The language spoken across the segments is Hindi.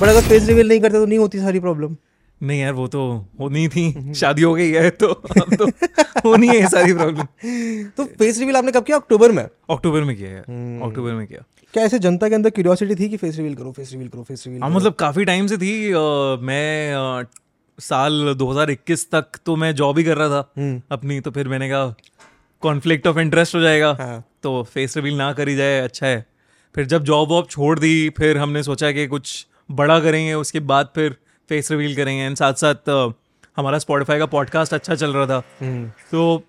बट अगर फेस रिवील नहीं करते तो नहीं होती सारी प्रॉब्लम नहीं यार वो तो होनी थी। शादी हो गई है तो अब तो होनी है सारी प्रॉब्लम तो फेस रिवील आपने कब किया? अक्टूबर में? अक्टूबर में किया यार अक्टूबर में किया। क्या ऐसे जनता के अंदर क्यूरियोसिटी थी कि फेस रिवील करो फेस रिवील करो फेस रिवील हाँ मतलब काफ़ी टाइम से थी अ, मैं अ, साल 2021 तक तो मैं जॉब ही कर रहा था अपनी तो फिर मैंने कहा कॉन्फ्लिक्ट ऑफ़ इंटरेस्ट हो जाएगा। हाँ। तो फेस रिवील ना करी जाए अच्छा है। फिर जब जॉब वॉब छोड़ दी फिर हमने सोचा कि कुछ बड़ा करेंगे उसके बाद फिर फेस रिवील करेंगे। एंड साथ साथ हमारा स्पॉटिफाई का पॉडकास्ट अच्छा चल रहा था। तो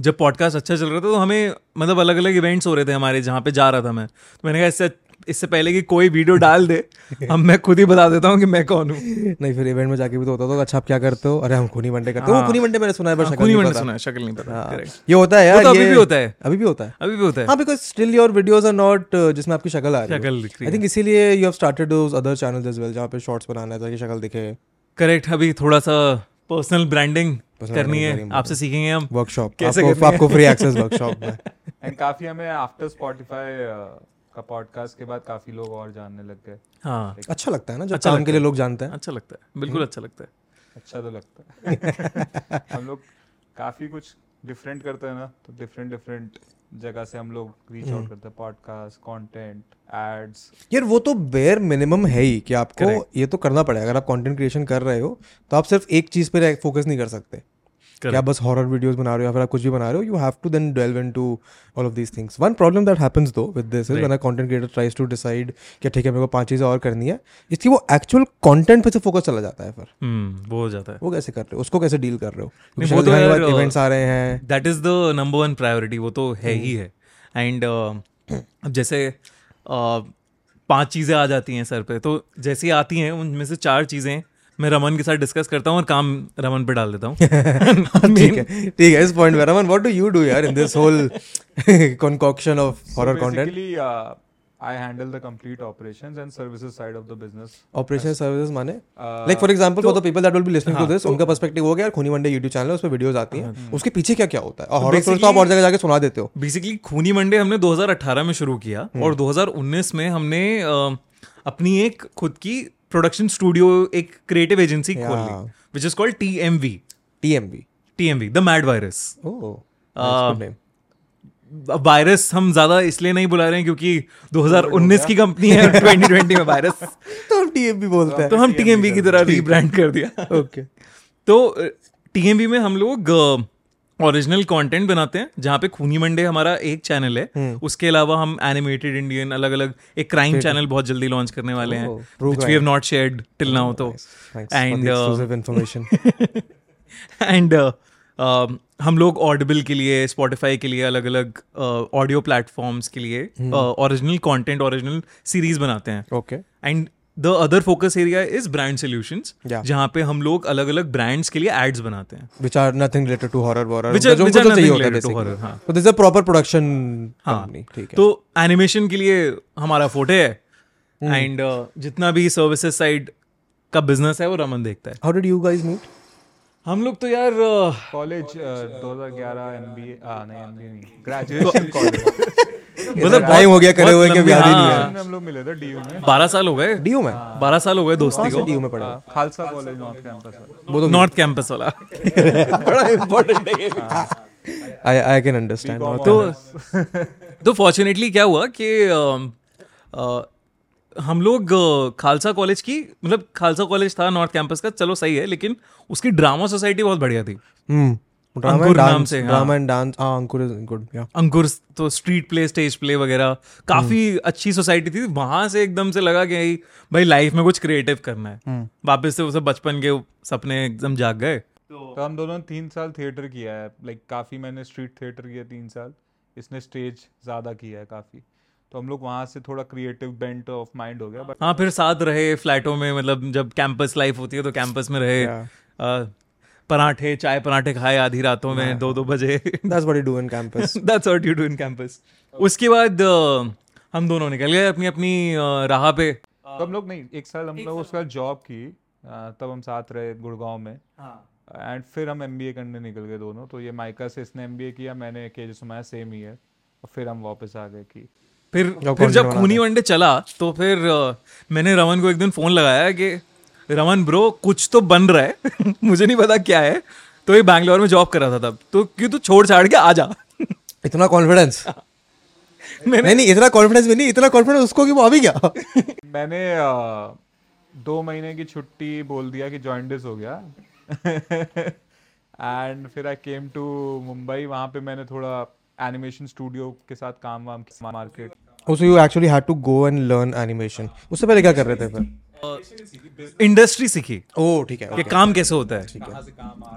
जब पॉडकास्ट अच्छा चल रहा था तो हमें मतलब अलग अलग इवेंट्स हो रहे थे हमारे जहाँ पे जा रहा था मैं। तो मैंने कहा इससे इससे पहले कि कोई वीडियो डाल दे हम मैं खुद ही बता देता हूँ कि मैं कौन हूँ। नहीं फिर इवेंट में जाके भी तो होता था अच्छा आप क्या करते हो? अरे हम खूनी मंडे करते हो। हाँ। खूनी मंडे मैंने सुना है पर हाँ, शक्ल खूनी नहीं पता। सुना है शक्ल नहीं पता हाँ, ये होता है यार तो अभी भी होता है। अभी भी होता है। अभी भी होता है। हाँ because still your videos are not जिसमें आपकी शक्ल आ रही रही आई थिंक इसीलिए you have started those other channels as well जहाँ पे शॉर्ट्स बनाना है ताकि शक्ल दिखे। करेक्ट अभी थोड़ा सा पर्सनल ब्रांडिंग करनी है। आपसे सीखेंगे हम। वर्कशॉप कैसे आपको आपको फ्री एक्सेस वर्कशॉप में। एंड काफ़ी हमें आफ्टर स्पॉटिफाई का पॉडकास्ट के बाद काफ़ी लोग और जानने लग गए। हाँ। अच्छा लगता है ना जब अच्छा काम के लिए लोग जानते हैं। अच्छा लगता है। बिल्कुल अच्छा लगता है। अच्छा तो लगता है। हम लोग काफ़ी कुछ डिफरेंट करते हैं ना तो डिफरेंट डिफरेंट जगह से हम लोग रीच आउट करते हैं। पॉडकास्ट कंटेंट एड्स यार वो तो बेयर मिनिमम है ही कि आपको Correct. ये तो करना पड़ेगा। अगर आप कंटेंट क्रिएशन कर रहे हो तो आप सिर्फ़ एक चीज़ पे फोकस नहीं कर सकते। कि आप बस हॉरर वीडियोस बना रहे हो या फिर आप कुछ भी बना रहे हो you have to then delve into all of these things one problem that happens though with this is when a content creator tries to decide कि ठीक है मेरे को पाँच चीज़ें और करनी है इसकी वो एक्चुअल कंटेंट पे से फोकस चला जाता है फिर। हम्म वो हो जाता है। वो कैसे कर रहे हो? उसको कैसे डील कर रहे हो? वो तो इवेंट्स आ रहे हैं। That is the number one priority वो तो है ही है। एंड अब जैसे uh, पाँच चीज़ें आ जाती हैं सर पे तो जैसे आती हैं उनमें से चार चीज़ें मैं रमन के साथ डिस्कस करता हूँ और काम रमन पे डाल देता हूँ। ठीक है ठीक है इस पॉइंट पे। Raman what do you do यार in this whole concoction of horror content? Basically I handle the complete operations and services side of the business operation services माने? Like for example for the people that will be listening to this उनका पर्सपेक्टिव हो गया यार खूनी मंडे YouTube चैनल है उस पे वीडियोस आती हैं। उसके पीछे क्या क्या होता है? और हॉरर स्टोरी तो आप और जगह जाके सुना देते हो। बेसिकली खूनी मंडे हमने 2018 में शुरू किया और 2019 में हमने uh, अपनी एक खुद की प्रोडक्शन स्टूडियो एक क्रिएटिव एजेंसी खोल ली. Which is called T M V TMV T M V the mad virus virus हम ज़्यादा इसलिए नहीं बुला रहे हैं क्योंकि 2019 की कंपनी है 2020 में वायरस तो हम TMV बोलते हैं। तो हम टीएमबी की तरह रीब्रांड कर दिया। ओके तो टीएमबी में हम लोग ओरिजिनल कंटेंट बनाते हैं जहाँ पे खूनी मंडे हमारा एक चैनल है। उसके अलावा हम एनिमेटेड इंडियन अलग अलग एक क्राइम चैनल बहुत जल्दी लॉन्च करने वाले हैं which we have not shared till now तो। एंड इंफॉर्मेशन एंड हम लोग ऑडिबल के लिए स्पॉटिफाई के लिए अलग अलग ऑडियो प्लेटफॉर्म्स के लिए ओरिजिनल कंटेंट ओरिजिनल सीरीज़ बनाते हैं। Okay and the other focus area is brand solution. जहाँ पे हम लोग अलग अलग ब्रांड्स के लिए एड्स बनाते हैं। Which are nothing related to horror worror which are जो which उनको are चाहिए nothing होता है related to basically horror, हाँ। तो this is a proper production हाँ। कंपनी ठीक है। तो एनिमेशन के लिए हमारा फोटे है। Hmm. एंड जितना भी सर्विसेज़ साइड का बिज़नेस है वो रमन देखता है। How did you guys meet हम लोग तो यार कॉलेज 2011 एमबीए आ नहीं एमबीए नहीं ग्रेजुएशन कॉलेज मतलब टाइम हो गया करे हुए कि लंबी- याद ही। नहीं हाँ, है हम लोग मिले थे डीयू में। बारह साल हो गए? डीयू में? बारह साल हो गए दोस्ती को? डीयू में पढ़े? हाँ, खालसा कॉलेज नॉर्थ कैंपस वो तो नॉर्थ कैंपस वाला। बड़ा इम्पोर्टेंट है आई आई कैन अंडरस्टैंड तो तो फॉर्चुनेटली क्या हुआ कि हम लोग खालसा कॉलेज की मतलब खालसा कॉलेज था नॉर्थ कैंपस का चलो सही है लेकिन उसकी ड्रामा सोसाइटी बहुत बढ़िया थी। हम्म अंकुर नाम से, हाँ। ड्रामा एंड डांस हाँ अंकुर इज़ गुड या अंकुर तो स्ट्रीट प्ले स्टेज प्ले वगैरह काफ़ी अच्छी सोसाइटी थी वहाँ से एकदम से लगा कि भाई- भाई लाइफ में कुछ क्रिएटिव करना है। वापस से उसे बचपन के सपने एकदम जाग गए। तो हम दोनों ने तीन साल थिएटर किया है लाइक काफ़ी मैंने स्ट्रीट थिएटर किया तीन साल इसने स्टेज ज़्यादा किया है काफ़ी। तो हम लोग वहाँ से थोड़ा क्रिएटिव बेंट ऑफ़ माइंड हो गया बट हाँ फिर साथ रहे फ्लैटों में मतलब जब कैंपस लाइफ होती है तो कैंपस में रहे। Yeah. पराठे चाय पराठे खाए आधी रातों में दो दो बजे। That's what you do in campus that's what you do in campus उसके बाद हम दोनों निकल गए अपनी अपनी राह पे। तो हम लोग नहीं एक साल हम लोग उसके बाद जॉब की तब हम साथ रहे गुड़गांव में। एंड फिर हम एमबीए करने निकल गए दोनों तो ये माइका से इसने एम किया मैंने के जे सुमाया सेम ईयर और फिर हम वापस आ गए की फिर फिर जब खूनी वनडे चला तो फिर मैंने रमन को एक दिन फ़ोन लगाया कि रमन ब्रो कुछ तो बन रहा है। मुझे नहीं पता क्या है। तो ये बैंगलोर में जॉब कर रहा था तब। तो क्यों तू छोड़ छाड़ के आ जा। इतना कॉन्फिडेंस मैंने नहीं नहीं इतना कॉन्फिडेंस भी नहीं इतना कॉन्फिडेंस उसको कि वो अभी क्या? मैंने दो महीने की छुट्टी बोल दिया कि जॉइंडिस हो गया। एंड फिर आई केम टू मुंबई वहाँ पे मैंने थोड़ा एनिमेशन स्टूडियो के साथ काम वाम किया market also you actually had to go and learn animation. उससे पहले क्या कर रहे थे फिर? इंडस्ट्री सीखी। ओ ठीक है कि काम कैसे होता है? ठीक है।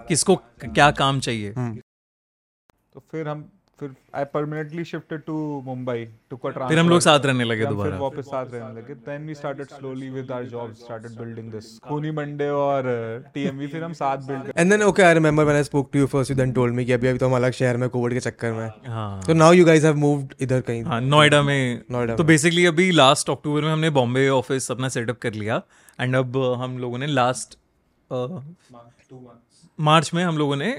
किसको क्या काम चाहिए? तो फिर हम फिर I permanently shifted to Mumbai to transfer फिर हम लोग साथ रहने लगे हम फिर वापस साथ रहने लगे। Then we started slowly with our job started building this Khooni Monday और टीएमवी फिर हम साथ build and then okay I remember when I spoke to you first you then told me कि अभी अभी तो हम अलग शहर में कोविड के चक्कर में हाँ। तो now you guys have moved इधर कहीं। हाँ नोएडा में। नोएडा तो बेसिकली अभी लास्ट अक्टूबर में हमने बॉम्बे ऑफ़िस अपना सेटअप कर लिया। एंड अब हम लोगों ने लास्ट मार्च में हम लोगों ने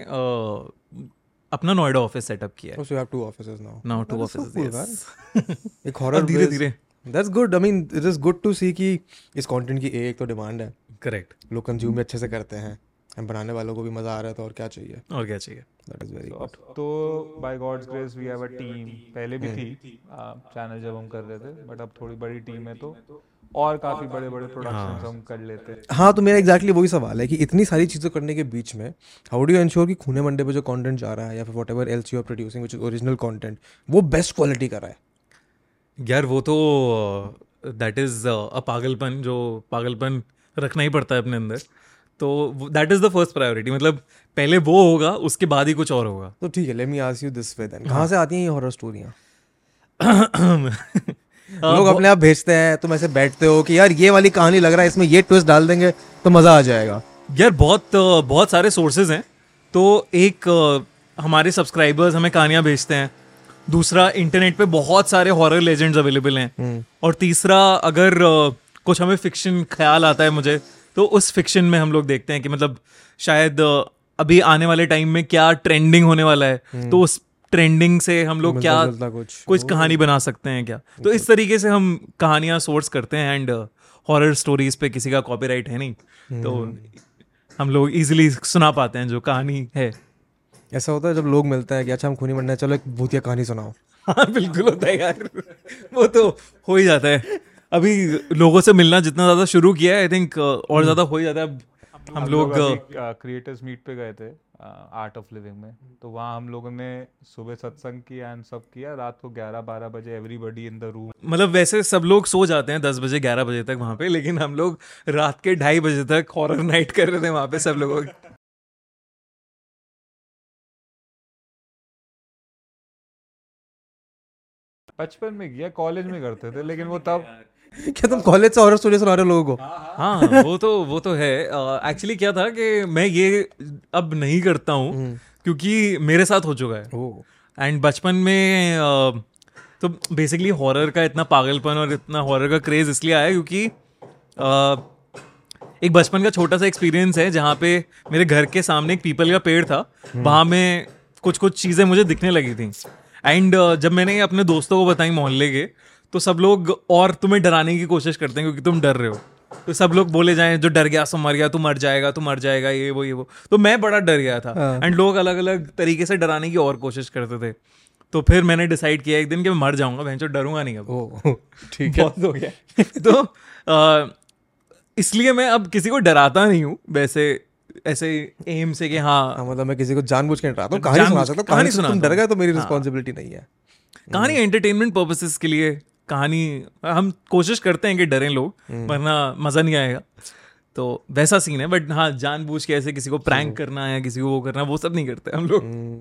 अपना नोएडा ऑफ़िस सेटअप किया है। So you have two offices now. Now two That is so office cool, man. एक हॉरर धीरे धीरे that's good I mean it is good to see कि इस कंटेंट की एक तो डिमांड है। करेक्ट लोग कंज्यूम भी अच्छे से करते हैं। हम बनाने वालों को भी मज़ा आ रहा है तो और क्या चाहिए? और क्या चाहिए? दैट इज़ वेरी अब तो by God's grace we have a team पहले भी थी चैनल जब हम कर रहे थे बट अब थोड़ी बड़ी टीम है तो और काफ़ी बड़े बड़े प्रोडक्शंस हम कर लेते हैं हाँ तो मेरा एग्जैक्टली वही सवाल है कि इतनी सारी चीज़ें करने के बीच में हाउ डू यू इंश्योर कि खूने मंडे पे जो कंटेंट जा रहा है या फिर whatever else you are producing which is original content वो बेस्ट क्वालिटी का रहा है? यार वो तो दैट इज़ अ पागलपन जो पागलपन रखना ही पड़ता है अपने अंदर। तो that is the first priority मतलब पहले वो होगा उसके बाद ही कुछ और होगा। तो ठीक है let me ask you this way then कहाँ से आती हैं ये हॉरर स्टोरियाँ लोग अपने आप भेजते हैं तुम ऐसे बैठते हो कि यार ये वाली कहानी लग रहा है इसमें ये ट्विस्ट डाल देंगे तो मज़ा आ जाएगा। यार बहुत बहुत सारे सोर्सेज हैं। तो एक हमारे सब्सक्राइबर्स हमें कहानियाँ भेजते हैं। दूसरा इंटरनेट पे बहुत सारे हॉरर लेजेंड्स अवेलेबल हैं। और तीसरा अगर कुछ हमें फिक्शन ख्याल आता है मुझे तो उस फिक्शन में हम लोग देखते हैं कि मतलब शायद अभी आने वाले टाइम में क्या ट्रेंडिंग होने वाला है। तो उस ट्रेंडिंग से हम लोग क्या कुछ। कुछ कहानी बना सकते हैं क्या? तो इस तरीके से हम कहानियाँ सोर्स करते हैं एंड हॉरर स्टोरीज पे किसी का कॉपीराइट है नहीं तो हम लोग इजीली सुना पाते हैं जो कहानी है। ऐसा होता है जब लोग मिलते हैं कि अच्छा हम खूनी बनना है चलो एक भूतिया कहानी सुनाओ। हाँ बिल्कुल होता है यार। वो तो हो ही जाता है। अभी लोगों से मिलना जितना ज़्यादा शुरू किया है आई थिंक और ज़्यादा हो ही जाता है। हम लोग क्रिएटर्स मीट पे गए थे। आर्ट ऑफ़ लिविंग में। तो वहाँ हम लोगों ने सुबह सत्संग किया एंड सब किया रात को 11 12 बजे एवरीबॉडी इन द रूम मतलब वैसे सब लोग सो जाते हैं दस बजे ग्यारह बजे तक वहाँ पे लेकिन हम लोग रात के ढाई बजे तक हॉरर नाइट कर रहे थे वहाँ पे सब लोगों बचपन में किया कॉलेज में करते थे लेकिन वो तब क्या तुम कॉलेज से हॉरर स्टोरी सुना रहे हो लोगों को? हाँ वो तो वो तो है। एक्चुअली क्या था कि मैं ये अब नहीं करता हूँ क्योंकि मेरे साथ हो चुका है। एंड बचपन में तो बेसिकली हॉरर का इतना पागलपन और इतना हॉरर का क्रेज इसलिए आया क्योंकि एक बचपन का छोटा सा एक्सपीरियंस है जहाँ पे मेरे घर के सामने एक पीपल का पेड़ था। वहाँ में कुछ कुछ चीज़ें मुझे दिखने लगी थी। एंड जब मैंने अपने दोस्तों को बताई मोहल्ले के तो सब लोग और तुम्हें डराने की कोशिश करते हैं क्योंकि तुम डर रहे हो। तो सब लोग बोले जाएँ जो डर गया सो मर गया तू मर जाएगा तू मर जाएगा ये वो ये वो। तो मैं बड़ा डर गया था। एंड लोग अलग अलग तरीके से डराने की और कोशिश करते थे। तो फिर मैंने डिसाइड किया एक दिन कि मैं मर जाऊँगा भैंचो डरूँगा नहीं अब। ठीक है। हो गया। तो इसलिए मैं अब किसी को डराता नहीं हूँ वैसे ऐसे एम से कि हाँ। हाँ मतलब मैं किसी को जानबूझ के डराता हूँ कहानी सुना सकता हूँ। कहानी कहानी से तुम सुनाता डर गए तो मेरी हाँ। रिस्पॉन्सिबिलिटी नहीं है। कहानी एंटरटेनमेंट पर्पसेस के लिए कहानी हम कोशिश करते हैं कि डरें लोग हम्म। वरना मज़ा नहीं आएगा। तो वैसा सीन है बट हाँ जानबूझ के ऐसे किसी को प्रैंक करना या किसी को वो करना वो सब नहीं करते हम लोग। हम्म,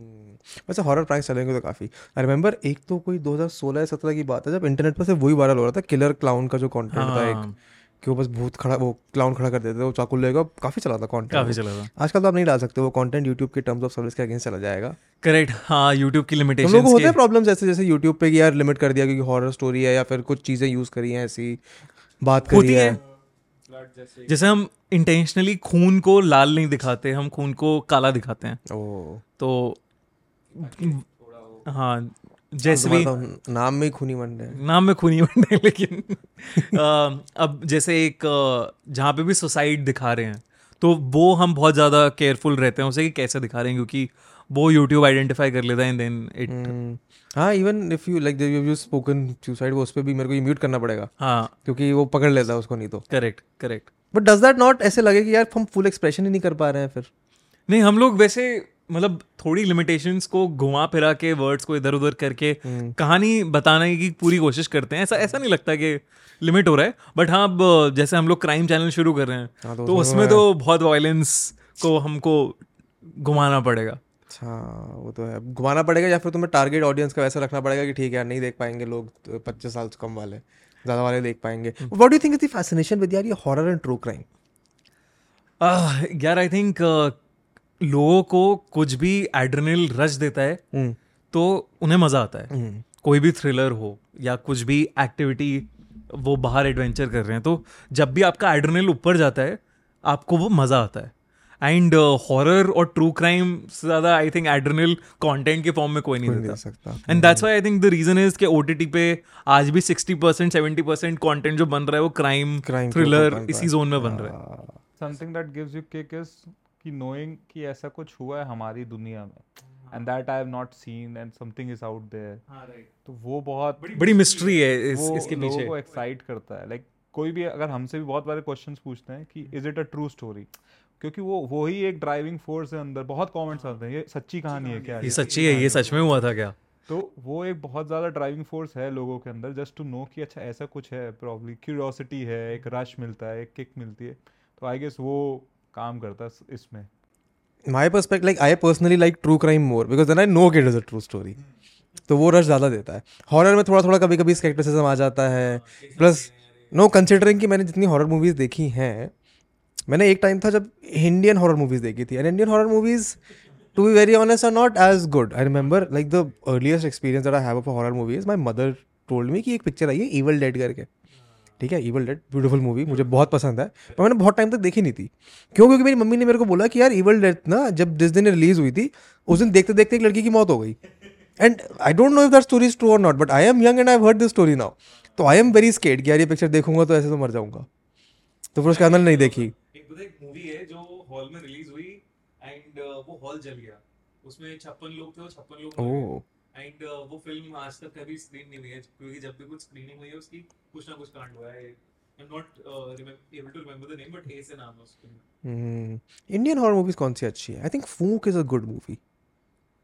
वैसे हॉरर प्रैंक चलेंगे तो काफ़ी। आई रिमेंबर एक तो कोई 2016 या 17 की बात है जब इंटरनेट पर से वही वायरल हो रहा था किलर क्लाउन का जो कंटेंट था एक। हाँ, कि वो बस भूत खड़ा वो क्लाउन खड़ा कर देते थे वो चाकू लेगा काफ़ी चला था काफ़ी चला था। आजकल तो आप नहीं डाल सकते वो कंटेंट यूट्यूब के टर्म्स ऑफ़ सर्विस के अगेंस्ट चला जाएगा। करेक्ट हाँ यूट्यूब की लोगों को होते हैं प्रॉब्लम्स ऐसे जैसे यूट्यूब पे यार लिमिट कर दिया क्योंकि हॉरर स्टोरी है या फिर कुछ चीज़ें यूज़ करी हैं ऐसी बात करी है। है। जैसे हम इंटेंशनली खून को लाल नहीं दिखाते हम खून को काला दिखाते हैं। ओ। तो हाँ जैसे भी तो नाम में खूनी मंडे है। नाम में खूनी बनने लेकिन अ, अब जैसे एक जहाँ पे भी सुसाइड दिखा रहे हैं तो वो हम बहुत ज़्यादा केयरफुल रहते हैं उसे कि कैसे दिखा रहे हैं क्योंकि वो यूट्यूब आइडेंटिफाई कर लेता है एंड देन इट हम्म, हाँ even if you like you spoken suicide वो उस पर भी मेरे को म्यूट करना पड़ेगा। हाँ। क्योंकि वो पकड़ लेता है उसको नहीं तो। Correct correct but does that not ऐसे लगे कि यार हम फुल एक्सप्रेशन ही नहीं कर पा रहे हैं फिर? नहीं हम लोग वैसे मतलब थोड़ी लिमिटेशंस को घुमा फिरा के वर्ड्स को इधर उधर करके कहानी बताने की पूरी कोशिश करते हैं। ऐसा ऐसा नहीं लगता कि लिमिट हो रहा है बट हाँ अब जैसे हम लोग क्राइम चैनल शुरू कर रहे हैं हाँ, तो तो उसमें तो बहुत वायलेंस को हमको घुमाना पड़ेगा। अच्छा वो तो है। घुमाना पड़ेगा या फिर तुम्हें टारगेट ऑडियंस का वैसा रखना पड़ेगा कि ठीक है यार नहीं देख पाएँगे लोग पच्चीस साल से कम वाले ज़्यादा वाले देख पाएँगे। What do think is the fascination with यार ये हॉरर एंड ट्रू क्राइम यार आई थिंक लोगों को कुछ भी एड्रेनल रच देता है तो उन्हें मज़ा आता है। कोई भी थ्रिलर हो या कुछ भी एक्टिविटी वो बाहर एडवेंचर कर रहे हैं तो जब भी आपका एड्रेनल ऊपर जाता है आपको वो मज़ा आता है। एंड हॉरर और ट्रू क्राइम से ज़्यादा आई थिंक एड्रेनल कंटेंट के फॉर्म में कोई नहीं दे सकता। And that's why I think the reason is कि ओटीटी पे आज भी 60 परसेंट सेवेंटी परसेंट कॉन्टेंट जो बन रहा है वो क्राइम थ्रिलर इसी जोन में बन रहा है। Something that gives you kick is कि नोइंग कि ऐसा कुछ हुआ है हमारी दुनिया में। And that I have not seen and something is out there तो वो बहुत बड़ी मिस्ट्री है। इस, वो इसके लोगों पीछे। को एक्साइट करता है। लाइक कोई भी अगर हमसे भी बहुत बारे क्वेश्चंस पूछते हैं कि is it a true story क्योंकि वो वो ही एक ड्राइविंग फोर्स है अंदर। बहुत कमेंट्स आते हैं। ये सच्ची कहानी है क्या ये सच्ची है ये सच में हुआ था क्या? तो वो एक बहुत ज़्यादा ड्राइविंग फोर्स है लोगों के अंदर। जस्ट टू नो कि अच्छा ऐसा कुछ है प्रॉब्ली क्यूरियोसिटी है एक रश मिलता है एक किक मिलती है। तो आई गेस वो काम करता है इसमें। My perspective like, i personally like true crime more because then i know it is a true story. तो वो रश ज़्यादा देता है। हॉरर में थोड़ा थोड़ा कभी कभी स्केप्टिसिज्म आ जाता है। प्लस नो कंसिडरिंग कि मैंने जितनी हॉरर मूवीज़ देखी हैं, मैंने एक टाइम था जब इंडियन हॉरर मूवीज़ देखी थी। And Indian horror movies to be very honest are not as good I remember like the earliest experience that I have of horror movies my mother told me कि एक पिक्चर आई है ईवल डेड करके। ठीक है ईवल डेड ब्यूटीफुल मूवी मुझे बहुत पसंद है पर मैंने बहुत टाइम तक देखी नहीं थी। क्यों? क्योंकि मेरी मम्मी ने मेरे को बोला कि यार ईवल डेड ना जब जिस दिन रिलीज़ हुई थी उस दिन देखते देखते एक लड़की की मौत हो गई। And I don't know if that story is true और not but I am young and I heard this story now तो आई एम वेरी स्केट कि यार ये पिक्चर देखूँगा तो ऐसे तो मर जाऊँगा। तो फिर उसके मैंने नहीं देखी। एक मूवी है जो हॉल में रिलीज़ हुई एंड वो हॉल जल गया। उसमें छप्पन लोग थे छप्पन लोग एंड वो फ़िल्म आज तक कभी स्क्रीन नहीं हुई है क्योंकि जब भी कुछ स्क्रीनिंग हुई है उसकी कुछ ना कुछ कांड हुआ है। I am not able to remember the name but A से नाम है उसका। इंडियन हॉरर मूवीज़ कौन सी अच्छी है? I think Phoonk is a good movie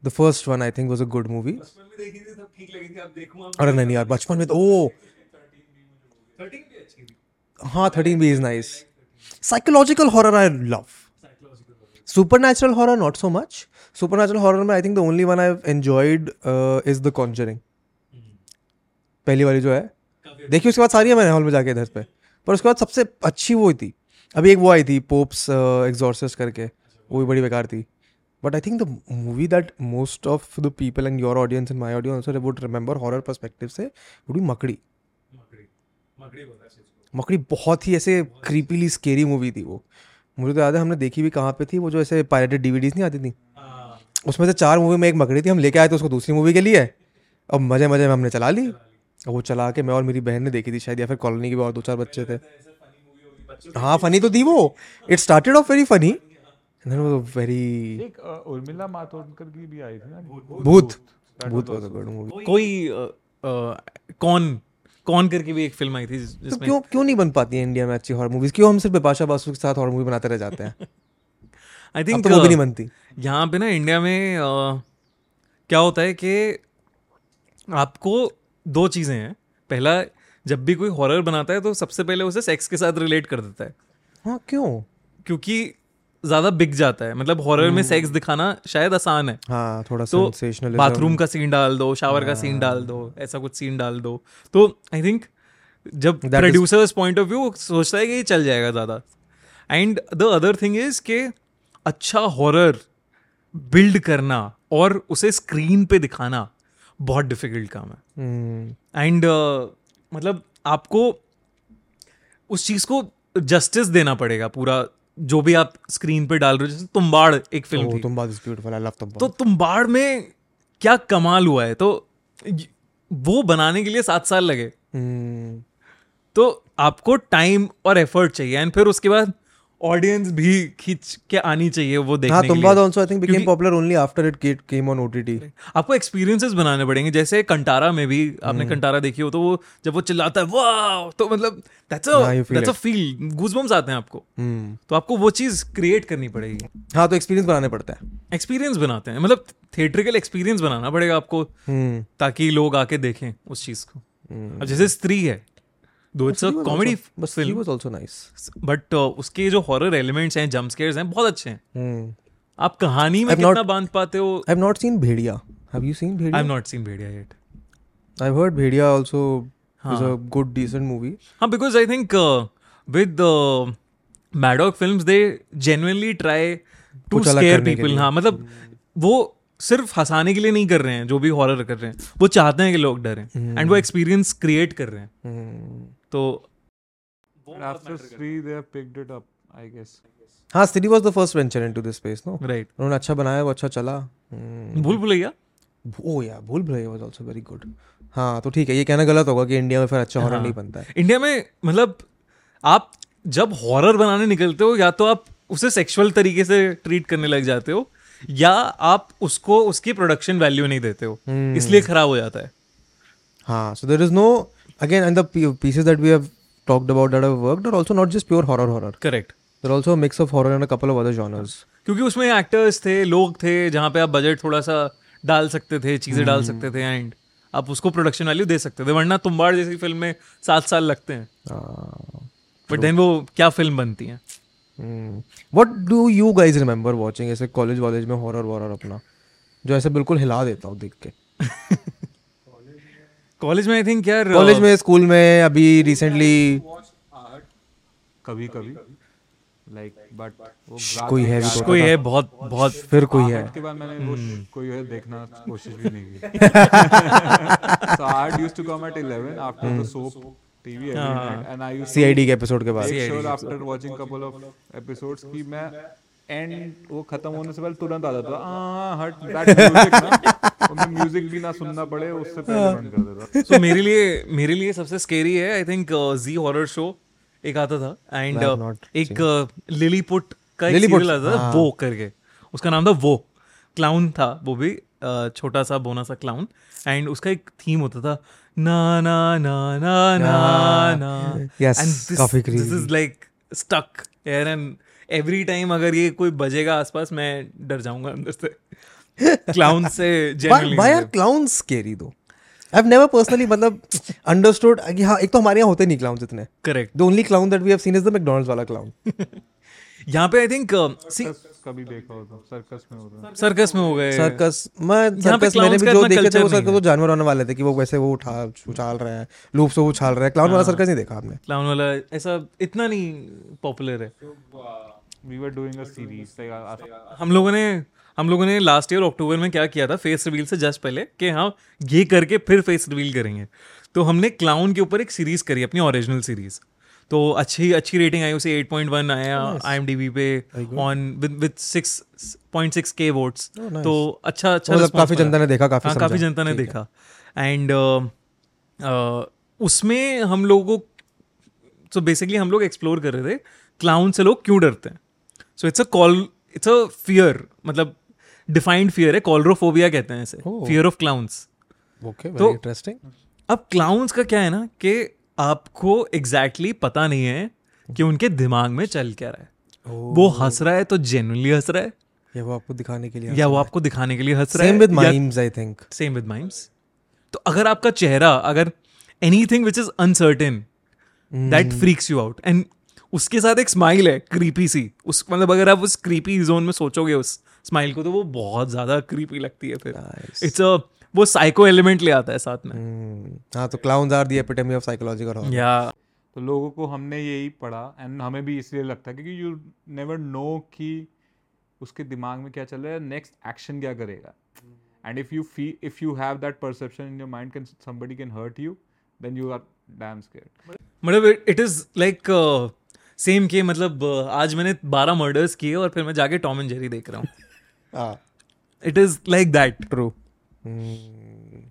the first one I think was a good movie बचपन में देखी थी तब ठीक लगी थी अब देखूँगा अरे नहीं यार बचपन में तो ओ 13 भी अच्छी थी। हाँ thirteen B is nice psychological horror I love super horror not so much super horror में I think the only one I enjoyed is the Conjuring पहली वाली जो है। देखिए उसके बाद सारी है मैंने हॉल में जाके इधर पे। पर उसके बाद सबसे अच्छी वो ही थी। अभी एक वो आई थी पोप्स एग्जॉर्सिस्ट करके। वो भी बड़ी बेकार थी। But I think the movie that most of the people and your audience and my audience would remember horror perspective से वुड बी मकड़ी मकड़ी बहुत ही ऐसे क्रीपीली स्केरी मूवी थी वो। मुझे तो याद है हमने देखी भी कहाँ पे थी वो जो ऐसे पायरेटेड डीवीडीज नहीं आती थी? उसमें से चार मूवी में एक मकड़ी थी हम लेके आए थे उसको दूसरी मूवी के लिए। अब मज़े मज़े में हमने चला ली। और वो चला के मैं और मेरी बहन ने देखी थी शायद या फिर कॉलोनी के भी और दो चार बच्चे थे। ऐसा फनी मूवी होगी बच्चों हाँ फनी तो थी वो it started off very funny very Urmila Matondkar की भी आई थी ना? भूत। भूत। वाज अ गुड मूवी कोई कौन कौन करके भी एक फ़िल्म आई थी तो जिसमें क्यों क्यों नहीं बन पाती है इंडिया में अच्छी हॉरर मूवीज़ क्यों हम सिर्फ़ बिपाशा बासु के साथ हॉरर मूवी बनाते रह जाते हैं? आई थिंक तो वो भी नहीं बनती। यहाँ पे ना इंडिया में अ, क्या होता है कि आपको दो चीज़ें हैं। पहला जब भी कोई हॉरर बनाता है तो सबसे पहले उसे सेक्स के साथ रिलेट कर देता है। हाँ क्यों? क्योंकि ज़्यादा बिक जाता है। मतलब हॉरर में सेक्स दिखाना शायद आसान है। हाँ थोड़ा तो बाथरूम का सीन डाल दो शावर हाँ, का सीन डाल दो ऐसा कुछ सीन डाल दो। तो आई थिंक जब प्रोड्यूसर्स पॉइंट ऑफ़ व्यू सोचता है कि ये चल जाएगा ज़्यादा। And the other thing is कि अच्छा हॉरर बिल्ड करना और उसे स्क्रीन पे दिखाना बहुत डिफ़िकल्ट काम है। एंड मतलब आपको उस चीज़ को जस्टिस देना पड़ेगा पूरा जो भी आप स्क्रीन पे डाल रहे हो जैसे तुम्बाड़ एक फ़िल्म Oh, थी। इज़ ब्यूटीफुल आई लव तुम तो तुम्बाड़ में क्या कमाल हुआ है? तो वो बनाने के लिए सात साल लगे। Hmm. तो आपको टाइम और एफर्ट चाहिए। एंड फिर उसके बाद ऑडियंस भी खींच के आनी चाहिए वो देखने हाँ के लिए। I think became popular only after it came on OTT आपको एक्सपीरियंसेस बनाने पड़ेंगे जैसे कंटारा में भी आपने हम्म। कंटारा देखी हो तो वो जब वो चिल्लाता है वाह तो मतलब that's a that's a feel goosebumps आते हैं आपको। तो आपको वो चीज़ क्रिएट करनी पड़ेगी। हाँ तो एक्सपीरियंस बनाने पड़ता है। एक्सपीरियंस बनाते हैं। मतलब थिएट्रिकल एक्सपीरियंस बनाना पड़ेगा आपको हम्म। ताकि लोग आके देखें उस चीज़ को। अब जैसे स्त्री है दो इट्स अ कॉमेडी बस film was also nice but उसके जो हॉरर एलिमेंट्स हैं जंप स्केयर्स हैं बहुत अच्छे हैं। हम्म आप कहानी में कितना बाँध पाते हो? I have not seen Bhediya? Have you seen Bhediya I have not seen Bhediya yet I have heard Bhediya also is a. Good decent movie हाँ because I think with Maddock Films they genuinely try to scare people. हाँ मतलब वो सिर्फ़ हंसाने के लिए नहीं कर रहे हैं जो भी हॉरर कर रहे हैं। वो चाहते हैं कि लोग डरें एंड वो एक्सपीरियंस क्रिएट कर रहे हैं। हम्म। तो after three, they have picked it up, I guess. हाँ city was the first venture into this space no right उन्होंने अच्छा बनाया वो अच्छा चला। हम्म। भूल Bhulaiyaa? Oh yeah Bhool Bhulaiyaa was also very good हाँ तो ठीक है ये कहना गलत होगा कि इंडिया में फिर अच्छा हॉरर हाँ। नहीं बनता है। इंडिया में मतलब आप जब हॉरर बनाने निकलते हो या तो आप उसे सेक्सुअल तरीके से ट्रीट करने लग जाते हो या आप उसको उसकी प्रोडक्शन वैल्यू नहीं देते हो। हम्म। इसलिए खराब हो जाता है। हाँ so there is no again and the pieces that we have talked about that have worked are also not just pure horror horror. Correct. They're also a mix of horror and a couple of other क्योंकि उसमें एक्टर्स थे लोग थे जहाँ पे आप बजट थोड़ा सा डाल सकते थे चीज़ें hmm. डाल सकते थे एंड आप उसको प्रोडक्शन वैल्यू दे सकते थे वरना तुम्बार जैसी फ़िल्म में सात साल लगते हैं। बट uh, देन वो क्या फ़िल्म बनती है? What do you guys remember watching ऐसे कॉलेज वॉलेज में हॉरर वॉरर अपना? जो ऐसे बिल्कुल हिला देता हूँ देख के। कॉलेज में आई थिंक यार कॉलेज में स्कूल में अभी रिसेंटली कभी कभी। लाइक बट कोई है भी कोई है बहुत बहुत फिर कोई है। के बाद मैंने वो हम्म। कोई है देखना कोशिश भी नहीं की। So I used to come at 11 after हम्म। the soap TV every night and I used to CID के एपिसोड के बाद। sure after watching couple of episodes मैं एंड वो खत्म होने से पहले तुरंत आ जाता था। हट दैट म्यूज़िक ना। और मैं म्यूज़िक भी ना सुनना पड़े उससे पहले बंद कर देता सो मेरे लिए मेरे लिए सबसे स्केरी है I think Zee horror show एक आता था एंड not एक लिलीपुट का एक सीरियल आता था हाँ। वो करके। उसका नाम था वो क्लाउन था वो भी छोटा सा बोना सा क्लाउन एंड उसका एक थीम होता था ना ना ना ना ना हाँ, ना। एंड काफ़ी this is like stuck and every time अगर ये कोई बजेगा आसपास मैं डर जाऊँगा अंदर से। क्लाउन से genuinely why are clowns scary though? I've never personally मतलब understood कि हाँ एक तो हमारे यहाँ होते नहीं clowns इतने। Correct the only clown that we have seen is the McDonald's वाला clown यहाँ पे आई थिंक सी कभी देखा हो तो सर्कस में होता है सर्कस में हो गए। सर्कस मैं यहाँ पे सर्कस मैंने clowns भी जो देखे थे वो नहीं सर्कस वो जानवर होने वाले थे कि वो वैसे वो उठा उछाल रहे हैं लूप से उछाल रहे हैं। क्लाउन वाला सर्कस नहीं देखा आपने? क्लाउन वाला ऐसा इतना नहीं पॉपुलर है। We were doing a series like हम लोगों ने हम लोगों ने लास्ट ईयर अक्टूबर में क्या किया था? फेस रिवील से जस्ट पहले कि हाँ ये करके फिर फेस रिवील करेंगे। तो हमने क्लाउन के ऊपर एक सीरीज़ करी अपनी ओरिजिनल सीरीज़ तो अच्छी अच्छी रेटिंग आई उसे 8.1 आया आई पे on with six point six के वोट्स तो अच्छा अच्छा मतलब काफ़ी जनता ने देखा काफ़ी हाँ काफ़ी जनता ने देखा। एंड उसमें हम लोगों को सो बेसिकली हम लोग एक्सप्लोर कर रहे थे क्लाउन से लोग क्यों डरते हैं? So it's a call it's a fear मतलब डिफाइंड फियर है कॉलरोफोबिया कहते हैं इसे. फियर ऑफ़ क्लाउंस ओके तो- वेरी इंटरेस्टिंग अब क्लाउंस का क्या है ना कि आपको एग्जैक्टली exactly पता नहीं है कि उनके दिमाग में चल क्या रहा है। Oh. वो हंस रहा है तो जेनुअनली हंस रहा है। या वो आपको दिखाने के लिए या वो आपको दिखाने के लिए हंस रहा है same with mimes I think same with mimes तो अगर आपका चेहरा अगर anything which is uncertain that freaks you out and उसके साथ एक स्माइल है क्रीपी सी। उस मतलब अगर आप उस क्रीपी जोन में सोचोगे उस स्माइल को तो वो बहुत ज़्यादा क्रीपी लगती है फिर। Nice. इट्स अ वो साइको एलिमेंट ले आता है साथ में। hmm. हाँ तो clowns are the epitome of psychological horror या तो लोगों को हमने यही पढ़ा एंड हमें भी इसलिए लगता है क्योंकि यू नेवर नो कि उसके दिमाग में क्या चल रहा है नेक्स्ट एक्शन क्या करेगा। And if you fee if you have that perception in your mind can somebody can hurt you then you are damn scared मतलब इट इज़ लाइक सेम के मतलब uh, आज मैंने बारह मर्डर्स किए और फिर मैं जाके टॉम एंड जेरी देख रहा हूँ it is like that true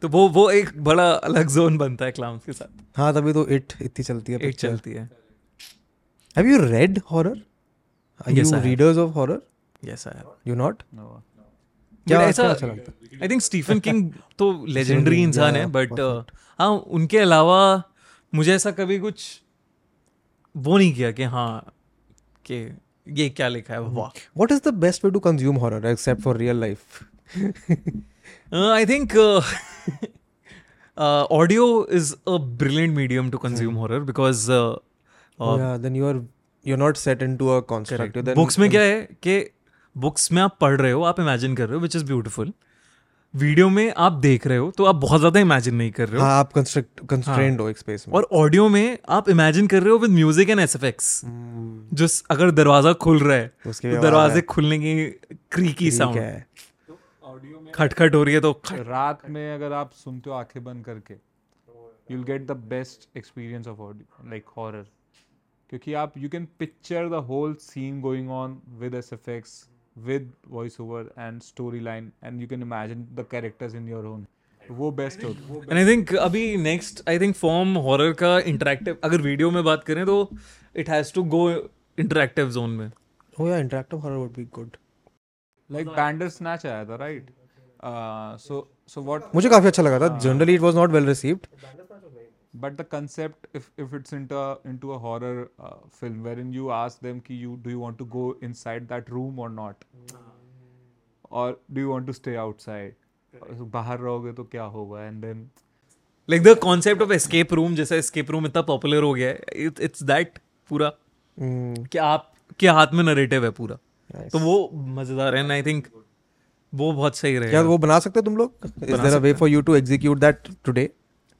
तो वो वो एक बड़ा अलग जोन बनता है क्लाउन्स के साथ हाँ तभी तो इट इतनी चलती है एक चलती है Have you read horror? Are Yes, you I have. readers of horror? Yes I have You not? No. क्या ऐसा अच्छा लगता है? आई थिंक स्टीफन किंग तो लेजेंडरी इंसान है बट हाँ उनके अलावा मुझे ऐसा कभी कुछ वो नहीं किया कि हाँ कि ये क्या लिखा है वाह। What is the best way to consume horror except for real life I think audio is a brilliant medium to consume horror because then you are you are not set in books में क्या है बुक्स में आप पढ़ रहे हो आप इमेजिन कर रहे हो विच इज़ ब्यूटिफुल वीडियो में आप देख रहे हो तो आप बहुत ज़्यादा इमेजिन नहीं कर रहे हो। हाँ आप कंस्ट्रक्ट कंस्ट्रेंड हो एक स्पेस में। और ऑडियो में आप इमेजिन कर रहे हो विद म्यूज़िक एंड एस जो अगर दरवाज़ा खुल रहा है उसके तो दरवाजे खुलने की क्रीकी साउंड है। खटखट हो रही है तो रात में अगर आप सुनते हो आँखें बंद करके you'll get the best experience of like horror क्योंकि आप you can picture the whole scene going on with S F X with voice over and story line and you can imagine the characters in your own वो बेस्ट होता है। एंड आई थिंक अभी next I think form horror का इंटरेक्टिव अगर वीडियो में बात करें तो it has to go interactive zone में। Oh yeah, interactive horror would be good. Like Bandersnatch आया था राइट सो सो व्हाट मुझे काफ़ी अच्छा लगा था। Generally it was not well received but the concept if if it's into a, into a horror uh, film wherein you ask them ki you do you want to go inside that room or not? No. or do you want to stay outside? बाहर रहोगे तो क्या होगा? And then like the concept of escape room जैसा एस्केप रूम इतना पॉपुलर हो गया है इट्स इट्स दैट पूरा hmm. कि आप के हाथ में नरेटिव है पूरा। तो वो मज़ेदार है आई थिंक वो बहुत सही रहेगा। क्या वो बना सकते हो तुम लोग? Is there a way for you to execute that today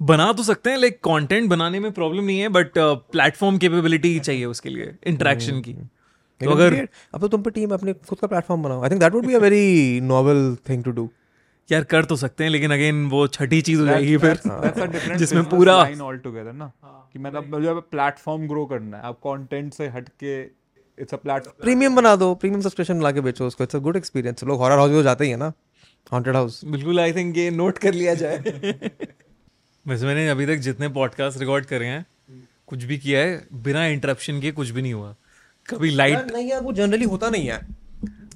बना तो सकते हैं लाइक कंटेंट बनाने में प्रॉब्लम नहीं है बट प्लेटफॉर्म कैपेबिलिटी चाहिए उसके लिए इंटरेक्शन की। तो अगर अब तो तुम पे टीम अपने खुद का प्लेटफॉर्म बनाओ। I think that would be a very novel thing to do यार कर तो सकते हैं लेकिन अगेन वो छठी चीज़ हो जाएगी फिर। that's a different जिसमें पूरा line altogether ना। कि मतलब मुझे प्लेटफॉर्म ग्रो करना है। आप कंटेंट से हट के इट्स अ प्लेटफॉर्म प्रीमियम बना दो प्रीमियम सब्सक्रिप्शन ला के बेचो उसको। इट्स अ गुड एक्सपीरियंस लोग हॉरर हाउस में जाते ही है ना। हॉन्टेड हाउस बिल्कुल आई थिंक ये नोट कर लिया जाए। वैसे मैंने अभी तक जितने पॉडकास्ट रिकॉर्ड करे हैं कुछ भी किया है बिना इंटरप्शन के कुछ भी नहीं हुआ। कभी लाइट नहीं यार वो जनरली होता नहीं है।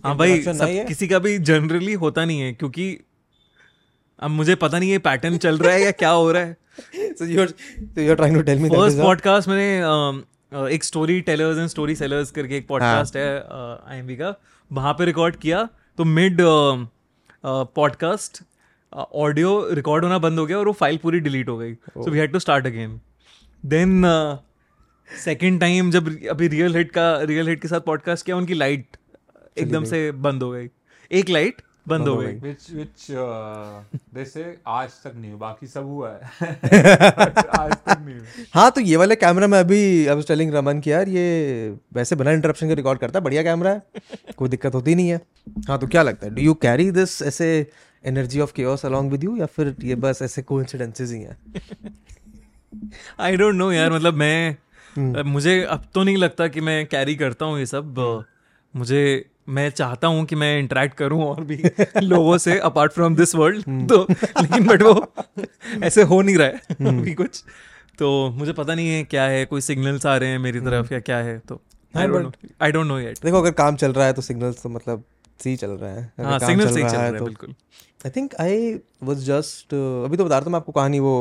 हाँ भाई सब किसी का भी जनरली होता नहीं है क्योंकि अब मुझे पता नहीं ये पैटर्न चल रहा है या क्या हो रहा है। So you're so you're trying to tell me that first podcast मैंने एक story tellers and story sellers करके एक पॉडकास्ट है आई का। वहाँ पे रिकॉर्ड किया तो मिड पॉडकास्ट ऑडियो रिकॉर्ड होना बंद हो गया और वो फ़ाइल पूरी डिलीट हो गई। So we had to start again then second time जब अभी रियल हिट का रियल हिट के साथ पॉडकास्ट किया उनकी लाइट एकदम से बंद हो गई। एक लाइट बंद हो गई। which which uh, they say आज तक नहीं बाकी सब हुआ है। आज तक नहीं हाँ तो ये वाले कैमरा में अभी आई वाज टेलिंग रमन कि यार ये वैसे बिना इंटरप्शन के रिकॉर्ड करता है बढ़िया कैमरा है कोई दिक्कत होती नहीं है। हाँ तो क्या लगता है? डू यू कैरी दिस ऐसे energy of chaos along with you या फिर ये बस ऐसे कोइंसिडेंसेस ही हैं? आई डोंट नो यार मतलब मैं hmm. मुझे अब तो नहीं लगता कि मैं कैरी करता हूँ ये सब। मुझे मैं चाहता हूँ कि मैं इंटरेक्ट करूँ और भी लोगों से अपार्ट फ्रॉम दिस वर्ल्ड तो लेकिन बट वो ऐसे हो नहीं रहा है hmm. अभी कुछ। तो मुझे पता नहीं है क्या है कोई सिग्नल्स आ रहे हैं मेरी तरफ़ या क्या है तो आई डोंट नो येट देखो अगर काम चल रहा है तो सिग्नल्स तो मतलब सही चल रहा है। हाँ सिग्नल सही चल रहा है है तो बिल्कुल। I think I was just अभी तो बता रहा था मैं आपको कहानी वो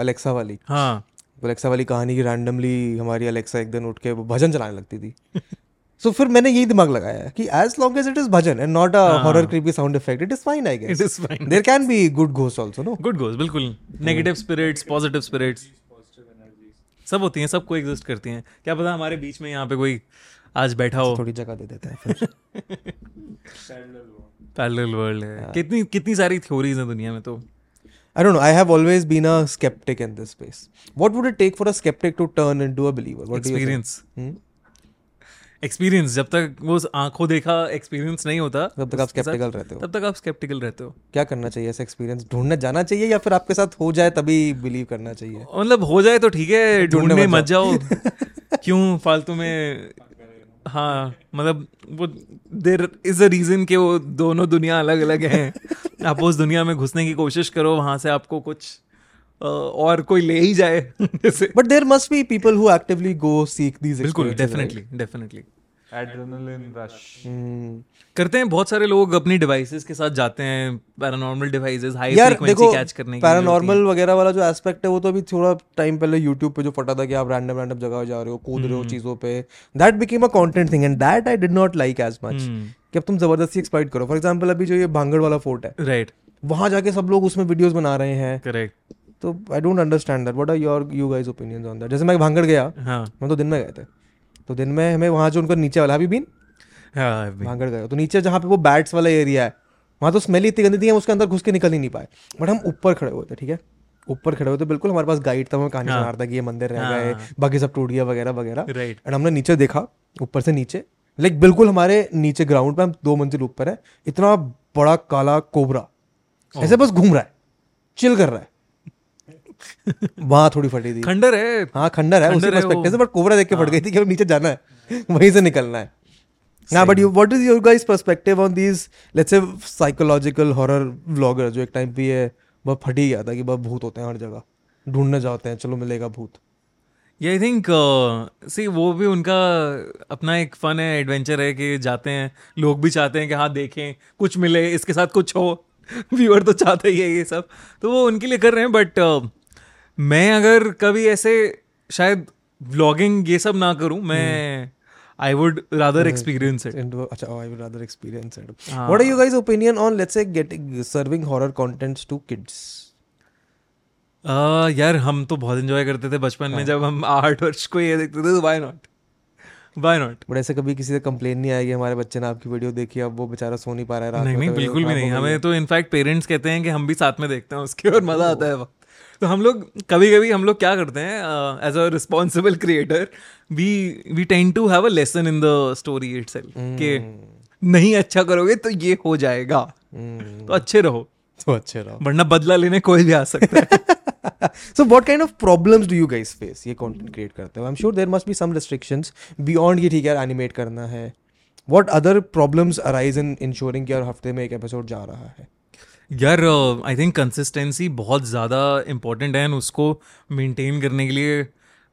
अलेक्सा uh, वाली। हाँ। अलेक्सा वाली कहानी की रैंडमली हमारी अलेक्सा एक दिन उठ के वो भजन चलाने लगती थी। सो so, फिर मैंने यही दिमाग लगाया कि as long as it is bhajan and not a horror creepy sound effect it is fine I it is fine there can be good ghost also no good goes बिल्कुल। नेगेटिव स्पिरिट्स पॉजिटिव स्पिरिट्स सब होती हैं सबको एग्जिस्ट करती हैं। क्या पता हमारे बीच में यहाँ पे कोई आज बैठा हो। थोड़ी जगह दे देते हैं फिर। पैरेलल वर्ल्ड है कितनी कितनी सारी थ्योरीज हैं दुनिया में तो I don't know. I have always been a skeptic in this space. What would it take for a skeptic to turn into a believer? What do you think? Experience? Experience जब तक वो आँखों देखा एक्सपीरियंस नहीं होता तब तक आप skeptical रहते हो तब तक आप स्केप्टिकल रहते हो क्या करना चाहिए ऐसा एक्सपीरियंस ढूँढने जाना चाहिए या फिर आपके साथ हो जाए तभी बिलीव करना चाहिए मतलब हो जाए तो ठीक है ढूँढने मत जाओ क्यों फालतू में हाँ मतलब वो देर इज़ अ रीजन कि वो दोनों दुनिया अलग अलग हैं। आप उस दुनिया में घुसने की कोशिश करो वहाँ से आपको कुछ और कोई ले ही जाए। But there must be people who actively go seek these बिल्कुल definitely definitely adrenaline rush Hmm. करते हैं बहुत सारे लोग अपनी डिवाइसेस के साथ जाते हैं paranormal devices high frequency catch करने के लिए पैरानॉर्मल वगैरह वाला जो एस्पेक्ट है वो तो अभी थोड़ा टाइम पहले यूट्यूब पे जो फटा था कि आप रैंडम रैंडम जगह जा रहे हो कूद। रहे हो चीज़ों पे that became a content thing and that I did not like as much कि अब तुम ज़बरदस्ती एक्सप्लॉइट करो। फॉर एग्जांपल अभी जो ये भांगड़ वाला फोर्ट है राइट वहाँ जाके सब लोग उसमें वीडियोस बना रहे हैं। करेक्ट तो I don't understand that what are your you guys opinions on that जैसे मैं भांगड़ गया हाँ। हम तो दिन में गए थे। तो दिन में हमें वहाँ जो उनका नीचे वाला अभी बीन हाँ भांगड़ गए। तो नीचे जहाँ पे वो बैट्स वाला एरिया है वहाँ तो स्मेल इतनी गंदी थी हम उसके अंदर घुस के निकल ही नहीं पाए। बट हम ऊपर खड़े हुए थे ठीक है? ऊपर खड़े हुए थे बिल्कुल हमारे पास गाइड था हमें कहानी हाँ। सुना रहा था कि ये मंदिर रह हाँ। गए बाकी सब टूट गया वगैरह वगैरह। राइट एंड हमने नीचे देखा ऊपर से नीचे। लाइक बिल्कुल हमारे नीचे ग्राउंड पे हम दो मंजिल ऊपर है। इतना बड़ा काला कोबरा ऐसे बस घूम रहा है चिल कर रहा है। वहाँ थोड़ी फटी थी। खंडर है। हाँ खंडर है उसी है पर्सपेक्टिव से बट कोबरा देख के फट गई थी कि अब नीचे जाना है वहीं से निकलना है। हाँ but you what is your guys perspective on these let's say psychological horror vlogger जो एक टाइम पे ये बहुत फट ही गया था कि बहुत भूत होते हैं हर जगह। ढूँढने जाते हैं चलो मिलेगा भूत। ये आई थिंक सी वो भी उनका अपना एक फन है एडवेंचर है कि जाते हैं लोग भी चाहते हैं कि हाँ देखें कुछ मिले इसके साथ कुछ हो। व्यूअर तो चाहते ही है ये सब। तो वो उनके लिए कर रहे हैं बट मैं अगर कभी ऐसे शायद व्लॉगिंग ये सब ना करूँ मैं I would rather experience it अच्छा oh, I would rather experience it. हाँ। what are you guys opinion on let's say getting serving horror contents to यार हम तो बहुत एंजॉय करते थे बचपन में जब हम आठ वर्ष को ये देखते थे तो why not why not but ऐसे कभी किसी से कंप्लेन नहीं आएगी हमारे बच्चे ने आपकी वीडियो देखी अब वो बेचारा सो नहीं पा रहा है रात नहीं नहीं तो बिल्कुल भी नहीं। हमें तो इनफैक्ट पेरेंट्स कहते हैं कि हम भी साथ में देखते हैं उसके और मज़ा आता है वक्त। तो हम लोग कभी कभी हम लोग क्या करते हैं as a responsible creator we we tend to have a lesson in the story it कि नहीं अच्छा करोगे तो ये हो जाएगा। हम्म, तो अच्छे रहो। तो अच्छे रहो। वरना बदला लेने कोई भी आ सकता है। So what kind of problems do you guys face ये content create करते हो i'm sure there must be some restrictions beyond ये ठीक है एनिमेट करना है। What other problems arise in ensuring कि यार हफ़्ते में एक एपिसोड जा रहा है? यार आई थिंक कंसिस्टेंसी बहुत ज़्यादा इम्पोर्टेंट है उसको मेंटेन करने के लिए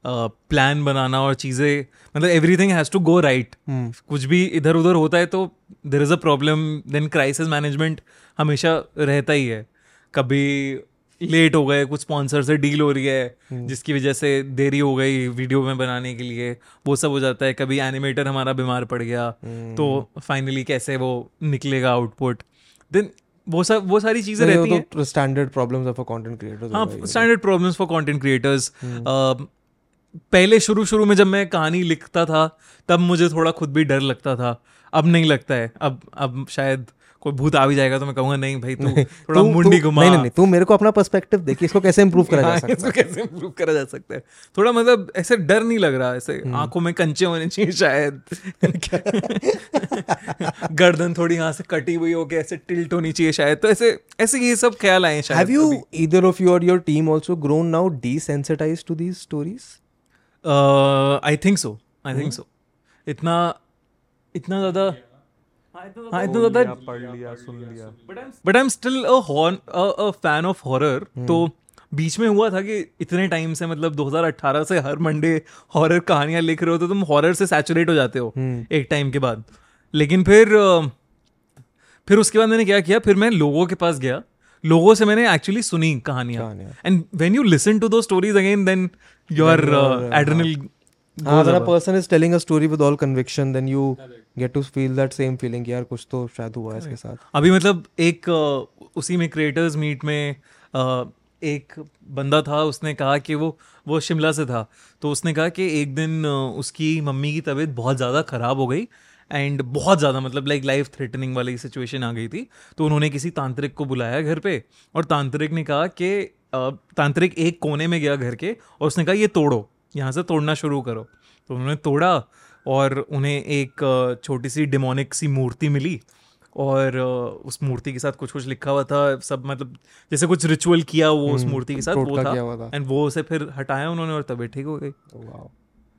प्लान uh, बनाना और चीज़ें मतलब everything has to go right कुछ भी इधर उधर होता है तो there is a problem then crisis management हमेशा रहता ही है। कभी लेट हो गए कुछ स्पॉन्सर से डील हो रही है hmm. जिसकी वजह से देरी हो गई वीडियो में बनाने के लिए वो सब हो जाता है। कभी एनिमेटर हमारा बीमार पड़ गया hmm. तो फाइनली कैसे वो निकलेगा आउटपुट देन वो सब वो सारी चीज़ें रहती हैं। तो standard problems of a content creator हाँ standard problems for content creators पहले शुरू शुरू में जब मैं कहानी लिखता था तब मुझे थोड़ा खुद भी डर लगता था। अब नहीं लगता है। अब अब शायद कोई भूत आ भी जाएगा तो मैं कहूँगा नहीं भाई तू थोड़ा मुंडी घुमा। नहीं नहीं तू मेरे को अपना पर्सपेक्टिव देखिए इसको कैसे इंप्रूव करा जा हाँ, सकता इसको कैसे इम्प्रूव करा जा सकता है? थोड़ा मतलब ऐसे डर नहीं लग रहा ऐसे हम्म। आँखों में कंचे होने चाहिए शायद। गर्दन थोड़ी यहाँ से कटी हुई हो के ऐसे टिल्ट होनी चाहिए शायद। तो ऐसे ऐसे ये सब ख्याल आए शायद have you either of you or your team also grown now desensitized to these stories? I think so I think so इतना इतना ज़्यादा हाँ, इतना ज़्यादा पढ़ लिया सुन लिया। But I am still a fan of horror तो बीच में हुआ था कि इतने टाइम से मतलब 2018 से हर मंडे हॉरर कहानियाँ लिख रहे हो तो तुम हॉरर से सैचुरेट हो जाते हो एक टाइम के बाद। लेकिन फिर uh, फिर उसके बाद मैंने क्या किया फिर मैं लोगों के पास गया। लोगों से मैंने एक्चुअली सुनी कहानियाँ। कहानियाँ। And when you listen to those stories again then your adrenal हाँ अगर person is telling a story with all conviction then you get to feel that same feeling यार कुछ तो शायद हुआ है इसके साथ। अभी मतलब एक उसी में क्रिएटर्स मीट में एक बंदा था उसने कहा कि वो वो शिमला से था। तो उसने कहा कि एक दिन उसकी मम्मी की तबीयत बहुत ज़्यादा ख़राब हो गई एंड बहुत ज़्यादा मतलब लाइक लाइफ थ्रेटनिंग वाली सिचुएशन आ गई थी। तो उन्होंने किसी तांत्रिक को बुलाया घर पे और तांत्रिक ने कहा कि तांत्रिक एक कोने में गया घर के और उसने कहा ये तोड़ो। यहाँ से तोड़ना शुरू करो। तो उन्होंने तोड़ा और उन्हें एक छोटी सी डिमोनिक सी मूर्ति मिली और उस मूर्ति के साथ कुछ कुछ लिखा हुआ था सब मतलब जैसे कुछ रिचुअल किया वो उस मूर्ति के साथ वो था। एंड वो उसे फिर हटाया उन्होंने और तबीयत ठीक हो गई।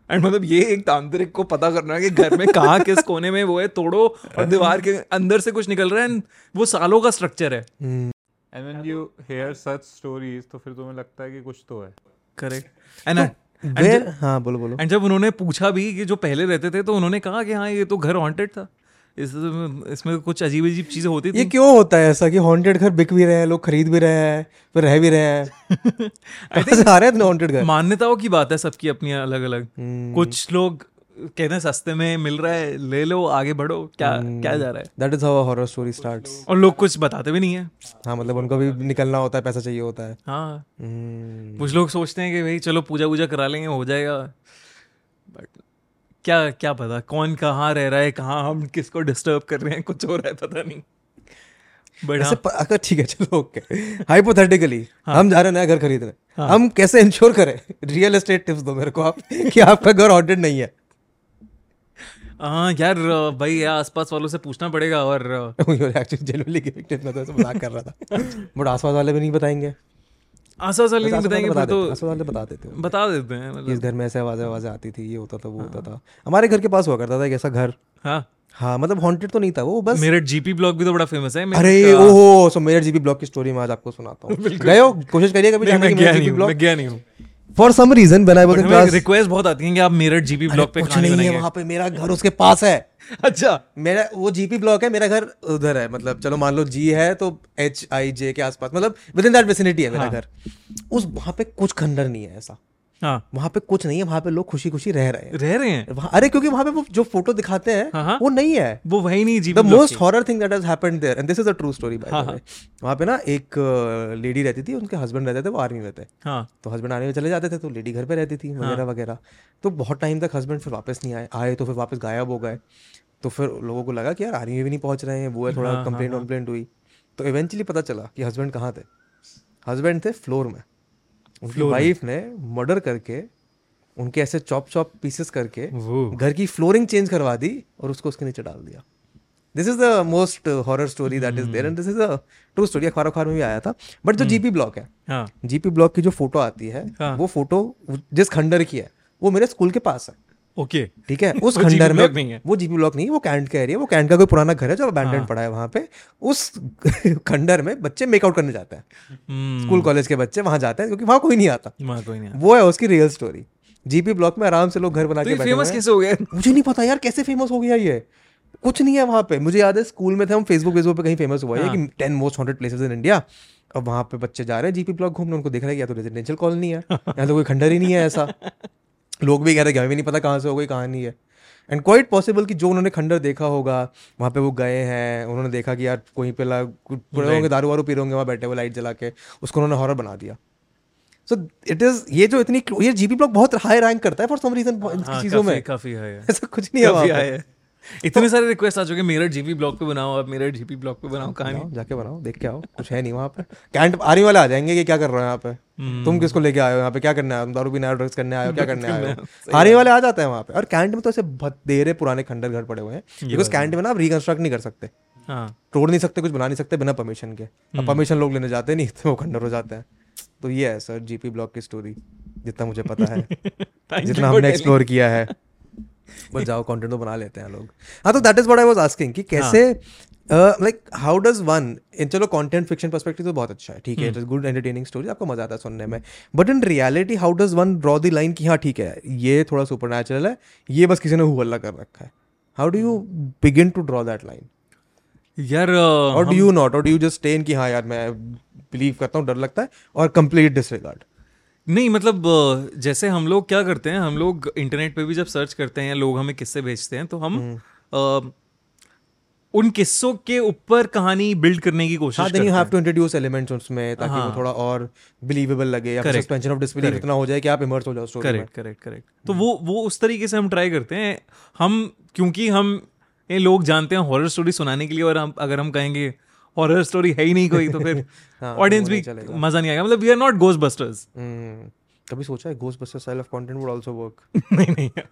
एंड मतलब ये एक तांत्रिक को पता करना है कि घर में कहाँ किस कोने में वो है तोड़ो और दीवार के अंदर से कुछ निकल रहा है and वो सालों का स्ट्रक्चर है। And when you hear such stories तो फिर तुम्हें लगता है कि कुछ तो है। करेक्ट एंड Where- हाँ बोलो बोलो। एंड जब उन्होंने पूछा भी कि जो पहले रहते थे तो उन्होंने कहा कि हाँ ये तो घर हॉन्टेड था। इस इसमें कुछ अजीब अजीब चीज़ें होती थी। ये क्यों होता है ऐसा कि हॉन्टेड घर बिक भी रहे हैं लोग खरीद भी रहे हैं फिर रह भी रहे हैं? कहाँ से आ हॉन्टेड घर? मान्यताओं की बात है सबकी अपनी अलग अलग hmm. कुछ लोग कहते हैं सस्ते में मिल रहा है ले लो आगे बढ़ो क्या हम्म। क्या जा रहा है? That is how horror story starts और लोग कुछ बताते भी नहीं है। हाँ मतलब उनको भी निकलना होता है पैसा चाहिए होता है। हाँ। हम्म, कुछ लोग सोचते हैं कि भाई चलो पूजा वूजा करा लेंगे हो जाएगा। बट क्या क्या पता कौन कहाँ रह रहा है कहाँ हम किसको डिस्टर्ब कर रहे हैं कुछ हो रहा है पता नहीं। बट हाँ। अगर ठीक है चलो ओके हाइपोथेटिकली हम जा रहे हैं नया घर खरीदने। हम कैसे इंश्योर करें? रियल एस्टेट टिप्स दो मेरे को आप कि आपका घर हॉन्टेड नहीं है। हाँ यार भाई यार आसपास वालों से पूछना पड़ेगा और एक्चुअली गिविंग मैं तो मज़ाक कर रहा था। बट आसपास वाले भी नहीं बताएँगे। आसपास वाले नहीं बताएँगे फिर तो आसपास वाले बता देते हो। बता देते हैं मतलब। इस घर में ऐसे आवाज़ें आवाज़ें आती थी ये होता था वो होता था। हमारे घर के पास हुआ करता था एक ऐसा घर। हाँ। हाँ मतलब हॉन्टेड तो नहीं था वो बस। मेरठ जीपी ब्लॉक भी तो बड़ा फ़ेमस है अरे ओहो सो मेरे जीपी ब्लॉक की स्टोरी मैं आज आपको सुनाता हूँ। गए कोशिश करिए कभी जाने की मैं गया नहीं हूँ। For some reason when I was in class request बहुत आती है कि आप मेरठ जीपी ब्लॉक पे कुछ नहीं है वहाँ पे मेरा घर उसके पास है। अच्छा। मेरा वो जीपी ब्लॉक है मेरा घर उधर है मतलब चलो मान लो जी है तो एच आई जे के आसपास मतलब विद इन दैट विसिनिटी है मेरा घर। उस वहाँ पे कुछ खंडर नहीं है ऐसा। हाँ। वहाँ पे कुछ नहीं है वहाँ पे लोग खुशी खुशी रह रहे हैं। रह रहे हैं? अरे क्योंकि वहाँ पे वो जो फ़ोटो दिखाते हैं हाँ, हाँ। वो नहीं है। वो वही नहीं the most horror thing that has happened there and this is a true story by हाँ, द वे वहाँ पे ना एक लेडी रहती थी उनके हस्बैंड रहते थे वो आर्मी में थे। हाँ। तो हस्बैंड आर्मी में चले जाते थे तो लेडी घर पे रहती थी वगैरह वगैरह। तो बहुत टाइम तक हस्बैंड फिर वापस नहीं आए। आए तो फिर वापस गायब हो गए। तो फिर लोगों को लगा कि यार आर्मी में भी नहीं पहुँच रहे हैं वो है थोड़ा कंप्लेंट वम्प्लेंट हुई। तो इवेंचुअली पता चला कि हस्बैंड कहाँ थे। हस्बैंड थे फ्लोर में। उनकी वाइफ ने मर्डर करके उनके ऐसे चॉप चॉप पीसेस करके घर की फ्लोरिंग चेंज करवा दी और उसको उसके नीचे डाल दिया। This is the most horror story that is there and this is a true story अखबार अखबार में भी आया था। बट जो जीपी ब्लॉक है हाँ। जीपी ब्लॉक की जो फ़ोटो आती है हाँ। वो फ़ोटो जिस खंडर की है वो मेरे स्कूल के पास है। ओके। ठीक है? उस खंडर में नहीं है। वो जीपी ब्लॉक नहीं है वो कैंट का एरिया वो कैंट का कोई पुराना घर है जो अबैंडन पड़ा है वहाँ पे उस खंडर में बच्चे मेकआउट करने जाते हैं। हम्म। स्कूल कॉलेज के बच्चे वहाँ जाते हैं क्योंकि वहाँ कोई नहीं आता। वहाँ कोई नहीं है। वो है उसकी रियल स्टोरी जीपी ब्लॉक में आराम से लोग घर बना तो के फ़ेमस कैसे हो गया? मुझे नहीं पता यार कैसे फ़ेमस हो गया ये? कुछ नहीं है वहाँ पे। मुझे याद है स्कूल में थे हम फेसबुक फेसबुक पे कहीं फ़ेमस हुआ है हाँ। कि ten most haunted places in India अब वहाँ पे बच्चे जा रहे हैं जीपी ब्लॉक घूमने उनको देख रहे हैं या तो रेजिडेंशियल कॉलोनी है या तो कोई खंडर ही नहीं है ऐसा। लोग भी कह रहे हैं कि हमें भी नहीं पता कहाँ से हो गई कहाँ नहीं है। एंड क्वाइट पॉसिबल कि जो उन्होंने खंडर देखा होगा वहाँ पे वो गए हैं उन्होंने देखा कि यार कोई पे पूरे होंगे दारू वारू पी रहे होंगे वहाँ बैठे हुए लाइट जला के उसको उन्होंने हॉरर बना दिया। सो इट इज़ ये जो इतनी ये जीपी ब्लॉक बहुत हाई रैंक करता है फॉर सम रीजन चीज़ों में। काफ़ी है। ऐसा कुछ नहीं है। इतने सारे रिक्वेस्ट आ चुके मेरठ जीपी ब्लॉग पे बनाओ आप मेरठ जीपी ब्लॉग पे बनाओ कहानी। जाके बनाओ देख के आओ कुछ है नहीं वहाँ पे। कैंट आर्मी वाले आ जाएँगे कि क्या कर रहे हो यहाँ पे? हम्म। तुम किसको लेके आए हो यहाँ पे? क्या करने आए दारू पीने आए ड्रग्स करने आए हो? क्या करने आए हो? आर्मी वाले आ जाते हैं वहाँ पे। और कैंट में तो ऐसे बतेरे पुराने खंडर घर पड़े हुए हैं बिकॉज़ कैंट में ना आप रिकंस्ट्रक्ट नहीं कर सकते। हाँ। तोड़ नहीं सकते कुछ बना नहीं सकते बिना परमिशन के। अब परमिशन लोग लेने जाते नहीं तो वो खंडर हो जाते हैं। तो ये है सर जीपी ब्लॉक की स्टोरी जितना मुझे पता है। जितना हमने एक्सप्लोर किया है। बस जाओ कंटेंट तो बना लेते हैं लोग। हाँ तो that is what I was asking कि कैसे like how does one in चलो कंटेंट फिक्शन पर्सपेक्टिव तो बहुत अच्छा है ठीक है it is good entertaining story आपको मज़ा आता है सुनने में। But in reality how does one draw the line कि हाँ ठीक है ये थोड़ा सुपर नेचुरल है ये बस किसी ने हुल्ला कर रखा है। How do you begin to draw that line यार और डू यू नॉट और do you just stay in कि हाँ यार मैं बिलीव करता हूँ डर लगता है और कंप्लीट डिसरिगार्ड नहीं मतलब जैसे हम लोग क्या करते हैं हम लोग इंटरनेट पे भी जब सर्च करते हैं लोग हमें किस्से भेजते हैं तो हम हम्म। उन किस्सों के ऊपर कहानी बिल्ड करने की कोशिश हाँ करते हैं हैव टू इंट्रोड्यूस एलिमेंट्स उसमें ताकि वो थोड़ा और बिलीवेबल लगे या फिर सस्पेंशन ऑफ़ डिसबिलीफ इतना हो जाए कि आप इमर्स हो जाओ स्टोरी करेक्ट करेक्ट करेक्ट तो वो वो उस तरीके से हम ट्राई करते हैं। हम क्योंकि हम ये लोग जानते हैं हॉरर स्टोरी सुनाने के लिए और हम अगर हम कहेंगे हॉरर स्टोरी है ही नहीं कोई तो फिर हाँ, ऑडियंस वो भी मज़ा नहीं आएगा। मतलब we are not ghost busters कभी सोचा है Ghostbuster style of content would also work नहीं नहीं यार।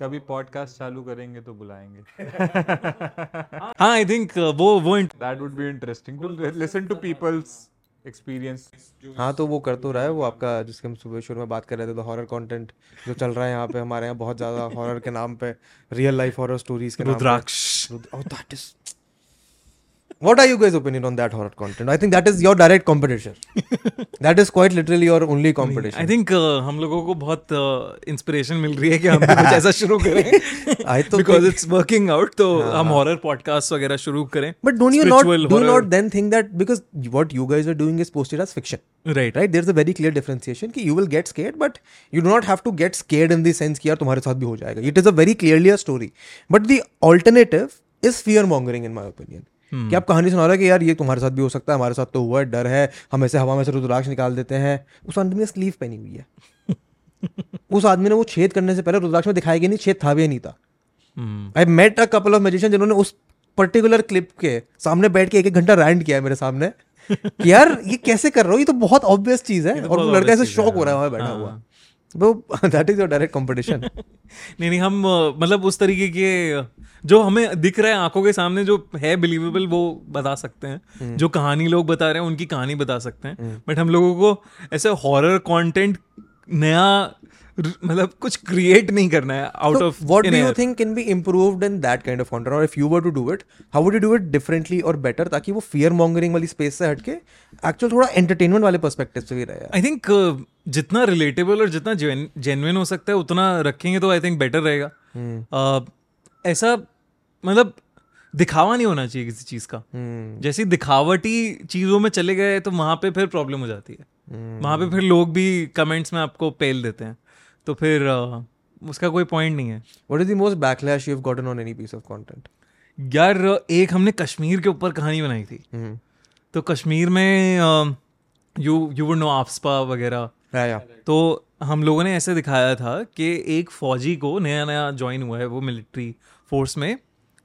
कभी पॉडकास्ट चालू करेंगे तो बुलाएँगे। हाँ आई थिंक वो वो that would be interesting to li- listen to people's experience हाँ तो वो कर तो रहा है वो आपका जिसके हम सुबह शुरू में बात कर रहे थे तो हॉरर कंटेंट जो चल रहा है यहाँ पे हमारे यहाँ बहुत ज़्यादा हॉरर के नाम पे रियल लाइफ हॉरर स्टोरीज के नाम पे। Rudraksh. Oh, that is. What are you guys' opinion on that horror content? I think that is your direct competition. that is quite literally your only competition. I think हम लोगों को बहुत इंस्पिरेशन मिल रही है कि हम कुछ ऐसा शुरू करें I तो बिकॉज़ इट्स वर्किंग आउट तो हम हॉरर पॉडकास्ट वगैरह शुरू करें But don't you not do not then think that because what you guys are doing is posted as fiction, right right? There's a very clear differentiation कि you will get scared, but you do not have to get scared in the sense कि यार तुम्हारे साथ भी हो जाएगा. It is a very clearly a story. But the alternative is fear mongering in my opinion. कि आप कहानी सुना रहे कि यार ये तुम्हारे साथ भी हो सकता है हमारे साथ तो हुआ है डर है हम ऐसे हवा में से रुद्राक्ष निकाल देते हैं। उस आदमी ने स्लीव पहनी हुई है। उस आदमी ने वो छेद करने से पहले रुद्राक्ष में दिखाया गया नहीं छेद था भी नहीं था। I met a couple of magician जिन्होंने उस पर्टिकुलर क्लिप के सामने बैठ के एक एक घंटा रैंड किया है मेरे सामने। कि यार ये कैसे कर रहे हो? ये तो बहुत ऑब्वियस चीज़ है तो और वो लड़का ऐसे शॉक हो रहा है वहाँ बैठा हाँ, हुआ। वो that is your direct competition नहीं नहीं हम मतलब उस तरीके के जो हमें दिख रहा है आँखों के सामने जो है बिलीवेबल वो बता सकते हैं hmm. जो कहानी लोग बता रहे हैं उनकी कहानी बता सकते हैं बट hmm. हम लोगों को ऐसे हॉरर कंटेंट नया मतलब कुछ क्रिएट नहीं करना है out of what do you think can be improved in that kind of content? Or if you were to do it how would you do it differently or better ताकि वो फियर मॉन्गरिंग वाली स्पेस से हटके एक्चुअल थोड़ा एंटरटेनमेंट वाले perspective से भी रहे? आई थिंक जितना रिलेटेबल और जितना जेन्युइन हो सकता है उतना रखेंगे तो आई थिंक बेटर रहेगा। Uh, ऐसा मतलब दिखावा नहीं होना चाहिए किसी चीज़ का। हम्म। जैसी दिखावटी चीज़ों में चले गए तो वहाँ पे फिर प्रॉब्लम हो जाती है। वहाँ पे फिर लोग भी कमेंट्स में आपको पेल देते हैं। तो फिर उसका कोई पॉइंट नहीं है। What is the most backlash you've gotten on any piece of content? यार एक हमने कश्मीर के ऊपर कहानी बनाई थी। हम्म। तो कश्मीर में you you would know AFSPA वगैरह। तो हम लोगों ने ऐसे दिखाया था कि एक फौजी को नया नया ज्वाइन हुआ है वो मिलिट्री फोर्स में।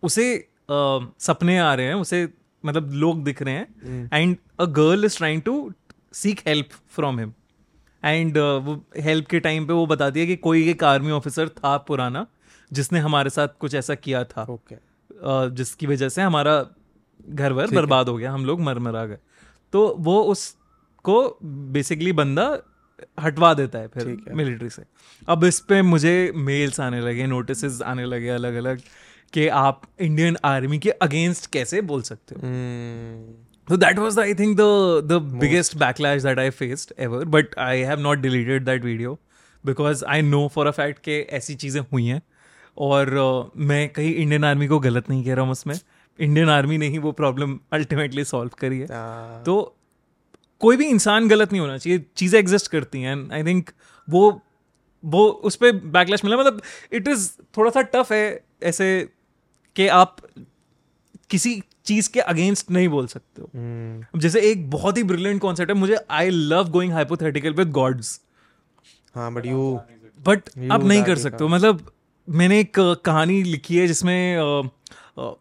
उसे अ, सपने आ रहे हैं उसे मतलब लोग दिख रहे हैं। And a girl is trying to seek help from him and वो हेल्प के टाइम पे वो बताती है कि कोई एक आर्मी ऑफिसर था पुराना जिसने हमारे साथ कुछ ऐसा किया था। Okay. अ, जिसकी वजह से हमारा घर वर बर्बाद हो गया हम लोग मर मरा गए। तो वो उसको बेसिकली बंदा हटवा देता है फिर मिलिट्री से। अब इस पे मुझे मेल्स आने लगे नोटिस आने लगे अलग अलग कि आप इंडियन आर्मी के अगेंस्ट कैसे बोल सकते हो? Hmm. So that was, I think, the the Most. biggest backlash that I faced ever. But I have not deleted that video because I know for a fact कि ऐसी चीज़ें हुई हैं और uh, मैं कहीं इंडियन आर्मी को गलत नहीं कह रहा हूँ उसमें इंडियन आर्मी ने ही वो प्रॉब्लम अल्टीमेटली सॉल्व करी है Ah. तो कोई भी इंसान गलत नहीं होना चाहिए चीज़ें एग्जिस्ट करती हैं एंड आई थिंक वो वो उस पर बैकलैश मिला मतलब इट इज़ थोड़ा सा टफ है ऐसे कि आप किसी चीज़ के अगेंस्ट नहीं बोल सकते हो। Hmm. जैसे एक बहुत ही ब्रिलियंट कॉन्सेप्ट है मुझे I love going hypothetical with gods हाँ but you बट आप नहीं कर सकते हो। मतलब मैंने एक कहानी लिखी है जिसमें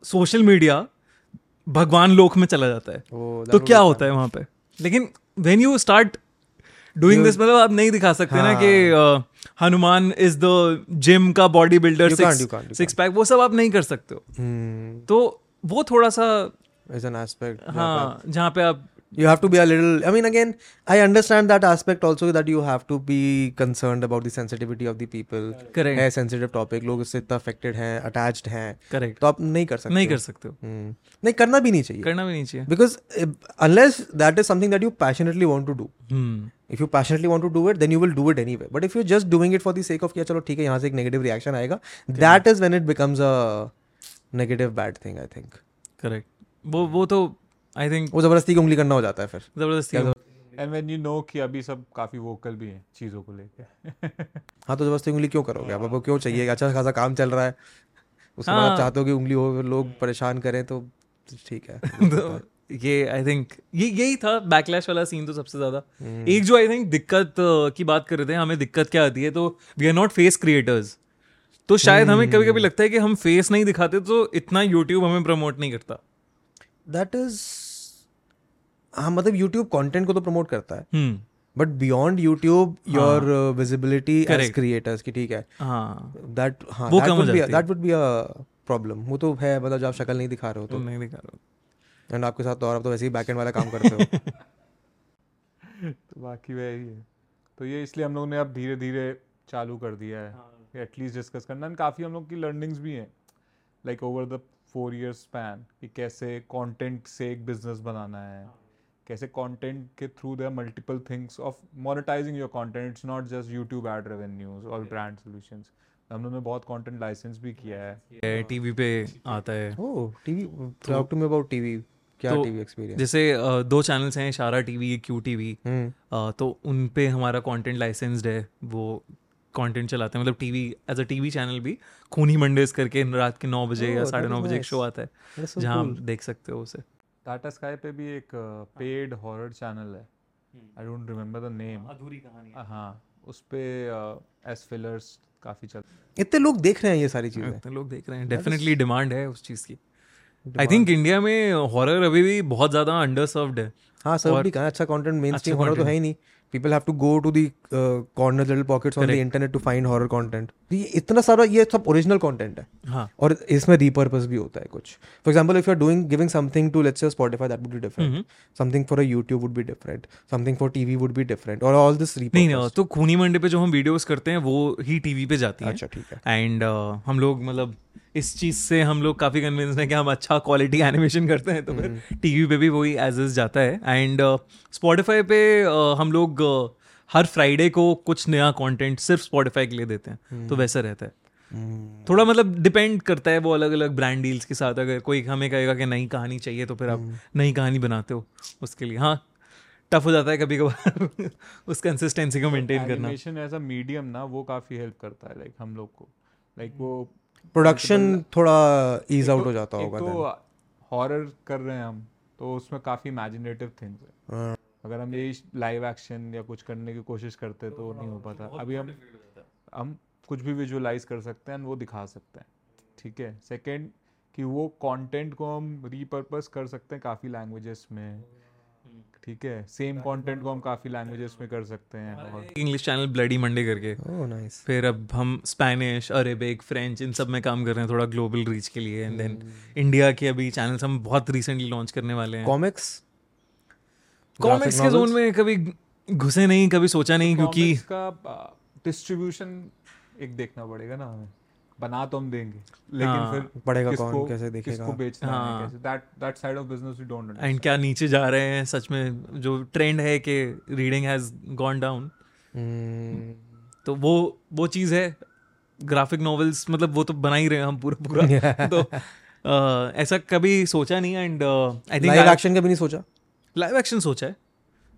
सोशल मीडिया भगवान लोक में चला जाता है। oh, तो क्या होता है वहाँ पे? लेकिन when you start doing this मतलब आप नहीं दिखा सकते हाँ. ना कि हनुमान इज़ द जिम का बॉडी बिल्डर सिक्स पैक वो सब आप नहीं कर सकते हो। Hmm. तो वो थोड़ा सा is an aspect हाँ जहाँ पे आप you have to be a little i mean again i understand that aspect also that you have to be concerned about the sensitivity of the people Correct. है sensitive topic लोग इससे इतना affected हैं attached हैं करेक्ट तो आप नहीं कर सकते नहीं हो। कर सकते हो हम्म, नहीं करना भी नहीं चाहिए करना भी नहीं चाहिए because unless that is something that you passionately want to do hmm if you passionately want to do it then you will do it anyway but if you're just doing it for the sake of कि चलो ठीक है यहाँ से एक negative reaction आएगा that is when it becomes a negative bad thing i think. Correct वो वो तो आई थिंक वो ज़बरदस्ती की उंगली करना हो जाता है फिर। ज़बरदस्ती एंड व्हेन यू नो कि अभी सब काफ़ी वोकल भी हैं चीज़ों को लेके। हाँ तो ज़बरदस्ती उंगली क्यों करोगे? आप आपको क्यों चाहिए? अच्छा खासा काम चल रहा है। उसके बाद आप हाँ। चाहते हो कि उंगली हो लोग परेशान करें तो ठीक है। तो ये आई थिंक ये यही था बैकलैश वाला सीन तो सबसे ज़्यादा। एक जो आई थिंक दिक्कत की बात कर रहे थे हमें दिक्कत क्या आती है तो we are not face creators तो शायद हमें कभी कभी लगता है कि हम फेस नहीं दिखाते तो इतना यूट्यूब हमें प्रमोट नहीं करता। दैट इज़ हाँ मतलब यूट्यूब कंटेंट को तो प्रमोट करता है। हम्म। But beyond YouTube your visibility as creators की ठीक है? हाँ। दैट हाँ हो है। That would be a problem वो तो है मतलब जब आप शक्ल नहीं दिखा रहे हो तो। नहीं दिखा रहे हो। एंड आपके साथ तो और आप तो वैसे ही बैक एंड वाला काम करते हो। तो बाकी वही है। तो ये इसलिए हम लोग ने अब धीरे धीरे चालू कर दिया है। एटलीस्ट डिस्कस करना। एंड काफ़ी हम लोग की लर्निंग्स भी हैं like over the four years span कि कैसे कंटेंट से एक बिज़नेस बनाना है कैसे कंटेंट के through there multiple things of monetising your content it's not just YouTube ad revenues और ब्रांड सॉल्यूशंस हम लोगों ने बहुत कंटेंट लाइसेंस भी किया है। टीवी पे आता है। ओह TV talk to me about TV क्या तो टीवी एक्सपीरियंस जैसे दो चैनल्स हैं इशारा टीवी क्यू टीवी तो उन पे हमारा कंटेंट लाइसेंस्ड है वो कंटेंट चलाते हैं। मतलब TV as a TV channel भी खूनी मंडेज करके रात के नौ बजे या Oh, साढ़े नौ बजे एक शो आता है जहाँ आप देख सकते हो उसे। टाटा स्काई पे भी एक पेड हॉरर चैनल है। I don't remember the name Adhuri Kahani हाँ। उस पे एस फिलर्स काफ़ी चल इतने लोग देख रहे हैं ये सारी चीज़ें। इतने लोग देख रहे हैं। डेफिनेटली डिमांड है उस चीज़ की। आई थिंक इंडिया में हॉरर अभी भी बहुत ज़्यादा अंडर सर्व्ड है हाँ सर भी कहाँ अच्छा कंटेंट मेन स्ट्रीम अच्छा हॉरर तो है ही नहीं। People have to go to the corner little pockets on the internet to find horror content ये इतना सारा ये सब ओरिजिनल कंटेंट है। हाँ। और इसमें रीपर्पस भी होता है कुछ। For example if you are doing giving something to let's Spotify that would be different something for a YouTube would be different something for TV would be different और ऑल दिस नहीं नहीं तो खूनी मंडे पे जो हम वीडियोस करते हैं वो ही टीवी पे जाती हैं। अच्छा ठीक है। एंड uh, हम लोग मतलब इस चीज़ से हम लोग काफ़ी कन्विंस हैं कि हम अच्छा क्वालिटी एनिमेशन करते हैं तो फिर टीवी पे भी वही एज इज़ जाता है। एंड स्पॉटिफाई पे uh, हम लोग uh, हर फ्राइडे को कुछ नया कंटेंट सिर्फ़ स्पॉटिफाई के लिए देते हैं तो वैसा रहता है। थोड़ा मतलब डिपेंड करता है वो अलग अलग ब्रांड डील्स के साथ अगर कोई हमें कहेगा कि नई कहानी चाहिए तो फिर आप नई कहानी बनाते हो उसके लिए। हाँ टफ हो जाता है कभी कभार। उस कंसिस्टेंसी को मेंटेन करना। एनिमेशन एज अ मीडियम ना वो काफ़ी हेल्प करता है लाइक हम लोग को। लाइक वो प्रोडक्शन थोड़ा ईज आउट हो जाता होगा तो हॉरर कर रहे हैं हम तो उसमें काफ़ी इमेजिनेटिव थिंग्स हाँ। अगर हम यही लाइव एक्शन या कुछ करने की कोशिश करते तो नहीं हो पाता। अभी हम हम कुछ भी विजुअलाइज कर सकते हैं वो दिखा सकते हैं। ठीक है? सेकेंड कि वो कंटेंट को हम रीपर्पस कर सकते हैं काफ़ी लैंग्वेजेस में। ठीक है? सेम कंटेंट को हम काफ़ी लैंग्वेजेस में कर सकते हैं। और इंग्लिश चैनल ब्लडी मंडे करके। ओह नाइस फिर अब हम स्पेनिश अरेबिक फ्रेंच इन सब में काम कर रहे हैं थोड़ा ग्लोबल रीच के लिए। एंड देन इंडिया के अभी चैनल्स हम बहुत रिसेंटली लॉन्च करने वाले हैं। कॉमिक्स कॉमिक्स के जोन में कभी घुसे नहीं कभी सोचा नहीं क्योंकि का डिस्ट्रीब्यूशन एक देखना पड़ेगा ना हमें बना तो हम देंगे लेकिन हाँ, फिर पड़ेगा कौन, कैसे देखेगा? किसको बेचना हाँ। है कैसे that that side of business we don't and क्या नीचे जा रहे हैं सच में जो ट्रेंड है कि रीडिंग हैज़ गॉन डाउन. तो वो वो चीज़ है ग्राफिक नॉवेल्स मतलब वो तो बना ही रहे हैं हम पूरा पूरा तो अ, ऐसा कभी सोचा नहीं एंड आई थिंक एक्शन का भी नहीं सोचा लाइव एक्शन सोचा है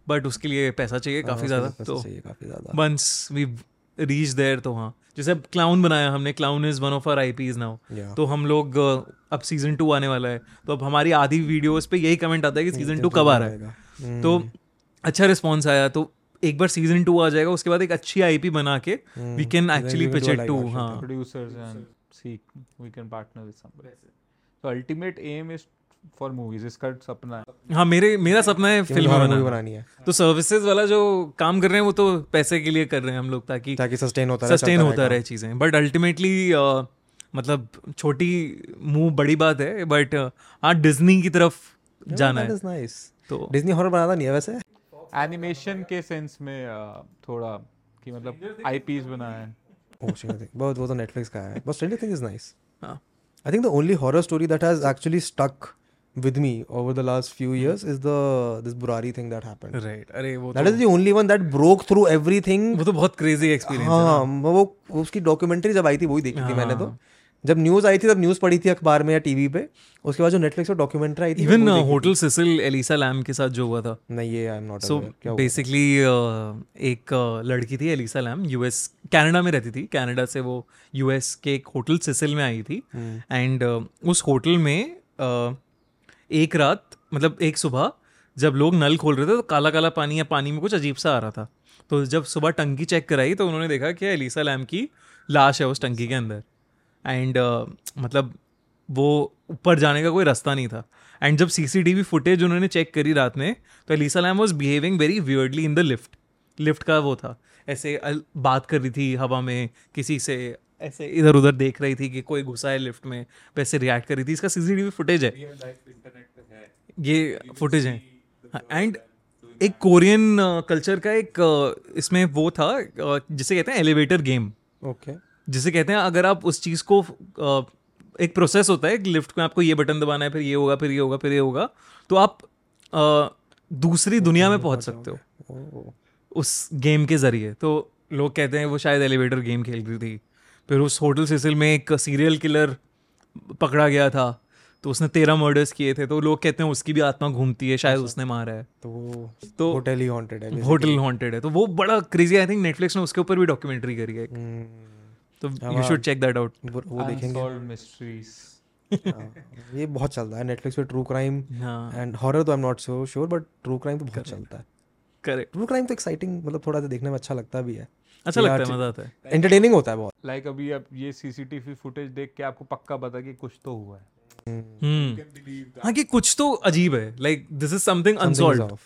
बट उसके लिए पैसा चाहिए काफ़ी हाँ, ज़्यादा तो काफ़ी ज़्यादा। वंस वी रीच देयर तो हाँ। जैसे अब क्लाउन बनाया हमने clown is one of our IPs now तो हम लोग अब सीज़न टू आने वाला है तो अब हमारी आधी वीडियोस पे यही कमेंट आता है कि सीज़न टू कब आ रहा है। हम्म, तो अच्छा रिस्पॉन्स आया तो एक बार सीज़न टू आ जाएगा उसके बाद एक अच्छी आईपी बना के we can actually pitch it to हाँ। producers and see we can partner with somebody so ultimate aim is for movies इसका सपना है। हाँ मेरे मेरा सपना है फ़िल्म मूवी बनाना। बनानी है। तो सर्विसेज़ वाला जो काम कर रहे हैं वो तो पैसे के लिए कर रहे हैं हम लोग ताकि ताकि सस्टेन होता रहे सस्टेन होता रहे चीज़ें। बट अल्टीमेटली मतलब छोटी मुँह बड़ी बात है बट हाँ डिज्नी की तरफ़ जाना है। नाइस तो डिज्नी हॉरर बनाता नहीं है वैसे? एनिमेशन के सेंस में uh, थोड़ा कि मतलब आईपीस बना है. बहुत वो तो नेटफ्लिक्स का है। But Stranger Things is nice हाँ। I think the only horror story that has actually stuck with me over the last few years is the this Burari thing that happened. Right अरे वो That is the only one that broke through everything. वो तो बहुत क्रेजी एक्सपीरियंस हाँ वो उसकी डॉक्यूमेंट्री जब आई थी वही देखी थी मैंने तो। हाँ। जब न्यूज़ आई थी तब न्यूज़ पढ़ी थी अखबार में या टीवी पे। उसके बाद जो नेटफ्लिक्स पर डॉक्यूमेंट्री आई थी even hotel Cecil Elisa Lam के साथ जो हुआ था। नहीं ये I am not so basically एक uh, लड़की थी एलिसा लैम यूएस कनाडा में रहती थी। कनाडा से वो यूएस के एक होटल सिसिल में आई थी। हम्म। एंड उस होटल में uh, एक रात मतलब एक सुबह जब लोग नल खोल रहे थे तो काला काला पानी या पानी में कुछ अजीब सा आ रहा था। तो जब सुबह टंकी चेक कराई तो उन्होंने देखा कि एलिसा लैम की लाश है उस टंकी के अंदर। एंड uh, मतलब वो ऊपर जाने का कोई रास्ता नहीं था। एंड जब सीसीटीवी फुटेज उन्होंने चेक करी रात में तो Elisa Lam was behaving very weirdly in the lift lift का वो था। ऐसे बात कर रही थी हवा में किसी से ऐसे इधर उधर देख रही थी कि कोई घुसा है लिफ्ट में वैसे रिएक्ट कर रही थी। इसका सीसीटीवी फुटेज है। ये फुटेज है। एंड एक कोरियन कल्चर का एक इसमें वो था जिसे कहते हैं एलिवेटर गेम ओके जिसे कहते हैं अगर आप उस चीज़ को एक प्रोसेस होता है एक लिफ्ट में आपको ये बटन दबाना है फिर ये होगा फिर ये होगा फिर ये होगा तो आप दूसरी दुनिया में पहुँच सकते हो। उस गेम के ज़रिए। तो लोग कहते हैं वो शायद एलिवेटर गेम खेल रही थी। फिर उस होटल सिसिल में एक सीरियल किलर पकड़ा गया था। तो उसने तेरह मर्डर्स किए थे तो लोग कहते हैं उसकी भी आत्मा घूमती है शायद उसने मारा है। तो वो तो होटल ही हॉन्टेड है होटल हॉन्टेड है। तो वो बड़ा क्रेजी आई थिंक नेटफ्लिक्स ने उसके ऊपर भी डॉक्यूमेंट्री करी है एक। हम्म, so you should check that out वो देखेंगे। mysteries. हाँ, ये बहुत चलता है नेटफ्लिक्स पे ट्रू क्राइम हाँ। एंड हॉरर तो I am not so sure but true crime तो बहुत चलता है। करेक्ट ट्रू क्राइम तो एक्साइटिंग मतलब थोड़ा सा देखने में अच्छा लगता भी है। अच्छा लगता है मज़ा आता है। एंटरटेनिंग होता है बहुत। लाइक अभी अब ये सीसीटीवी फुटेज देख के आपको पक्का पता कि कुछ तो हुआ है। हम्म। हाँ कि कुछ तो अजीब है। Like this is something unsolved.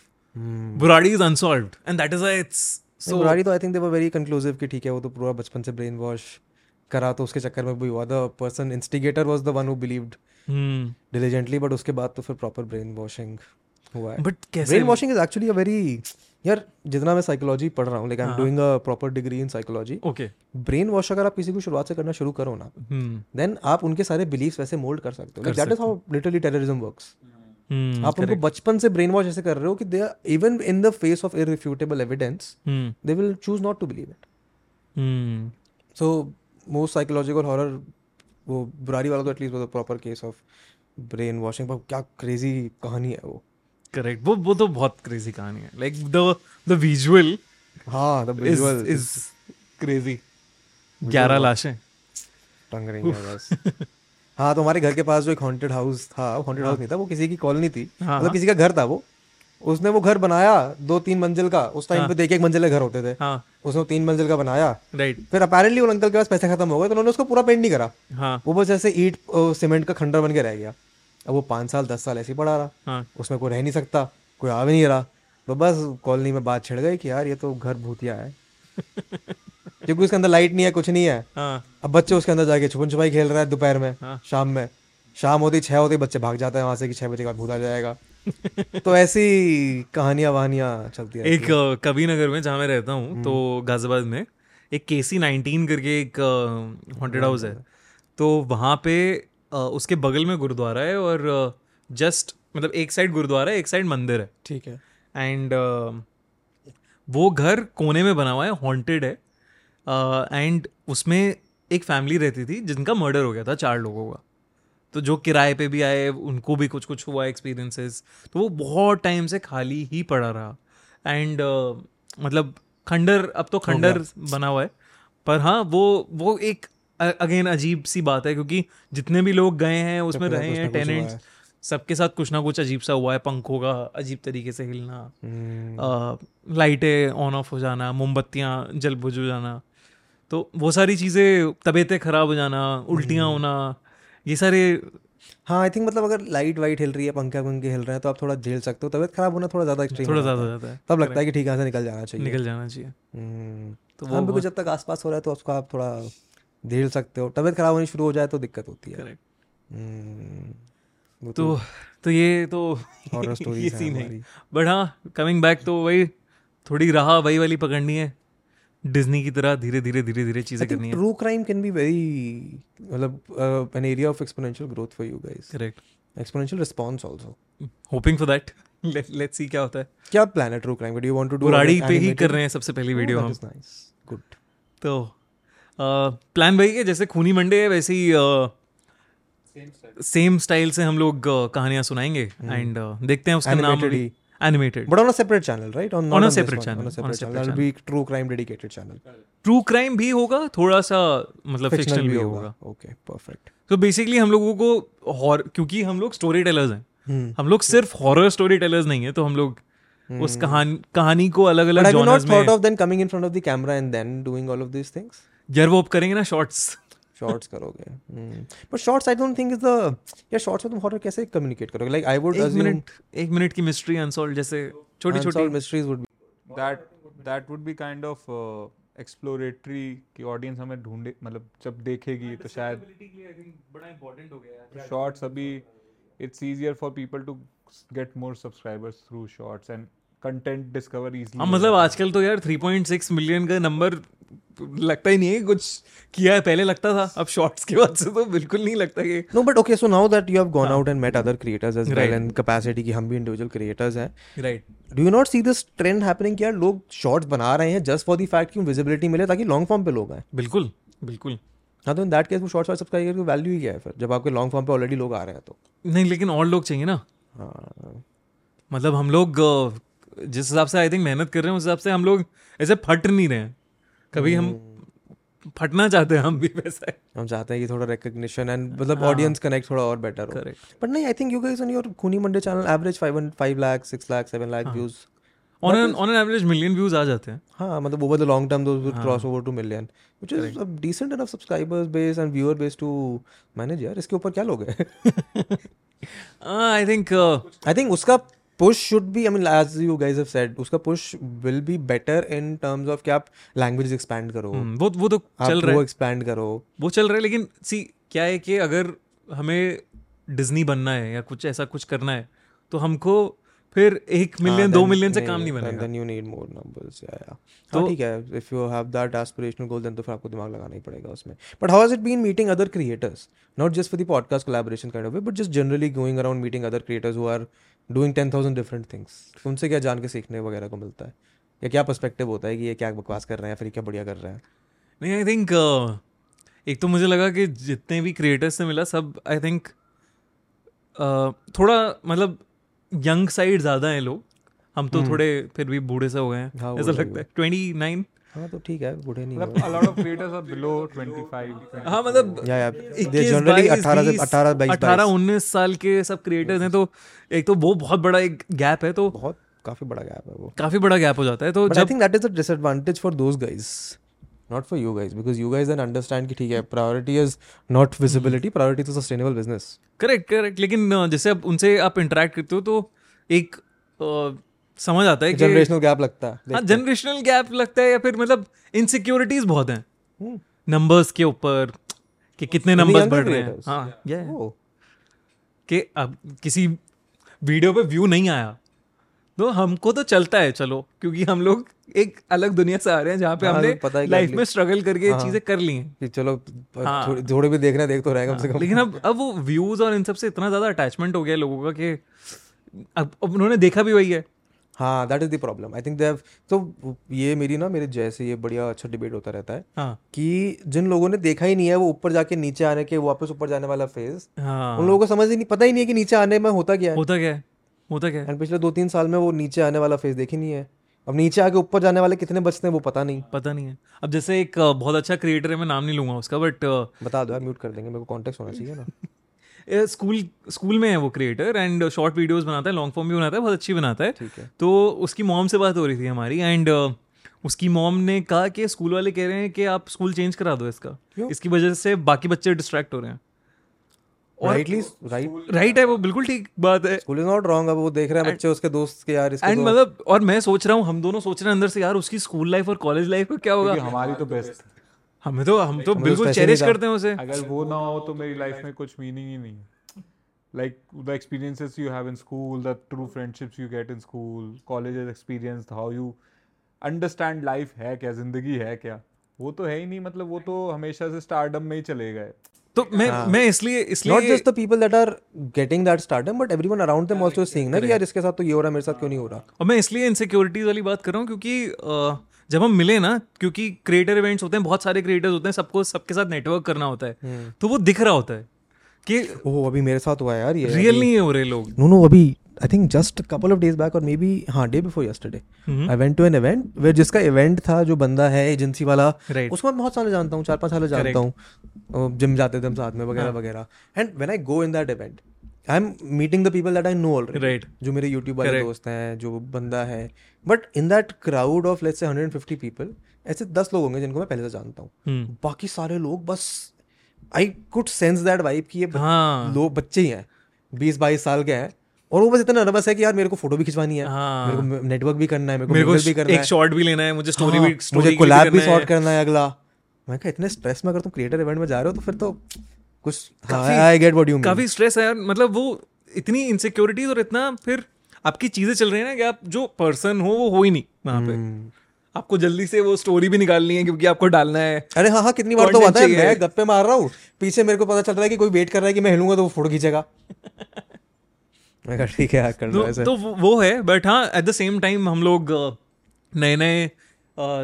Burari is unsolved and that is it's so Burari तो I think they were very conclusive कि ठीक है वो तो पूरा बचपन से ब्रेन वॉश करा तो उसके चक्कर में भी हुआ। The person instigator was the one who believed hmm. Diligently but उसके बाद तो फिर प्रॉपर ब्रेन वॉशिंग हुआ है। बट कैसे? Brainwashing is actually a very यार जितना मैं साइकोलॉजी पढ़ रहा हूँ like I am. Doing a proper degree in psychology okay brainwash अगर आप किसी को शुरुआत से करना शुरू करो ना हम्म। देन आप उनके सारे बिलीव्स वैसे मोल्ड कर सकते हो। That is how literally terrorism works hmm आप उनको बचपन से ब्रेन वॉश ऐसे कर रहे हो कि they are even in the face of irrefutable evidence hmm. They will choose not to believe it hmm. So most psychological horror वो बुरारी वाला तो at least was a proper case of brainwashing क्या क्रेजी कहानी है वो। करेक्ट वो वो तो बहुत क्रेजी कहानी है. लाइक द द विजुअल हाँ द विजुअल इज़ क्रेजी 11 लाशें. टंग रही है बस. हाँ तो हमारे घर के पास जो एक हॉन्टेड हाउस था हॉन्टेड हाउस नहीं था वो किसी की कॉलोनी थी. हाँ, मतलब किसी का घर था वो. उसने वो घर बनाया दो तीन मंजिल का. उस टाइम पे देखे एक मंजिल के घर होते थे. हाँ. उसने तीन मंजिल का बनाया. राइट फिर अपेरेंटली उन अंकल के पास पैसे खत्म हो गए तो उन्होंने उसको पूरा पेंट नहीं करा. हाँ. वो बस ऐसे ईट सीमेंट का खंडर बन के रह गया. अब वो पाँच साल दस साल ऐसे ही पड़ा रहा। हाँ। उसमें कोई रह नहीं सकता कोई आ भी नहीं रहा। तो बस कॉलोनी में बात छिड़ गई कि यार ये तो घर भूतिया है। क्योंकि उसके अंदर लाइट नहीं है कुछ नहीं है। हाँ। अब बच्चे उसके अंदर जाके छुपन छुपाई खेल रहा है दोपहर में हाँ। शाम में। शाम होती छह होती बच्चे भाग जाते हैं वहाँ से कि छह बजे का भूत आ जाएगा। तो ऐसी कहानियाँ वहानियाँ चलती है एक कवि नगर में जहाँ मैं रहता हूँ तो गाजियाबाद में एक केसी नाइनटीन करके एक हॉन्टेड हाउस है। तो वहाँ पे उसके बगल में गुरुद्वारा है और जस्ट मतलब एक साइड गुरुद्वारा है एक साइड मंदिर है। ठीक है। एंड वो घर कोने में बना हुआ है हॉन्टेड है। एंड उसमें एक फैमिली रहती थी जिनका मर्डर हो गया था चार लोगों का। तो जो किराए पे भी आए उनको भी कुछ कुछ हुआ एक्सपीरियंसेस तो वो बहुत टाइम से खाली ही पड़ा रहा। एंड uh, मतलब खंडर अब तो खंडर बना हुआ है। पर हाँ वो वो एक अगेन अजीब सी बात है क्योंकि जितने भी लोग गए हैं उसमें रहे हैं टेनेंट्स सबके साथ कुछ ना कुछ अजीब सा हुआ है पंखों का अजीब तरीके से हिलना हम्म, लाइटें ऑन ऑफ़ हो जाना मोमबत्तियाँ जल बुझ हो जाना तो वो सारी चीज़ें तबीयतें खराब हो जाना उल्टियाँ हम्म। होना ये सारे हाँ आई थिंक मतलब अगर लाइट वाइट हिल रही है पंखे पंखे हिल रहे हैं तो आप थोड़ा झेल सकते हो तबियत खराब होना थोड़ा ज़्यादा एक्सट्रीम थोड़ा ज़्यादा जाता है। तब लगता है कि ठीक है यहाँ से निकल जाना चाहिए। निकल जाना चाहिए। हम्म, तो हाँ बिल्कुल जब तक आसपास हो रहा है तो उसको आप थोड़ा झेल सकते हो। तबीयत खराब होनी शुरू हो जाए तो दिक्कत होती है। करेक्ट हम्म, तो तो ये तो horror ये सीन है। बट हाँ कमिंग बैक तो वही थोड़ी राह वही वाली पकड़नी है। डिज्नी की तरह धीरे धीरे धीरे धीरे चीज़ें करनी है। True crime can be very मतलब an area of exponential growth for you guys correct exponential response also hoping for that let's see क्या होता है। क्या प्लान है true crime do you want to do Burari पे ही कर रहे हैं सबसे पहली वीडियो हम। नाइस गुड तो प्लान वही है जैसे खूनी मंडे है वैसे ही सेम स्टाइल से हम लोग कहानियाँ सुनाएँगे एंड देखते हैं उसका नाम भी animated but on separate channel right on on separate channel be true crime dedicated channel true crime भी होगा थोड़ा सा मतलब फिक्शनल भी होगा. ओके परफेक्ट तो बेसिकली हम लोगों को हॉर क्योंकि हम लोग स्टोरी टेलर्स हैं हम लोग सिर्फ़ हॉरर स्टोरी टेलर्स नहीं है तो हम लोग उस कहानी कहानी को अलग अलग जॉनर्स में but I have not thought of then coming in front of the camera and then doing all of these things यार वो करेंगे ना शॉर्ट्स Shorts करोगे. Hmm. But shorts, I don't think is the yeah shorts में तुम horror कैसे communicate करोगे? Like I would एक मिनट एक मिनट की मिस्ट्री अनसॉल्व जैसे छोटी छोटी would be. that that would be kind of uh, exploratory कि ऑडियंस हमें ढूंढे मतलब जब देखेगी तो शायद बड़ा इंपॉर्टेंट हो गया शॉर्ट्स अभी it's easier for people to s- get more subscribers through shorts and content discover easily हाँ मतलब आजकल तो यार 3.6 मिलियन का नंबर लगता ही नहीं है कुछ किया है पहले लगता था अब शॉर्ट्स के बाद से तो बिल्कुल नहीं लगता कि no but okay so now that you have gone out and met other creators as well and capacity की हम भी इंडिविजुअल क्रिएटर्स हैं। Right do you not see this trend happening कि यार लोग शॉर्ट्स बना रहे हैं जस्ट फॉर द फैक्ट कि विजिबिलिटी मिले ताकि लॉन्ग फॉर्म पे लोग आए? बिल्कुल बिल्कुल। हाँ तो इन दैट केस वो शॉर्ट्स सब्सक्राइब करके वैल्यू ही क्या है फिर? जब आपके लॉन्ग फॉर्म पे ऑलरेडी लोग आ रहे हैं तो। नहीं लेकिन और लोग चाहिए ना। हाँ। मतलब हम लोग जिस हिसाब से आई थिंक मेहनत कर रहे हैं उस हिसाब से हम लोग ऐसे फट नहीं रहे हैं। कभी हम फटना चाहते हैं हम भी वैसा हम चाहते हैं कि थोड़ा recognition and मतलब ऑडियंस कनेक्ट थोड़ा और बेटर हो. बट नहीं I think you guys on your Khooni Monday channel average 5 5 lakh 6 lakh 7 lakh views on an on an average million views आ जाते हैं। हाँ मतलब over the long term those would cross over to million which is a decent enough subscribers base and viewer base to manage यार इसके ऊपर क्या लोग हैं? आई थिंक आई थिंक उसका push should be I mean as you guys have said उसका push will be better in terms of कि आप लैंग्वेजेस एक्सपैंड करो। वो वो तो चल रहा वो है। एक्सपैंड करो। वो चल रहा है लेकिन सी क्या है कि अगर हमें डिज्नी बनना है या कुछ ऐसा कुछ करना है तो हमको फिर एक मिलियन दो मिलियन से काम नहीं बनेगा। Then you need more numbers या या तो- तो ठीक है if you have that aspirational goal then तो फिर आपको दिमाग लगाना ही पड़ेगा उसमें। But how has it been meeting other creators not just for the podcast collaboration kind of but just generally going around meeting other creators who are doing 10000 different things उनसे क्या जान के सीखने वगैरह को मिलता है? या क्या पर्सपेक्टिव होता है कि ये क्या बकवास कर रहे हैं फिर क्या बढ़िया कर रहे हैं? नहीं आई थिंक एक तो मुझे लगा कि जितने भी क्रिएटर्स से मिला सब आई थिंक थोड़ा मतलब यंग साइड ज़्यादा हैं लोग। हम तो थोड़े फिर भी बूढ़े से हो गए हैं। हाँ, ऐसा लगता है। ट्वेंटी नाइन हाँ तो ठीक है बूढ़े नहीं मतलब a lot of creators are below 25 हाँ मतलब या या दे जनरली 18 से 18 22 18 19 साल के सब क्रिएटर्स हैं तो एक तो वो बहुत बड़ा एक गैप है तो बहुत काफ़ी बड़ा गैप है वो। काफ़ी बड़ा गैप हो जाता है तो I think that is a disadvantage for those guys not for you guys because you guys an understand की ठीक है priority is not visibility priority to sustainable business correct correct लेकिन जैसे आप उनसे आप इंटरेक्ट करते हो तो एक समझ आता है कि Generational gap लगता है. हाँ जनरेशनल गैप लगता है या फिर मतलब इनसिक्योरिटीज बहुत हैं. नंबर्स के ऊपर कि कितने नंबर्स बढ़ रहे हैं हाँ ये Oh, कि अब किसी वीडियो पे व्यू नहीं आया तो हमको तो चलता है चलो क्योंकि हम लोग एक अलग दुनिया से आ रहे हैं जहाँ पे हाँ, हमने पता है लाइफ में स्ट्रगल करके हाँ। चीज़ें कर ली हैं चलो हाँ। थोड़े थोड़े भी देखना देख तो रहे कम से कम. लेकिन अब अब वो व्यूज़ और इन सबसे इतना ज़्यादा अटैचमेंट हो गया लोगों का कि अब उन्होंने देखा भी वही है हाँ that is the problem I think they तो ये मेरी ना मेरे जैसे ये बढ़िया अच्छा डिबेट होता रहता है हाँ। कि जिन लोगों ने देखा ही नहीं है वो ऊपर जाके नीचे आने के वापस ऊपर जाने वाला फ़ेज़ हाँ। उन लोगों को समझ ही नहीं पता ही नहीं है कि नीचे आने में होता क्या है। होता क्या है? होता क्या है? एंड पिछले दो तीन साल में वो नीचे आने वाला फ़ेज़ देख नहीं है। अब नीचे आके ऊपर जाने वाले कितने बचते हैं वो पता नहीं। पता नहीं है। अब जैसे एक बहुत अच्छा क्रिएटर है मैं नाम नहीं लूँगा उसका बट बता दो यार म्यूट कर देंगे मेरे को कॉन्टेक्ट होना चाहिए ना। स्कूल स्कूल में है वो क्रिएटर एंड शॉर्ट वीडियोस बनाता है लॉन्ग फॉर्म भी बनाता है बहुत अच्छी बनाता है। ठीक है। तो उसकी मॉम से बात हो रही थी हमारी एंड उसकी मॉम ने कहा कि स्कूल वाले कह रहे हैं कि आप स्कूल चेंज करा दो इसका। इसकी वजह से बाकी बच्चे डिस्ट्रैक्ट हो रहे हैं। और- राइट राइट है वो बिल्कुल ठीक बात है। स्कूल इज़ नॉट रॉन्ग अब वो देख रहे हैं बच्चे उसके दोस्त के यार इसके एंड मतलब और मैं सोच रहा हूँ हम दोनों सोच रहे हैं अंदर से यार उसकी स्कूल लाइफ और कॉलेज लाइफ का क्या होगा? हमारी तो बेस्ट हमें तो हम तो बिल्कुल चेरिश करते हैं उसे। अगर वो ना हो तो मेरी लाइफ में कुछ मीनिंग ही नहीं। है like the experiences you have in school the true friendships you get in school college experience how you understand life है क्या ज़िंदगी है क्या वो तो है ही नहीं। मतलब वो तो हमेशा से स्टारडम में ही चले गए। तो मैं हाँ। मैं इसलिए इसलिए not just the people that are getting that stardom but everyone around them also seeing ना कि यार इसके साथ तो ये हो रहा है मेरे साथ क्यों नहीं हो रहा? और मैं इसलिए इनसिक्योरिटीज वाली बात कर रहा हूँ क्योंकि जब हम मिले ना क्योंकि क्रिएटर इवेंट्स होते हैं बहुत सारे क्रिएटर्स होते हैं सबको सबके साथ नेटवर्क करना होता है तो वो दिख रहा होता है कि ओह अभी मेरे साथ हुआ है यार ये रियल नहीं हो रहे लोग। नो नो अभी I think just couple of days back और मे बी हाँ day before yesterday I went to an event वे जिसका इवेंट था जो बंदा है एजेंसी वाला Right. उसको मैं बहुत साल जानता हूँ चार पाँच साल जानता हूँ जिम जाते थे हम साथ में वगैरह वगैरह। And when I go in that event I am meeting the people that I know already Right. जो मेरे यूट्यूब वाले दोस्त हैं जो बंदा है। But in that crowd of let's say 150 people ऐसे दस लोग होंगे जिनको मैं पहले से जानता हूँ। हम्म, बाकी सारे लोग बस I could sense that vibe कि ये हाँ। लोग बच्चे ही हैं बीस बाईस साल के हैं। और वो बस इतना नर्वस है कि यार मेरे को फ़ोटो भी खिंचवानी है हाँ। मेरे को नेटवर्क भी करना है मेरे को मेरे को भी करना एक शॉट भी लेना है मुझे स्टोरी हाँ, भी story मुझे कोलैब भी शॉट करना है अगला। मैं कहा इतने स्ट्रेस में अगर तुम क्रिएटर इवेंट में जा रहे हो तो फिर तो कुछ I get what you mean काफ़ी स्ट्रेस है यार। मतलब वो इतनी इनसिक्योरिटीज और इतना फिर आपकी चीज़ें चल रही है ना कि आप जो पर्सन हो वो हो ही नहीं वहाँ पे। आपको जल्दी से वो स्टोरी भी निकालनी है क्योंकि आपको डालना है। अरे हाँ हाँ कितनी बार तो आता है मैं गप्पे मार रहा हूँ पीछे मेरे को पता चल रहा है कि कोई वेट कर रहा है कि मैं हिलूँगा तो वो फ़ोटो खींचेगा। मैं कहा ठीक है कर लो तो, तो वो है बट हाँ एट द सेम टाइम हम लोग नए नए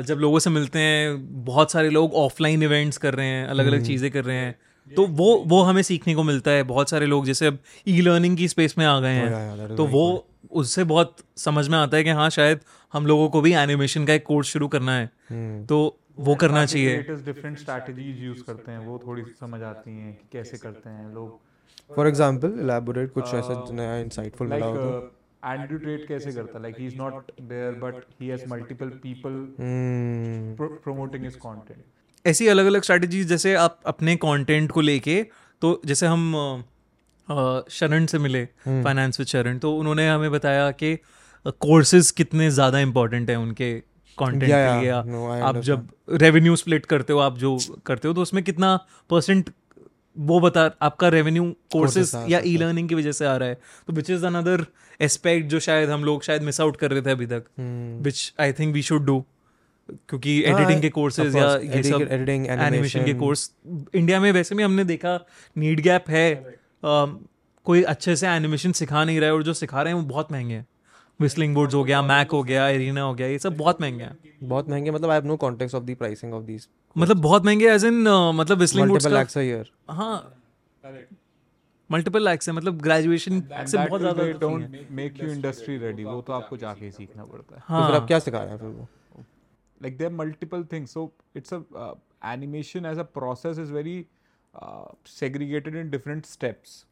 जब लोगों से मिलते हैं बहुत सारे लोग ऑफलाइन इवेंट्स कर रहे हैं अलग। अलग चीज़ें कर रहे हैं। तो वो वो हमें सीखने को मिलता है। बहुत सारे लोग जैसे अब ई लर्निंग की स्पेस में आ गए Oh, हैं तो वो उससे बहुत समझ में आता है कि हाँ शायद हम लोगों को भी एनिमेशन का एक कोर्स शुरू करना है। हम्म। तो वो करना चाहिए। डिफरेंट स्ट्रैटेजीज यूज़ करते हैं। वो थोड़ी सी समझ आती हैं कि कैसे करते हैं लोग। फॉर एग्ज़ाम्पल इलेबोरेट कुछ ऐसा नया इंसाइटफुल मिला हो तो एंड्रू ट्रेड कैसे करता है? Like he is not there but he has multiple people promoting his content ऐसी अलग अलग स्ट्रैटेजीज जैसे आप अपने कंटेंट को लेके तो जैसे हम शरण से मिले हम्म। फाइनेंस विद शरण तो उन्होंने हमें बताया कि कोर्सेज कितने ज़्यादा इंपॉर्टेंट हैं उनके कंटेंट Yeah, के yeah. लिए No, आप जब रेवेन्यू स्प्लिट करते हो आप जो करते हो तो उसमें कितना परसेंट वो बता आपका रेवेन्यू कोर्सेज या ई लर्निंग की वजह से आ रहा है तो विच इज़ अनदर एस्पेक्ट जो शायद हम लोग शायद मिस आउट कर रहे थे अभी तक हम्म। Which I think we should do क्योंकि हाँ, एडिटिंग के कोर्सेज या ये सब editing- editing, एनिमेशन के कोर्स इंडिया में वैसे भी हमने देखा नीड गैप है। कोई अच्छे से एनिमेशन सिखा नहीं रहा है और जो सिखा रहे हैं वो बहुत महँगे हैं। विस्लिंग बोर्ड्स हो गया मैक हो गया एरिना हो गया ये सब बहुत महँगे हैं। बहुत महँगे मतलब I have no context of the pricing of these मतलब बहुत महँगे एज इन मतलब विस्लिंग बोर्ड्स का अ ईयर हाँ। मल्टीपल लैक्स है मतलब ग्रेजुएशन से बहुत ज़्यादा don't make you industry ready वो तो आपको जाके सीखना पड़ता है। तो फिर हाँ आप क्या सिखा रहे हैं फिर वो? Like there are multiple things. So it's a uh, animation as a process is very uh, segregated in different steps.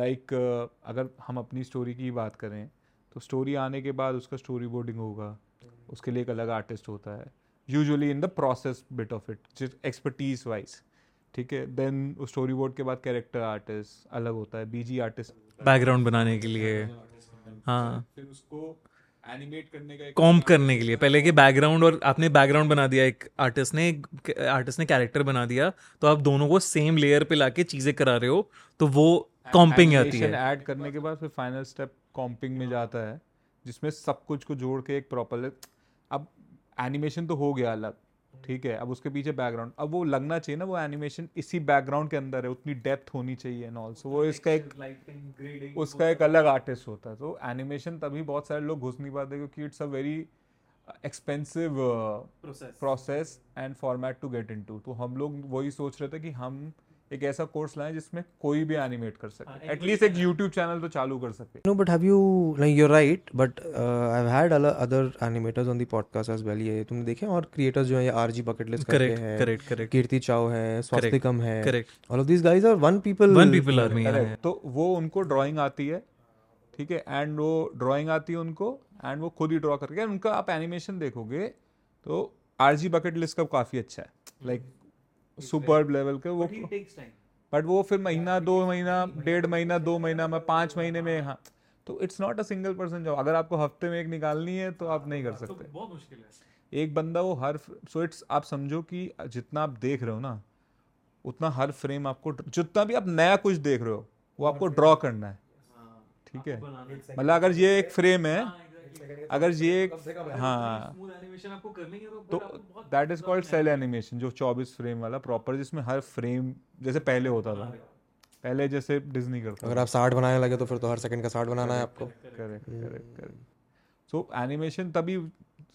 Like uh, अगर हम अपनी स्टोरी की बात करें तो स्टोरी आने के बाद उसका स्टोरी बोर्डिंग होगा उसके लिए एक अलग आर्टिस्ट होता है। Usually in the process bit of it expertise wise ठीक है? देन उस स्टोरी बोर्ड के बाद कैरेक्टर आर्टिस्ट अलग होता है बीजी आर्टिस्ट बैकग्राउंड बनाने के लिए। हाँ। फिर उसको एनिमेट करने का कॉम्प करने के लिए। पहले के बैकग्राउंड और आपने बैकग्राउंड बना दिया एक आर्टिस्ट ने आर्टिस्ट ने कैरेक्टर बना दिया तो आप दोनों को सेम लेयर पे लाके चीज़ें करा रहे हो तो वो कॉम्पिंग आती है। ऐड करने के बाद फिर फाइनल स्टेप कॉम्पिंग में जाता है जिसमें सब कुछ को जोड़ के एक प्रॉपर अब एनिमेशन तो हो गया अलग। ठीक है अब उसके पीछे बैकग्राउंड अब वो लगना चाहिए ना वो एनिमेशन इसी बैकग्राउंड के अंदर है उतनी डेप्थ होनी चाहिए एंड ऑल्सो वो इसका एक उसका एक अलग आर्टिस्ट होता है। तो एनिमेशन तभी बहुत सारे लोग घुस नहीं पाते क्योंकि it's a very expensive process and format to get into तो हम लोग वही सोच रहे थे कि हम एक ऐसा कोर्स लाएँ जिसमें कोई भी एनिमेट कर सके। एटलीस्ट एक यूट्यूब चैनल तो चालू कर सके। No, but have you like you're right, but uh, I've had other other animators on the podcast as well. ये तुमने देखे और creators जो है ये RG bucket list करेक्ट हैं। करेक्ट करेक्ट कीर्ति चाव है स्वास्तिकम है। Correct all of these guys are one people one people army है। Correct. तो वो उनको ड्राइंग आती है ठीक है? एंड वो ड्राइंग आती है उनको एंड वो खुद ही ड्रॉ करके उनका आप एनिमेशन देखोगे तो आरजी बकेट लिस्ट का काफ़ी अच्छा है। लाइक सुपर लेवल के वो बट वो फिर महीना दो महीना डेढ़ महीना दो महीना में पाँच महीने में हाँ तो it's not a single person job अगर आपको हफ़्ते में एक निकालनी है तो आप नहीं कर सकते। बहुत मुश्किल है एक बंदा वो हर सो इट्स आप समझो कि जितना आप देख रहे हो ना उतना हर फ्रेम आपको जितना भी आप नया कुछ देख रहे हो वो आपको ड्रॉ करना है। ठीक है? मतलब अगर ये एक फ्रेम है अगर ये हाँ। एनिमेशन आपको करनी है तो that is called cel animation जो 24 फ्रेम वाला प्रॉपर जिसमें हर फ्रेम जैसे पहले होता था। पहले जैसे डिज्नी करता अगर आप साठ बनाने लगे तो फिर तो हर सेकंड का साठ बनाना है आपको। Correct correct correct so animation तभी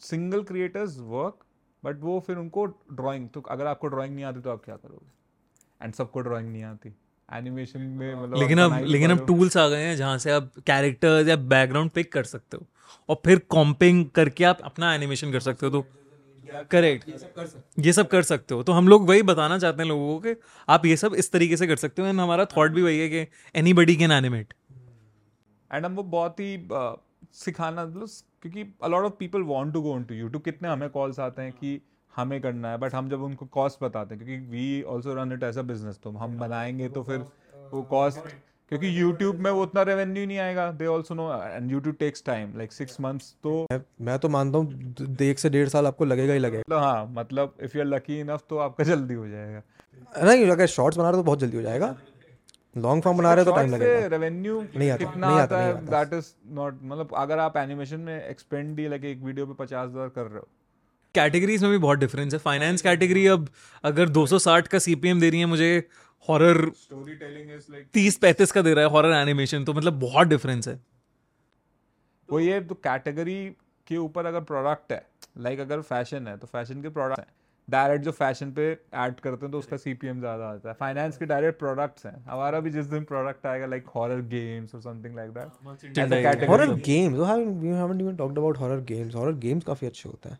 सिंगल क्रिएटर्स वर्क बट वो फिर उनको ड्राइंग तो अगर आपको ड्राइंग नहीं आती तो आप क्या करोगे? एंड सबको ड्राइंग नहीं आती। एनिमेशन में मतलब लेकिन अब लेकिन अब टूल्स आ गए हैं जहाँ से आप कैरेक्टर्स या बैकग्राउंड पिक कर सकते हो। और फिर कॉम्पिंग करके आप अपना एनिमेशन कर सकते हो तो करेक्ट ये सब कर सकते हो। तो हम लोग वही बताना चाहते हैं लोगों को कि आप ये सब इस तरीके से कर सकते हो। एंड हमारा थॉट भी वही है कि anybody can animate and हम वो बहुत ही सिखाना मतलब क्योंकि a lot of people want to go on to YouTube कितने हमें कॉल्स आते हैं कि हमें करना है बट हम जब उनको कॉस्ट बताते हैं क्योंकि we also run it as a business तो हम बनाएँगे तो फिर वो कॉस्ट क्योंकि यूट्यूब में वो उतना रेवेन्यू नहीं आएगा। They also know and YouTube takes time like six months तो मैं- मैं तो मानता हूँ एक से डेढ़ साल आपको लगेगा ही लगेगा। मतलब हाँ मतलब if you are lucky enough तो आपका जल्दी हो जाएगा। नहीं अगर शॉर्ट्स बना रहे हो तो बहुत जल्दी हो जाएगा। लॉन्ग फॉर्म बना रहे हो तो टाइम लगेगा। रेवेन्यू नहीं आता, कितना नहीं आता, आता है दैट इज़ नॉट मतलब अगर आप एनिमेशन में एक्सपेंड ही लाइक एक वीडियो पे पचास हज़ार कर रहे हो। कैटेगरीज में भी बहुत डिफरेंस है। फाइनेंस कैटेगरी अब अगर 260 का सीपीएम दे रही है मुझे horror story telling is like तीस पैंतीस का दे रहा है हॉरर एनिमेशन तो मतलब बहुत डिफरेंस है। वो ये तो कैटेगरी के ऊपर अगर प्रोडक्ट है लाइक अगर फ़ैशन है तो फ़ैशन के प्रोडक्ट हैं। डायरेक्ट जो फ़ैशन पे ऐड करते हैं तो उसका सीपीएम ज़्यादा आता है। फाइनेंस के डायरेक्ट प्रोडक्ट्स हैं। हमारा भी जिस दिन प्रोडक्ट आएगा लाइक हॉरर गेम्स और something like that horror games we haven't even talked about horror games horror games काफ़ी अच्छे होते हैं।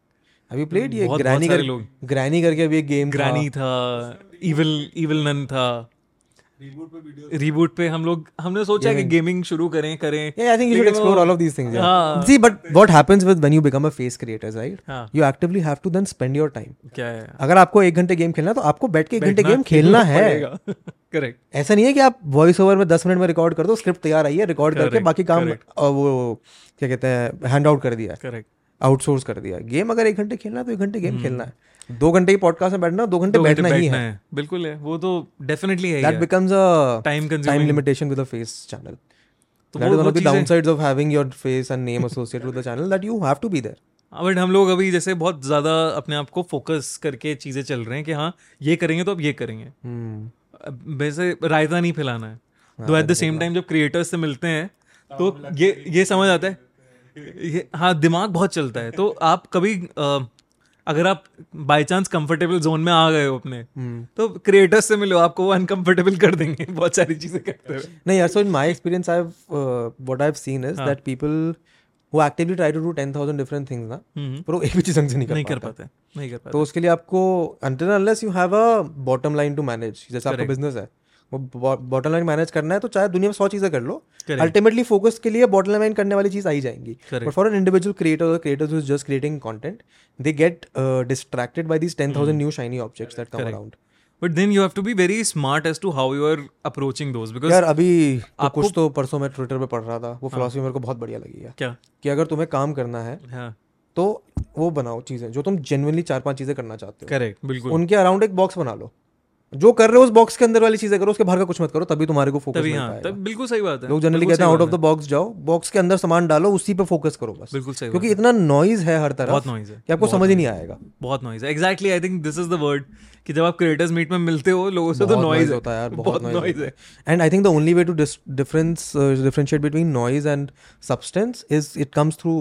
हैव यू प्लेड ये ग्रैनी कर लोग। ग्रैनी करके भी एक गेम ग्रानी था इविल इविल नन था रिबूट पे रीबूट पे हम लोग हमने सोचा कि गेमिंग शुरू करें करें Yeah, I think you should लेकिन explore वो- all of these things. Yeah. हाँ। See, but what happens with when you become a face creator, right? हाँ। You actively have to then spend your time. क्या है अगर आपको एक घंटे गेम खेलना है तो आपको बैठ के एक घंटे गेम खेलना है करेक्ट ऐसा नहीं है कि आप वॉइस ओवर में दस मिनट में रिकॉर्ड कर दो स्क्रिप्ट तैयार आई है रिकॉर्ड करके बाकी काम वो क्या कहते हैं हैंड आउट कर दिया करेक्ट आउटसोर्स कर दिया। गेम अगर एक घंटे खेलना है तो एक घंटे गेम खेलना है। दो घंटे की पॉडकास्ट में बैठना दो घंटे बैठना ही है। बिल्कुल है। वो तो डेफिनेटली है that becomes a consuming. Time limitation with a face channel तो that is one of the downsides of having your face and name associated with the channel that you have to be there हाँ, बट हम लोग अभी जैसे बहुत ज़्यादा अपने आप को फोकस करके चीज़ें चल रहे हैं कि हाँ ये करेंगे तो अब ये करेंगे। हम्म। वैसे रायता नहीं फैलाना है। तो एट द सेम टाइम जब क्रिएटर्स से मिलते हैं तो ये ये समझ आता है ये हाँ दिमाग बहुत चलता है। तो आप कभी अ, अगर आप बाय चांस कंफर्टेबल जोन में आ गए हो अपने तो क्रिएटर्स से मिलो आपको वो अनकंफर्टेबल कर देंगे बहुत सारी चीज़ें करते हुए। नहीं यार so in my experience I what I have seen is that people who actively try to do 10000 different things ना हम्म, पर वो एक भी चीज़ ढंग से नहीं कर नहीं कर पाते। नहीं कर पाते। तो उसके लिए आपको unless you have a bottom line to manage जैसे आपका बिज़नेस है वो बॉटम लाइन मैनेज करना है तो चाहे दुनिया में सौ चीज़ें कर लो अल्टीमेटली फोकस के लिए बॉटम लाइन करने वाली चीज़ आई जाएँगी. But for an individual creator creators who is just creating content they get distracted by these 10000 new shiny objects that come around but then you have to be very smart as to how you are approaching those because यार अभी तो कुछ तो परसों मैं ट्विटर पे पढ़ रहा था वो फिलोसफी मेरे को बहुत बढ़िया लगी है क्या? कि अगर तुम्हें काम करना है हाँ। तो वो बनाओ चीज़ें जो तुम जेनुअनली चार पाँच चीज़ें करना चाहते हो। करेक्ट बिल्कुल। उनके अराउंड एक बॉक्स बना लो। जो कर रहे हो उस बॉक्स के अंदर वाली चीज़ें करो उसके बाहर का कुछ मत करो तभी तुम्हारे को फोकस तभी हाँ तब बिल्कुल सही बात है। लोग जनरली कहते हैं आउट ऑफ़ द बॉक्स जाओ बॉक्स के अंदर सामान डालो उसी पे फोकस करो बस। बिल्कुल सही क्योंकि इतना नॉइज़ है हर तरफ़ बहुत noise है, कि आपको समझ ही नहीं आएगा। बहुत नॉइज़ है। Exactly I think this is the word कि जब आप क्रिएटर्स मीट में मिलते हो लोगों से तो नॉइज़ होता है यार बहुत नॉइज़ नॉइज़ है। And I think the only way to difference differentiate between noise and substance is it comes through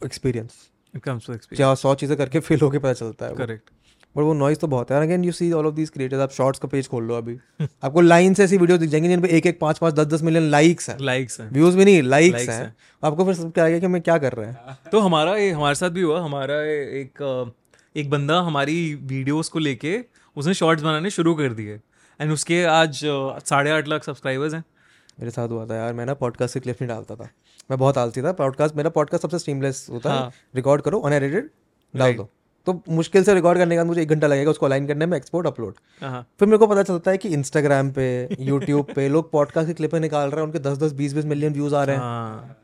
experience it comes to experience क्या सौ चीज़ें करके फेल होके पता चलता है करेक्ट बट वो नॉइज़ तो बहुत है। Again you see all of these creators आप शॉर्ट्स का पेज खोल लो अभी। आपको लाइन से ऐसी वीडियो दिख जाएँगी जिन पे एक एक पाँच पाँच दस दस मिलियन लाइक्स हैं। लाइक्स हैं। व्यूज़ भी नहीं लाइक्स हैं। हैं। आपको फिर सब क्या आएगा कि मैं क्या कर रहे हैं? तो हमारा ये हमारे साथ भी हुआ। हमारा एक एक बंदा हमारी वीडियोस को लेके उसने शॉर्ट्स बनाने शुरू कर दिए। एंड उसके आज साढ़े आठ लाख सब्सक्राइबर्स हैं। मेरे साथ हुआ था यार। मैं ना पॉडकास्ट से क्लिप नहीं डालता था। मैं बहुत आलसी था। पॉडकास्ट मेरा पॉडकास्ट सबसे स्ट्रीमलेस होता है। हाँ। रिकॉर्ड करो अनएडिटेड डाल दो। तो मुश्किल से रिकॉर्ड करने का मुझे एक घंटा लगेगा उसको अलाइन करने में एक्सपोर्ट अपलोड हाँ। फिर मेरे को पता चलता है कि इंस्टाग्राम पे यूट्यूब पे लोग पॉडकास्ट की क्लिपें निकाल रहे हैं उनके दस दस बीस बीस मिलियन व्यूज़ आ रहे हैं। हाँ।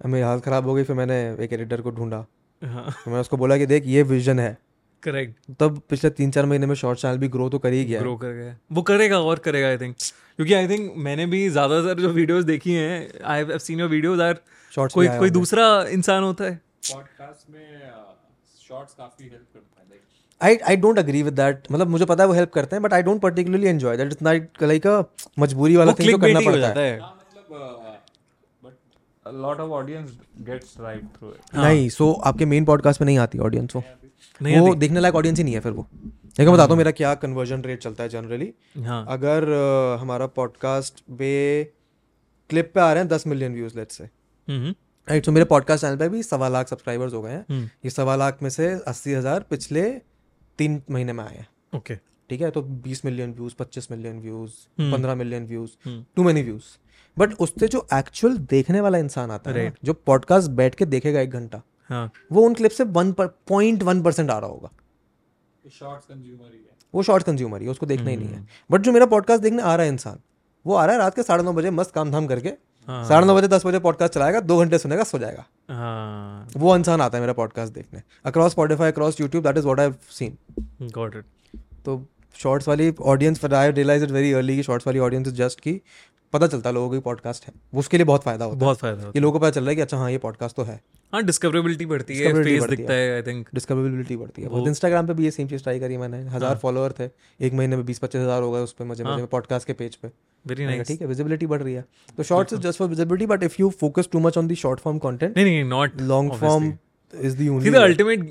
मेरी हालत खराब हो गई फिर मैंने एक एडिटर को ढूंढा। हाँ। तो मैं उसको बोला कि देख ये विजन है। करेक्ट तब पिछले तीन चार महीने में शॉर्ट चैनल भी ग्रो तो कर ही गया। ग्रो कर गया। वो करेगा और करेगा आई थिंक क्योंकि आई थिंक मैंने भी ज़्यादातर जो वीडियोस देखी हैं I have seen your videos are कोई कोई दूसरा इंसान होता है। पॉडकास्ट में शॉर्ट्स काफ़ी हेल्प करता है like I I don't agree with that मतलब मुझे पता है वो हेल्प करते हैं but I don't particularly enjoy that it's like like a मजबूरी वाला थिंग जो करना पड़ता है। है। मतलब but a lot of audience gets right through it नहीं सो आपके मेन पॉडकास्ट में नहीं आती ऑडियंस वो नहीं वो देखने लायक ऑडियंस ही नहीं है फिर वो। लेकिन बताता हूँ मेरा क्या कन्वर्जन रेट चलता है जनरली हाँ। अगर uh, हमारा पॉडकास्ट पे क्लिप पे आ रहे हैं दस million views let's say hmm. Right so मेरे पॉडकास्ट चैनल पे भी सवा लाख सब्सक्राइबर्स हो गए हैं। हम्म। ये सवा लाख में से अस्सी हज़ार पिछले तीन महीने में आए हैं। ओके ठीक है तो बीस मिलियन व्यूज़ पच्चीस मिलियन व्यूज़ हम्म। पंद्रह million views hmm. Too many views but उससे जो एक्चुअल देखने वाला इंसान आता है जो पॉडकास्ट बैठ के देखेगा एक घंटा हाँ। वो उन क्लिप से वन पॉइंट वन परसेंट आ रहा होगा। ही है। वो शॉर्ट कंज्यूमर ही है उसको देखना ही नहीं हम्म। है बट जो मेरा पॉडकास्ट देखने आ रहा है इंसान वो आ रहा है रात के साढ़े नौ बजे मस्त काम धाम करके हाँ। साढ़े नौ बजे दस बजे पॉडकास्ट चलाएगा दो घंटे सुनेगा सो जाएगा। हाँ। वो इंसान आता है मेरा पॉडकास्ट देखने। Across Spotify across YouTube that is what I seen got it तो शॉर्ट्स वाली ऑडियंस पर I realize it very early की शॉर्ट्स वाली ऑडियंस इज़ जस्ट की पता चलता है लोगों की पॉडकास्ट है। उसके लिए बहुत फ़ायदा होता है। बहुत फ़ायदा होता ये लोगों को पता चल रहा है कि अच्छा हाँ ये पॉडकास्ट तो है। है हाँ डिस्कवरेबिलिटी बढ़ती है। फेस दिखता है आई थिंक डिस्कवरेबिलिटी बढ़ती है। बहुत इंस्टाग्राम पे भी ये सेम चीज़ ट्राई करी मैंने। हाँ। हज़ार फॉलोअर थे। एक महीने में बीस पच्चीस हज़ार हो गए उस पर मुझे मुझे पॉडकास्ट के पेज पे। वेरी नाइस ठीक है विजिबिलिटी बढ़ रही है. तो shorts is just for visibility but if you focus too much on the short form content नहीं नहीं not long form is the only the ultimate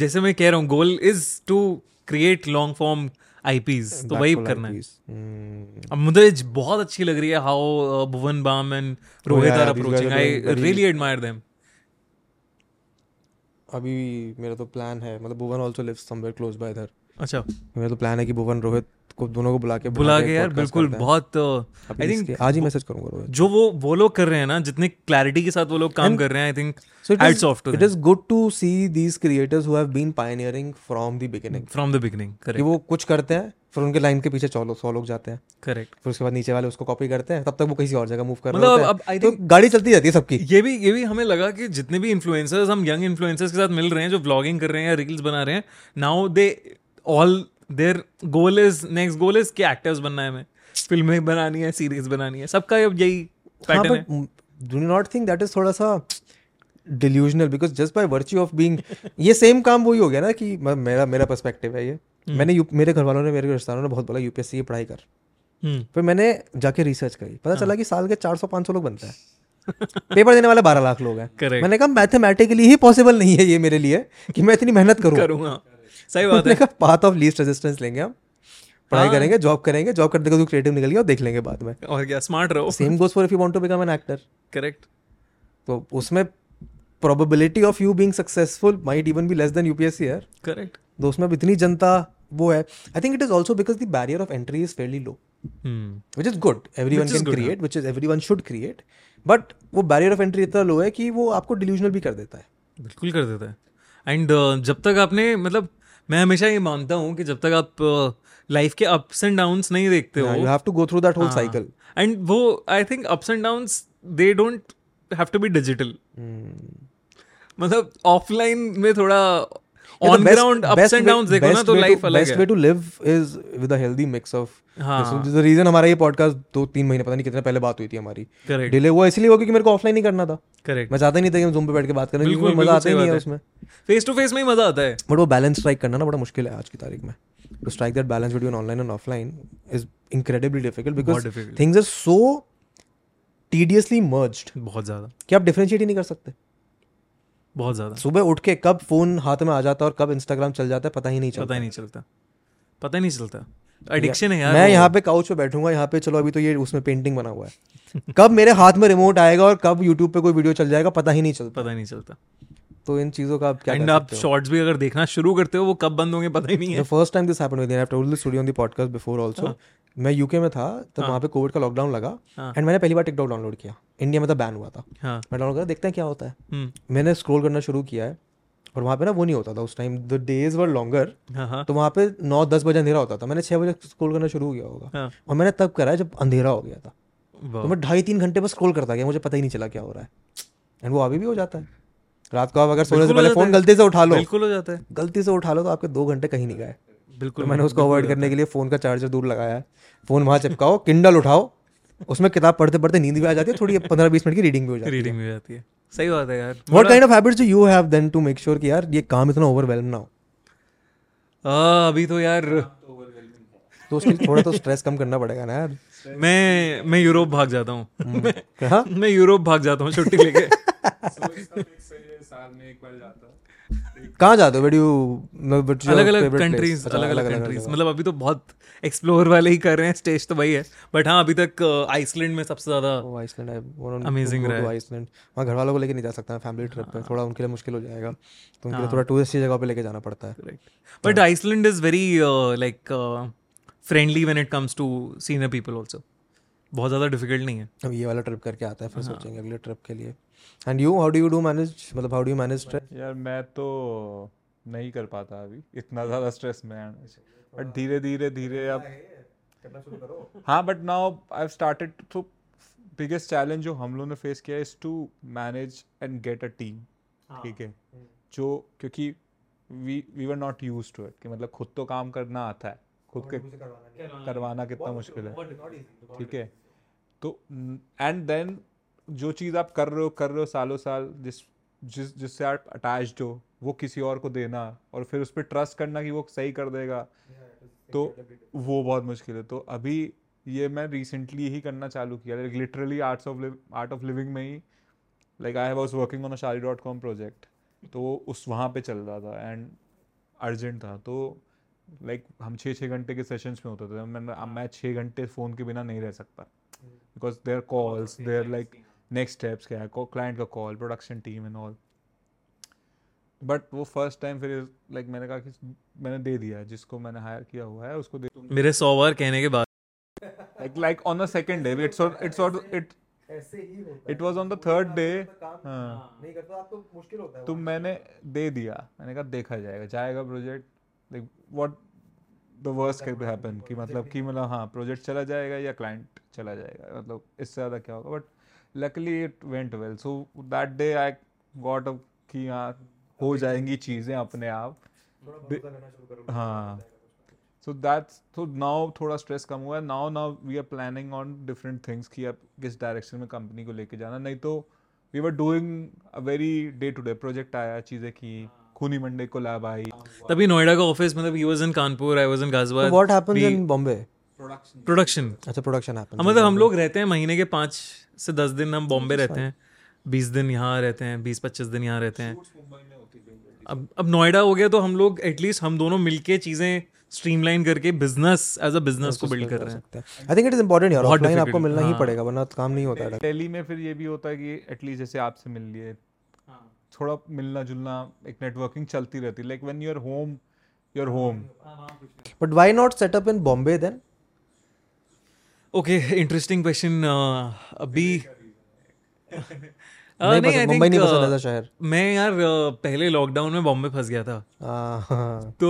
जैसे मैं कह रहा हूँ goal is to create long form IPs तो वही करना है। Hmm. अब मुझे बहुत अच्छी लग रही है how Bhuvan Bam and Rohit Oh, are approaching I really admire them अभी मेरा तो प्लान है मतलब Bhuvan also lives somewhere close by इधर। अच्छा। मेरा तो प्लान है कि भुवन रोहित को दोनों को बुला के बुला के यार बिल्कुल हैं। बहुत आई थिंक आज ही मैसेज करूँगा जो वो वो लोग कर रहे हैं ना जितने क्लैरिटी के साथ वो लोग काम कर रहे हैं I think off to it them. is good to see these creators who have been pioneering from the beginning. From the beginning correct वो कुछ करते हैं फिर उनके लाइन के पीछे सौ लोग सौ लोग जाते हैं करेक्ट फिर उसके बाद नीचे वाले उसको कॉपी करते हैं तब तक वो किसी और जगह मूव कर रहे मतलब होते हैं अब तो गाड़ी चलती रहती है सबकी ये भी ये भी हमें लगा कि जितने भी इन्फ्लुएंसर्स हम यंग इन्फ्लुएंसर्स के साथ मिल रहे हैं जो ब्लॉगिंग कर रहे हैं या रील्स बना रहे हैं now they all their goal is next goal is कि एक्टर्स बनना है हमें। फ़िल्में बनानी है सीरीज़ बनानी है सबका यही हाँ पैटर्न है। Do not think that is थोड़ा सा delusional because just by virtue of being ये सेम काम वही हो गया ना कि मेरा मेरा पर्सपेक्टिव है ये। हम्म। मैंने यू- मेरे घर वालों ने मेरे रिश्तेदारों ने बहुत बोला यूपीएससी की पढ़ाई कर। हम्म। फिर मैंने जाके रिसर्च करी। पता हाँ। चला कि साल के 400 500 लोग बनता है। पेपर देने वाले 12 लाख लोग हैं। मैंने कहा मैथमेटिकली ही पॉसिबल नहीं है ये मेरे लिए कि मैं इतनी मेहनत करूँ। करूँगा। सही बात है। पाथ ऑफ़ लीस्ट रेजिस्टेंस लेंगे हम। पढ़ाई हाँ। करेंगे जॉब करेंगे जॉब करते करते क्रिएटिव निकल गया और देख लेंगे बाद में। और क्या स्मार्ट रहो। Same goes for if you want to become an actor correct तो उसमें probability of you being successful might even be less than UPSC यार। करेक्ट तो उसमें अब इतनी जनता वो है। I think it is also because the barrier of entry is fairly low which is good everyone can create which is everyone should create but वो बैरियर ऑफ़ एंट्री इतना लो है कि वो आपको डिल्यूजनल भी कर देता है। बिल्कुल कर देता है। एंड uh, जब तक आपने मतलब मैं हमेशा ये मानता हूँ कि जब तक आप लाइफ के अप्स एंड डाउन्स नहीं देखते हो you have to go through that whole. Cycle and वो I think ups and downs they don't have to be digital. मतलब ऑफलाइन में थोड़ा on ground ups and downs देखो ना तो लाइफ अलग है। Best way to live is with a healthy mix of the reason हमारा ये पॉडकास्ट दो तीन महीने पता नहीं कितने पहले बात हुई थी हमारी। डिले हुआ इसलिए हुआ क्योंकि मेरे को ऑफलाइन ही करना था। करेक्ट मैं चाहता नहीं था कि हम जूम पे बैठ के बात करें बिल्कुल, मज़ा आता ही नहीं है उसमें। फेस टू फेस में ही मज़ा आता है। बट वो बैलेंस स्ट्राइक करना ना बड़ा मुश्किल है आज की तारीख में। To strike that balance between online and offline is incredibly difficult because difficult. Things are so tediously merged बहुत ज़्यादा। कि आप डिफरेंशिएट ही नहीं कर सकते। बहुत ज़्यादा। सुबह उठ के कब फ़ोन हाथ में आ जाता है और कब इंस्टाग्राम चल जाता है पता ही नहीं चलता। पता ही नहीं चलता। पता ही नहीं चलता। एडिक्शन है यार मैं यहाँ पे काउच पे बैठूँगा यहाँ पे चलो अभी तो ये उसमें पेंटिंग बना हुआ है। कब मेरे हाथ में रिमोट आएगा और कब यूट्यूब पे कोई वीडियो चल जाएगा पता ही नहीं चलता। पता ही नहीं चलता। तो इन चीज़ों का आप क्या एंड आप शॉर्ट्स भी अगर देखना शुरू करते हो वो कब बंद होंगे पता ही नहीं है। This happened with me, and I've told this story on the podcast before also. मैं यूके में था तब वहाँ पे कोविड का लॉकडाउन लगा। हाँ। एंड मैंने पहली बार टिकटॉक डाउनलोड किया। इंडिया में तो बैन हुआ था। हाँ। मैं डाउनलोड करा देखते हैं क्या होता है। हम्म। मैंने स्क्रॉल करना शुरू किया है और वहाँ पे ना वो नहीं होता था उस time the days were longer हाँ हाँ। तो वहाँ पे नौ दस बजे अंधेरा होता था। मैंने छः बजे स्क्रॉल करना शुरू किया होगा। हाँ। और मैंने तब करा है जब अंधेरा हो गया था। तो मैं ढाई तीन घंटे बस स्क्रॉल करता गया। मुझे पता ही नहीं चला क्या हो रहा है। एंड वो अभी भी हो जाता है। रात को आप अगर सोने से पहले फ़ोन गलती से उठा लो। बिल्कुल हो जाता है। गलती से उठा लो तो आपके दो घंटे कहीं नहीं गए। बिल्कुल तो मैंने उसको अवॉइड करने के लिए फ़ोन का चार्जर दूर लगाया है। फ़ोन वहाँ चिपकाओ किंडल उठाओ उसमें किताब पढ़ते पढ़ते नींद भी आ जाती है थोड़ी पंद्रह बीस मिनट की रीडिंग भी हो जाती है। रीडिंग में जाती है। सही बात है यार। What kind of habits do you have then to make sure कि यार ये काम इतना ओवरवेलम ना हो? आ, अभी तो यार तो उसके लिए थोड़ा तो स्ट्रेस कम करना पड़ेगा ना यार। मैं मैं यूरोप भाग जाता हूँ। हाँ मैं यूरोप भाग जाता हूँ छुट्टी लेके। साल में एक बार जाता कहाँ जाते हो? वीडियो अलग अलग कंट्रीज़ अलग अलग कंट्रीज़ मतलब अभी तो बहुत एक्सप्लोर वाले ही कर रहे हैं स्टेज तो वही है। बट हाँ अभी तक आइसलैंड में सबसे ज़्यादा आइसलैंड है Amazing रहा है। आइसलैंड वहाँ घर वालों को लेके नहीं जा सकता फैमिली ट्रिप पे थोड़ा उनके लिए मुश्किल हो जाएगा। तो उनके लिए थोड़ा टूरिस्ट जगह पे लेके जाना पड़ता है। But Iceland is very like friendly when it comes to senior people also बहुत ज़्यादा डिफ़िकल्ट नहीं है। अब ये वाला ट्रिप करके आता है फिर सोचेंगे अगले ट्रिप के लिए। And you how do you do manage मतलब how do you manage stress यार मैं तो नहीं कर पाता अभी। इतना ज़्यादा स्ट्रेस में बट धीरे धीरे धीरे अब हाँ बट नाउ आई स्टार्टेड तो बिगेस्ट चैलेंज जो हम लोगों ने फेस किया is to manage and get a team ठीक है? जो क्योंकि we we were not used to it कि मतलब खुद तो काम करना आता है खुद के करवाना कितना मुश्किल है। ठीक है? तो एंड देन जो चीज़ आप कर रहे हो कर रहे हो सालों साल जिस जिस जिससे आप अटैच्ड हो वो किसी और को देना और फिर उस पर ट्रस्ट करना कि वो सही कर देगा तो वो बहुत मुश्किल है। तो अभी ये मैं रिसेंटली ही करना चालू किया like literally arts of art of living में ही like I was working on a Shaadi dot com project तो उस वहाँ पे चल रहा था एंड अर्जेंट था। तो लाइक like, हम छः छः घंटे के सेशंस में होते थे मैं मैं छः घंटे फ़ोन के बिना नहीं रह सकता। Because their calls there like next steps क्या है क्लाइंट का call production team and all but वो फ़र्स्ट टाइम फिर लाइक मैंने कहा कि मैंने दे दिया जिसको मैंने हायर किया हुआ है उसको दे मेरे सौ बार कहने के बाद। Like like on the second day it's on it's on it it was on the third day तो मैंने दे दिया मैंने कहा देखा जाएगा जाएगा project like what the worst can happen कि मतलब कि मतलब हाँ प्रोजेक्ट चला जाएगा या क्लाइंट चला जाएगा मतलब इससे ज़्यादा क्या होगा? But luckily it went well so that day I got a कि हाँ हो जाएँगी चीज़ें अपने आप। हाँ। सो दैट्स तो नाउ थोड़ा स्ट्रेस कम हुआ है। Now now we are planning on different things कि अब किस डायरेक्शन में कंपनी को लेके जाना। नहीं तो we were doing a very day to day project आया चीज़ें की। खूनी मंडे को लैब आई तभी नोएडा का ऑफ़िस मतलब he was in Kanpur I was in Ghaziabad what happens in Bombay production अच्छा प्रोडक्शन हैपेंस मतलब हम लोग रहते हैं महीने के पाँच से दस दिन हम बॉम्बे रहते हैं बीस दिन यहाँ रहते हैं बीस पच्चीस दिन यहाँ रहते हैं। अब अब नोएडा हो गया तो हम लोग एटलीस्ट हम दोनों मिलके चीज़ें स्ट्रीमलाइन करके बिज़नेस एज अ बिज़नेस को बिल्ड कर रहे हैं। I think it is important यार ऑफलाइन आपको मिलना ही पड़ेगा वरना काम नहीं होता है। दिल्ली में फिर ये भी होता है कि एटलीस्ट जैसे आपसे मिल लिए थोड़ा मिलना जुलना एक नेटवर्किंग चलती रहती like when you are home you are home but why not set up in Bombay then okay interesting question अभी नहीं, नहीं मुंबई नहीं पसंद ऐसा शहर। मैं यार पहले लॉकडाउन में बॉम्बे फंस गया था। तो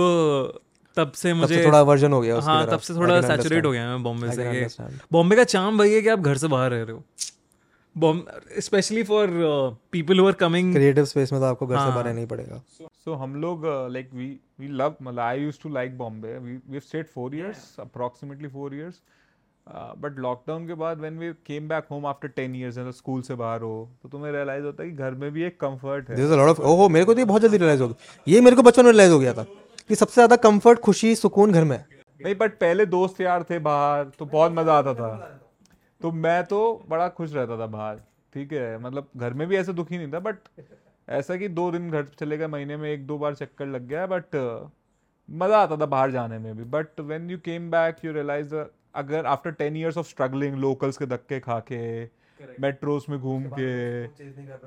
तब से मुझे तब से थोड़ा वर्जन हो गया हाँ तब से थोड़ा सैचुरेट हो गया मैं बॉम्बे से। बॉम्बे का चाम वही है कि आप घर से बाहर रह रहे हो। Specially for people who are coming creative space में तो आपको घर से बाहर रहना ही पड़ेगा। सो हम लोग लाइक वी वी लव मतलब I used to like Bombay we we stayed 4 years approximately 4 years but lockdown के बाद when we came back home after 10 years and school से बाहर हो तो तुम्हें रियलाइज़ होता है कि घर में भी एक कंफर्ट है। लॉट ऑफ़ ओहो मेरे को तो ये बहुत जल्दी रियलाइज़ हो गया। ये मेरे को बचपन में रियलाइज़ हो गया था कि सबसे ज़्यादा कंफर्ट खुशी सुकून घर में। नहीं बट पहले दोस्त यार थे बाहर तो बहुत मज़ा आता था। तो मैं तो बड़ा खुश रहता था बाहर ठीक है? मतलब घर में भी ऐसे दुखी नहीं था बट ऐसा कि दो दिन घर चले गए महीने में एक दो बार चक्कर लग गया बट मज़ा आता था बाहर जाने में भी। But when you came back you realise अगर after ten years of struggling locals के धक्के खा के मेट्रोस में घूम के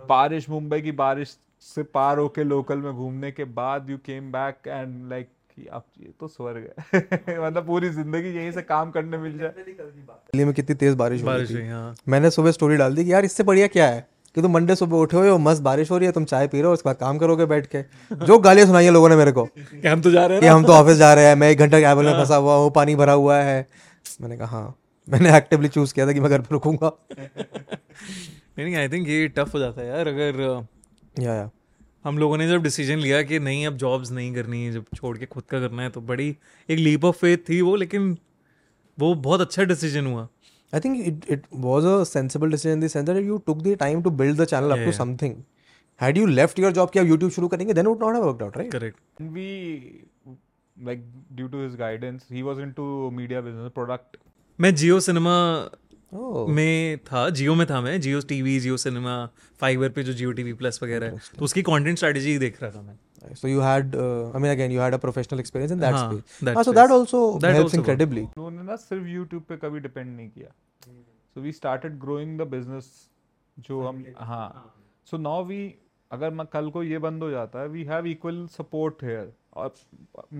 बारिश मुंबई की बारिश से पार होके लोकल में घूमने के बाद you came back and like कि अब ये तो स्वर्ग है। मतलब पूरी ज़िंदगी यहीं से काम करने मिल जाए। दिल्ली में कितनी तेज बारिश हो रही थी। हाँ। मैंने सुबह स्टोरी डाल दी कि यार इससे बढ़िया क्या है? कि तुम मंडे सुबह उठे हो मस्त बारिश हो रही है तुम चाय पी रहे हो उसके बाद काम करोगे बैठ के। जो गालियाँ सुनाई है लोगों ने मेरे को। कि हम तो जा रहे हैं कि हम तो ऑफ़िस जा रहे हैं मैं एक घंटा कैबल में फंसा हुआ हूँ पानी भरा हुआ है। मैंने कहा हाँ। मैंने एक्टिवली चूज़ किया था कि मैं घर पर रुकूँगा। नहीं आई थिंक ये टफ हो जाता है यार अगर या या हम लोगों ने जब डिसीज़न लिया कि नहीं अब जॉब्स नहीं करनी है जब छोड़ के खुद का करना है तो बड़ी एक लीप ऑफ़ फेथ थी वो लेकिन वो बहुत अच्छा डिसीज़न हुआ। I think it it was a decision this you took the time to build the channel up to something had you left your job कि आप शुरू करेंगे then would not have worked out right correct we like due to his guidance ही मैं जियो सिनेमा Oh. में था जियो में था मैं Jio TV Jio cinema fibre पे जो जियो टीवी प्लस वगैरह है तो उसकी कंटेंट स्ट्रेटजी देख रहा था मैं। So you had, uh, I mean, again, you had a professional experience in that हाँ, space. that ah, so that also That helps also incredibly. उन्होंने ना सिर्फ़ यूट्यूब पे कभी डिपेंड नहीं किया। So we started growing the business जो हम हाँ। सो नाउ वी अगर मैं कल को ये बंद हो जाता है we have equal support here और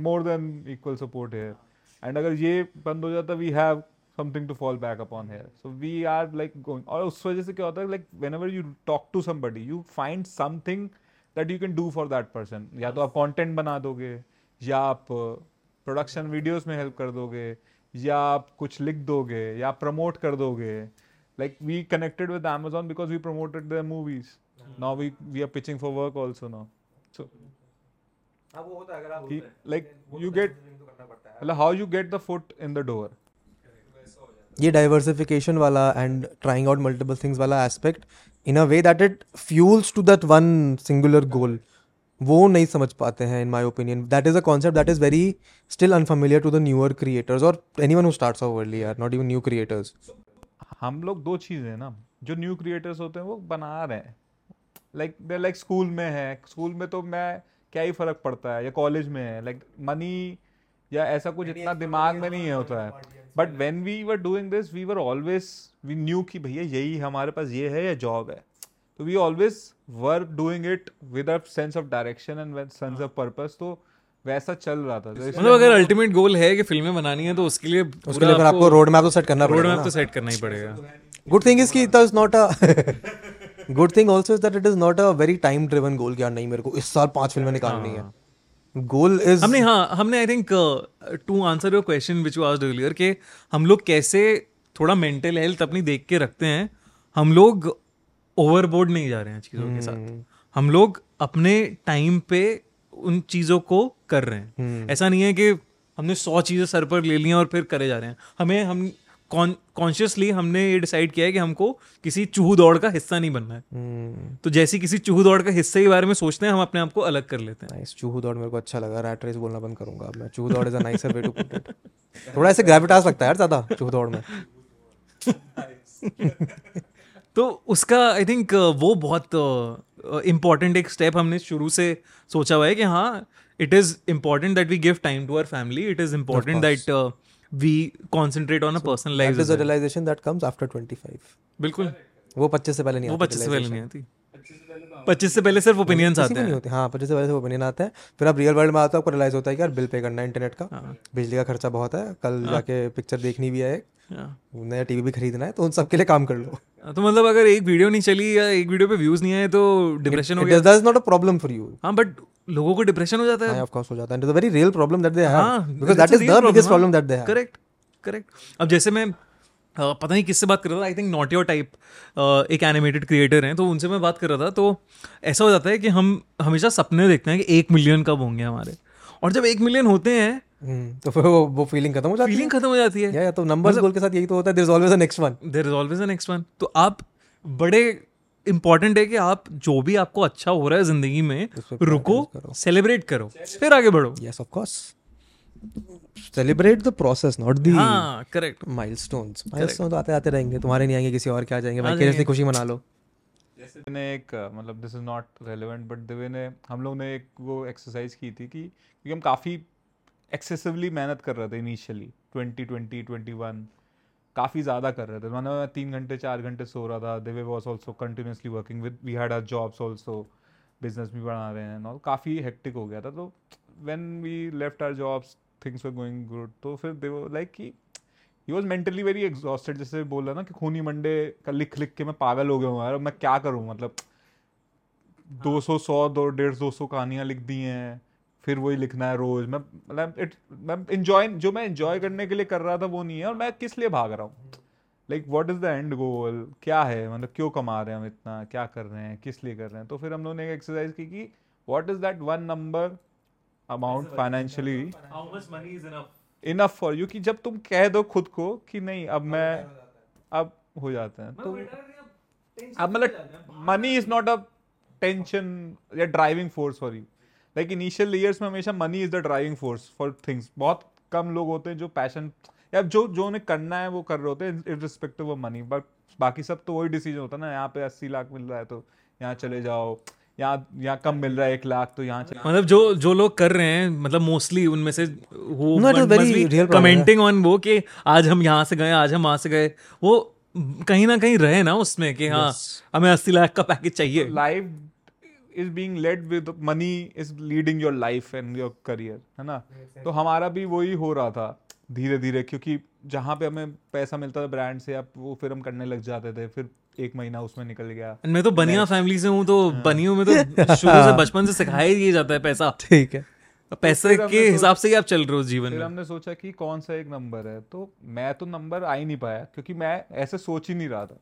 more than equal support here and अगर ये बंद हो जाता we have something to fall back upon here so we are like going और उस वजह से क्या होता है like whenever you talk to somebody you find something that you can do for that person या तो आप कॉन्टेंट बना दोगे या आप प्रोडक्शन वीडियोज़ में हेल्प कर दोगे या आप कुछ लिख दोगे या आप प्रमोट कर दोगे. Like we connected with Amazon because we promoted the movies now we we are pitching for work also now. So like you get मतलब how you get the foot in the door ये डाइवर्सिफिकेशन वाला and trying out multiple things वाला aspect in a way that it fuels to that one singular goal वो नहीं समझ पाते हैं in my opinion that is a concept that is very still unfamiliar to the newer creators और any one of world not even new creators हम लोग दो चीज़ें हैं ना, जो न्यू क्रिएटर्स होते हैं वो बना रहे हैं। लाइक दे लाइक स्कूल में है। स्कूल में तो मैं क्या ही फ़र्क पड़ता है? या कॉलेज में है। लाइक मनी या ऐसा कुछ इतना दिमाग में नहीं होता है but when we were doing this we were always we knew कि भैया यही हमारे पास ये है या जॉब है। तो we always were doing it with a sense of direction and sense of purpose तो वैसा चल रहा था। तो मतलब अगर अल्टीमेट गोल है कि फ़िल्में बनानी है तो उसके लिए उसके लिए आपको रोड मैप तो सेट करना रोड मैप तो सेट करना ही पड़ेगा। गुड थिंग इज़ कि it is not a good thing also is that it is not a very time driven goal क्या नहीं मेरे को इस साल पाँच फ़िल्में निकालनी है। गोल इज़ हमने हाँ हमने I think to answer your question which you asked earlier कि हम लोग कैसे थोड़ा मेंटल हेल्थ अपनी देख के रखते हैं हम लोग ओवरबोर्ड नहीं जा रहे हैं चीज़ों hmm. के साथ हम लोग अपने टाइम पे उन चीज़ों को कर रहे हैं hmm. ऐसा नहीं है कि हमने सौ चीज़ें सर पर ले ली हैं और फिर करे जा रहे हैं हमें हम कॉन्शियसली हमने ये डिसाइड किया है कि हमको किसी चूह दौड़ का हिस्सा नहीं बनना है। हम्म। तो जैसी किसी चूह दौड़ का हिस्से के बारे में सोचते हैं हम अपने आप को अलग कर लेते हैं। नाइस चूहू दौड़ मेरे को अच्छा लगा। रैट रेस बोलना बंद करूँगा अब मैं। चूहू दौड़ is a nicer way to put it थोड़ा ऐसे ग्रेविटास लगता है यार ज़्यादा चूहू दौड़ में। तो उसका आई थिंक वो बहुत इंपॉर्टेंट एक स्टेप हमने शुरू से सोचा हुआ है कि हाँ it is important that we give time to our family it is important that we concentrate on a personal that is a life realisation that comes after 25 बिल्कुल। वो 25 से पहले नहीं वो आता पच्चीस से पहले realization। नहीं आती। पच्चीस से पहले सिर्फ़ ओपिनियंस आते हैं। होते। हाँ पच्चीस से पहले से ओपिनियन आता है। फिर आप रियल वर्ल्ड में आते हो आपको रियलाइज़ होता है कि यार बिल पे करना है इंटरनेट का। हाँ। बिजली का खर्चा बहुत है कल जाके पिक्चर देखनी भी है हाँ। नया टीवी भी खरीदना है तो उन सब के लिए काम कर लो। तो मतलब अगर एक वीडियो नहीं चली या एक वीडियो पे व्यूज़ नहीं आए तो डिप्रेशन हो गया। that is not a problem for you हाँ बट लोगों को डिप्रेशन हो जाता हाँ। है of course हो जाता है। It is a very real problem that they have हाँ because that is the biggest problem that they have correct correct अब जैसे मैं अ, पता नहीं किससे बात कर रहा था I think not your type एक एनिमेटेड क्रिएटर हैं तो उनसे मैं बात कर रहा था तो ऐसा हो जाता है कि हम हमेशा सपने देखते हैं कि एक मिलियन कब होंगे हमारे। और जब एक मिलियन होते हैं हम्म, तो फिर वो वो फीलिंग खत्म हो जाती फीलिंग खत्म हो जाती है। है या या तो नंबर्स गोल के साथ यही तो होता है there is always a next one there is always a next one तो आप बड़े इंपॉर्टेंट है कि आप जो भी आपको अच्छा हो रहा है ज़िंदगी में रुको सेलिब्रेट करो फिर आगे बढ़ो। Yes of course. Celebrate the process not the हाँ करेक्ट milestones. Milestones तो आते आते रहेंगे तुम्हारे नहीं आएँगे किसी और के आ जाएँगे भाई कैसे खुशी मना लो। जैसे एक मतलब this is not relevant but Divya ने हम लोग ने एक वो एक्सरसाइज की थी कि क्योंकि हम काफ़ी एक्सेसिवली मेहनत कर रहे थे initially twenty twenty twenty one काफ़ी ज़्यादा कर रहे थे। मैंने मैं तीन घंटे चार घंटे सो रहा था। Divya was also continuously working with we had our jobs also business भी बढ़ा रहे हैं और काफ़ी हेक्टिक हो गया था। तो when we left our jobs things were going good तो फिर दे लाइक कि he was mentally very exhausted जैसे बोल रहा ना कि खूनी मंडे का लिख लिख के मैं पागल हो गया हूँ यार। मैं क्या करूँ? मतलब दो सौ सौ दो डेढ़ दो सौ कहानियाँ लिख दी हैं। फिर वही लिखना है रोज। मैं मतलब इट मैं इंजॉय जो मैं इंजॉय करने के लिए कर रहा था वो नहीं है और मैं किस लिए भाग रहा हूँ? Like what is the end goal क्या है? मतलब क्यों कमा रहे हैं हम इतना? क्या कर रहे हैं? किस लिए कर रहे हैं? तो फिर हम लोगों ने एक एक्सरसाइज की कि what is that one number amount financially enough for you कि जब तुम कह दो खुद को कि नहीं अब मैं अब हो जाता है। तो अब मतलब money is not a tension या driving force for you like initial years में हमेशा money is the driving force for things बहुत कम लोग होते हैं जो पैशन या जो जो उन्हें करना है वो कर रहे होते हैं इरिस्पेक्टिव ऑफ़ मनी बट बाकी सब तो वही डिसीज़न होता है ना यहाँ पे अस्सी लाख मिल रहा है तो यहाँ चले जाओ यहाँ यहाँ कम मिल रहा है एक लाख तो यहाँ चले मतलब जो जो लोग कर रहे हैं मतलब मोस्टली उनमें से वो कमेंटिंग ऑन वो कि आज हम यहाँ से गए आज हम वहाँ से गए। वो कहीं ना कहीं रहे ना उसमें कि हाँ हमें अस्सी लाख का पैकेज चाहिए। Life is being led with money is leading your life and your career है ना? तो हमारा भी वही हो रहा था धीरे धीरे क्योंकि जहाँ पे हमें पैसा मिलता था ब्रांड से अब वो फिर हम करने लग जाते थे फिर एक महीना उसमें निकल गया। मैं तो बनिया फैमिली से हूँ तो हाँ। बनियों में तो शुरू से बचपन से सिखाया ही जाता है पैसा। ठीक है। पैसे के हिसाब से ही आप चल रहे हो जीवन फिर में। हमने सोचा कि कौन सा एक नंबर है? तो मैं तो नंबर आ ही नहीं पाया क्योंकि मैं ऐसे सोच ही नहीं रहा था।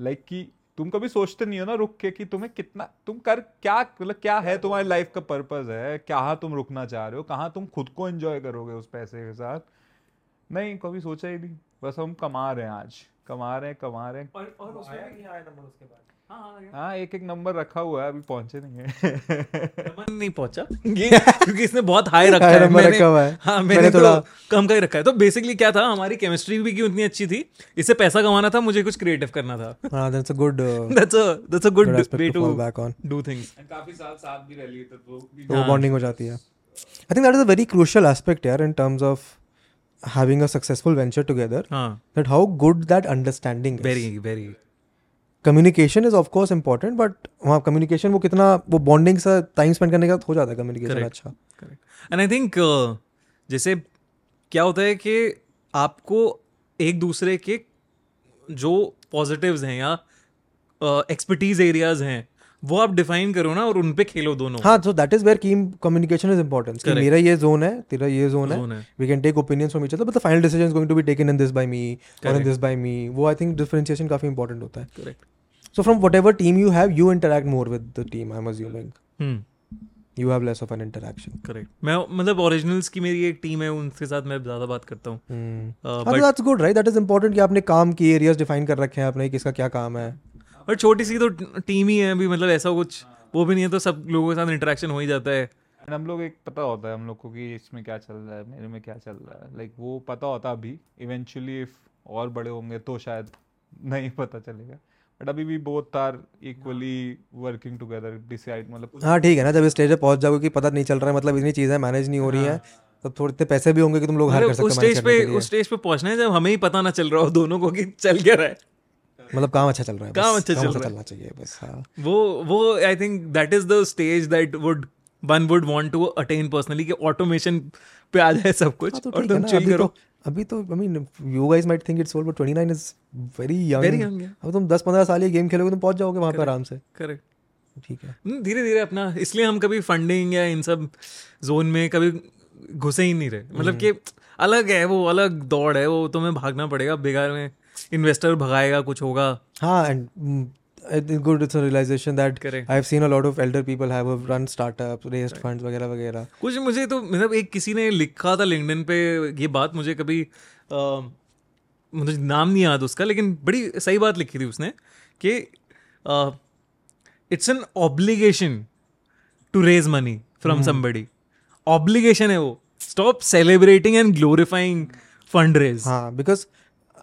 लाइक कि तुम कभी सोचते नहीं हो ना रुक के कि तुम्हें कितना तुम कर क्या मतलब क्या है तुम्हारी लाइफ का पर्पज है? कहाँ तुम रुकना चाह रहे हो? कहाँ तुम खुद को एंजॉय करोगे उस पैसे के साथ? नहीं कभी सोचा ही नहीं। बस हम कमा रहे हैं आज। कमा रहे हैं कमा रहे हैं। और और उसमें आया नंबर उसके बाद? हाँ हाँ आया। हाँ एक एक नंबर रखा हुआ है अभी पहुँचे नहीं है। नंबर नहीं पहुँचा? ये क्योंकि इसने बहुत हाई रखा है। मैंने रखा हुआ है। हाँ मैंने मैंने थोड़ा तो कम का ही रखा है। तो बेसिकली क्या था हमारी केमिस्ट्री भी क्यों इतनी अच्छी थी? इससे पैसा कमाना था मुझे कुछ क्रिएटिव करना था। हाँ that's a good that's a that's a good way to back on. Do things काफ़ी साल साथ भी रह लिए तो वो तो वो बॉन्डिंग हो जाती है। I think that is a very crucial aspect यार in terms of having a successful venture together हाँ। that how good that understanding is. Very very communication is of course important but वहाँ कम्युनिकेशन वो कितना वो बॉन्डिंग से टाइम स्पेंड करने का हो जाता है कम्युनिकेशन अच्छा। एंड आई थिंक जैसे क्या होता है कि आपको एक दूसरे के जो पॉजिटिव्स हैं या एक्सपर्टीज uh, एरियाज़ हैं वो आप डिफाइन करो ना और उनपे खेलो दोनों। हाँ so that is where key communication is important मेरा ये जोन है तेरा ये जोन, है we can take opinion from each but final decision going to be taken in this by me और इन दिस बाय मी वो आई थिंक डिफरेंशिएशन काफ़ी इंपॉर्टेंट होता है। Correct so from whatever team you have you interact more with the team I'm assuming. Hmm you have less of an interaction. Correct मैं मतलब ओरिजिनल्स की मेरी एक टीम है उनके साथ मैं ज़्यादा बात करता हूँ। Hmm. That's good right? That is important कि आपने काम की एरियाज़ डिफाइन कर रखे हैं आपने किसका क्या काम है। और छोटी सी तो टीम ही है अभी मतलब ऐसा कुछ वो भी नहीं है तो सब लोगों के साथ इंटरेक्शन हो ही जाता है। And हम लोग एक पता होता है हम लोग को कि इसमें क्या चल रहा है मेरे में क्या चल रहा है। लाइक वो पता होता अभी इवेंचुअली इफ़ और बड़े होंगे तो शायद नहीं पता चलेगा। बट अभी भी both are equally working together decide मतलब हाँ ठीक है ना जब स्टेज पे पहुँच जाओगे कि पता नहीं चल रहा है मतलब इतनी चीज़ें मैनेज नहीं हो रही हैं तब थोड़े इतने पैसे भी होंगे कि तुम लोग हर कर मतलब सकते हो स्टेज पे उस स्टेज पे पहुँचना है जब हमें ही पता ना चल रहा हो दोनों को कि चल क्या रहा है। मतलब काम अच्छा चल रहा है काम अच्छा चल रहा है। चलना चाहिए बस हाँ। वो वो I think that is the stage that would one would want to attain personally कि ऑटोमेशन पे आ जाए सब कुछ हाँ, तो और तुम चिल करो तो अभी तो I mean you guys might think it's old but 29 is very young young, yeah. अब तुम 10 15 साल ये गेम खेलोगे तुम पहुँच जाओगे वहाँ पे आराम से। करेक्ट ठीक है। धीरे धीरे अपना इसलिए हम कभी फंडिंग या इन सब जोन में कभी घुसे ही नहीं रहे। मतलब कि अलग है वो अलग दौड़ है वो तुम्हें भागना पड़ेगा बेकार में इन्वेस्टर भगाएगा कुछ होगा। हाँ and It's a realization that Correct. I've seen a lot of elder people have run startups, raised funds वगैरह वगैरह। कुछ मुझे तो मतलब एक किसी ने लिखा था लिंक्डइन पे ये बात मुझे कभी अ, मुझे नाम नहीं याद उसका लेकिन बड़ी सही बात लिखी थी उसने कि it's an obligation to raise money from somebody obligation है वो। Stop celebrating and glorifying fund raise हाँ बिकॉज़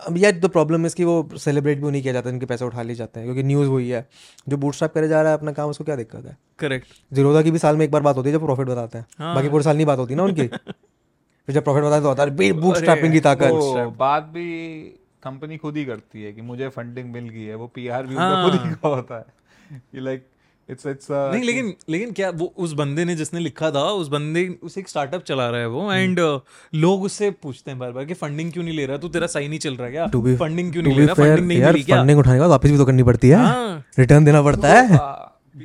अब यार द प्रॉब्लम इज़ कि वो सेलिब्रेट भी नहीं किया जाता इनके पैसे उठा लिए जाते हैं क्योंकि न्यूज़ वही है। जो बूटस्ट्रैप करे जा रहा है अपना काम उसको क्या दिक्कत है? करेक्ट जीरोदा की भी साल में एक बार बात होती है जब प्रॉफिट बताते हैं। हाँ। बाकी पूरे साल नहीं बात होती ना उनकी। फिर जब प्रॉफिट बताते तो होता है बूटस्ट्रैपिंग की ताकत। बात भी कंपनी खुद ही करती है कि मुझे फंडिंग मिल गई है वो पीआर भी उनका खुद ही होता है। लाइक इट्स इट्स नहीं लेकिन लेकिन क्या वो उस बंदे ने जिसने लिखा था उस बंदे उसे एक स्टार्टअप चला रहा है वो एंड uh, लोग उससे पूछते हैं बार बार कि फंडिंग क्यों नहीं ले रहा? तू तेरा सही नहीं चल रहा क्या? To be- फंडिंग क्यों नहीं ले रहा? फंडिंग नहीं यार मिली क्या? फंडिंग उठाने के बाद वापस भी तो करनी पड़ती है। हाँ। रिटर्न देना पड़ता है।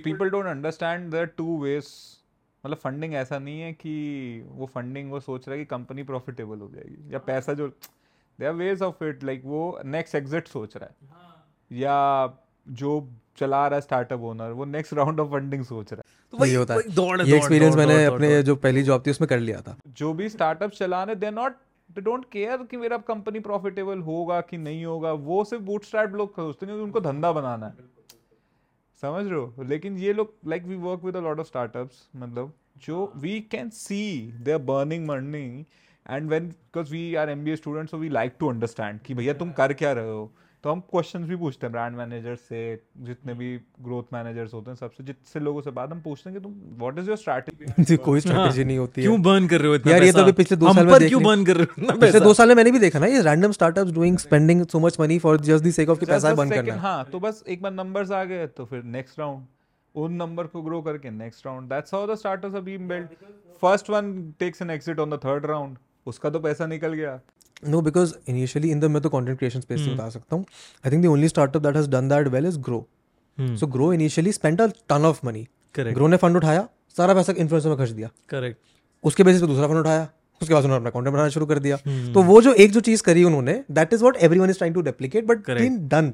People don't understand the two ways मतलब फंडिंग ऐसा नहीं है कि वो फंडिंग वो सोच रहा है कि कंपनी प्रॉफिटेबल हो जाएगी या पैसा जो they are ways of it like वो नेक्स्ट एग्जिट सोच रहा है। या जो चला रहा है स्टार्टअप ओनर वो नेक्स्ट राउंड ऑफ़ फंडिंग सोच रहा है। तो वही होता दौड़ है है, ये एक्सपीरियंस मैंने दौड़, अपने दौड़। जो पहली जॉब थी उसमें कर लिया था। जो भी स्टार्टअप चला रहे they not they don't care कि मेरा कंपनी प्रॉफिटेबल होगा कि नहीं होगा वो सिर्फ़ बूटस्ट्रैप लोग सोचते हैं उनको धंधा बनाना है। समझ रहे हो? लेकिन ये लोग like we work with a lot of startups मतलब जो we can see they are burning money and when because we are MBA students so we like to understand कि भैया तुम कर क्या रहे हो? तो हम क्वेश्चंस भी पूछते हैं ब्रांड मैनेजर से जितने भी ग्रोथ मैनेजर्स होते हैं सबसे जितने लोगों से बात हम पूछते हैं कि तुम व्हाट इज़ योर स्ट्रैटेजी कोई स्ट्रेटेजी नहीं होती क्यों बर्न कर रहे हो इतना यार, ये तो अभी पिछले दो साल में क्यों बर्न कर रहे हो पिछले दो साल में मैंने भी देखा ना ये random startups doing spending so much money for just the sake of कि पैसा बंद करना है। हाँ तो बस एक बार नंबर्स आ गए तो फिर नेक्स्ट राउंड उन नंबर को ग्रो करके next round that's how the starters are being build first one takes an exit on the third round उसका तो पैसा निकल गया। No because initially in the मैं तो कॉन्टेंट क्रिएशन स्पेस Hmm. से बता सकता हूँ I think the only startup that has done that well is grow Hmm. So grow initially spend a ton of money correct grow ने फंड उठाया सारा पैसा इन्फ्लुएंसर में खर्च दिया करेक्ट उसके बेसिस पे दूसरा फंड उठाया उसके बाद उन्होंने अपना कंटेंट बनाना शुरू कर दिया Hmm. तो वो जो एक जो चीज़ करी उन्होंने that is what everyone is trying to duplicate but. Been done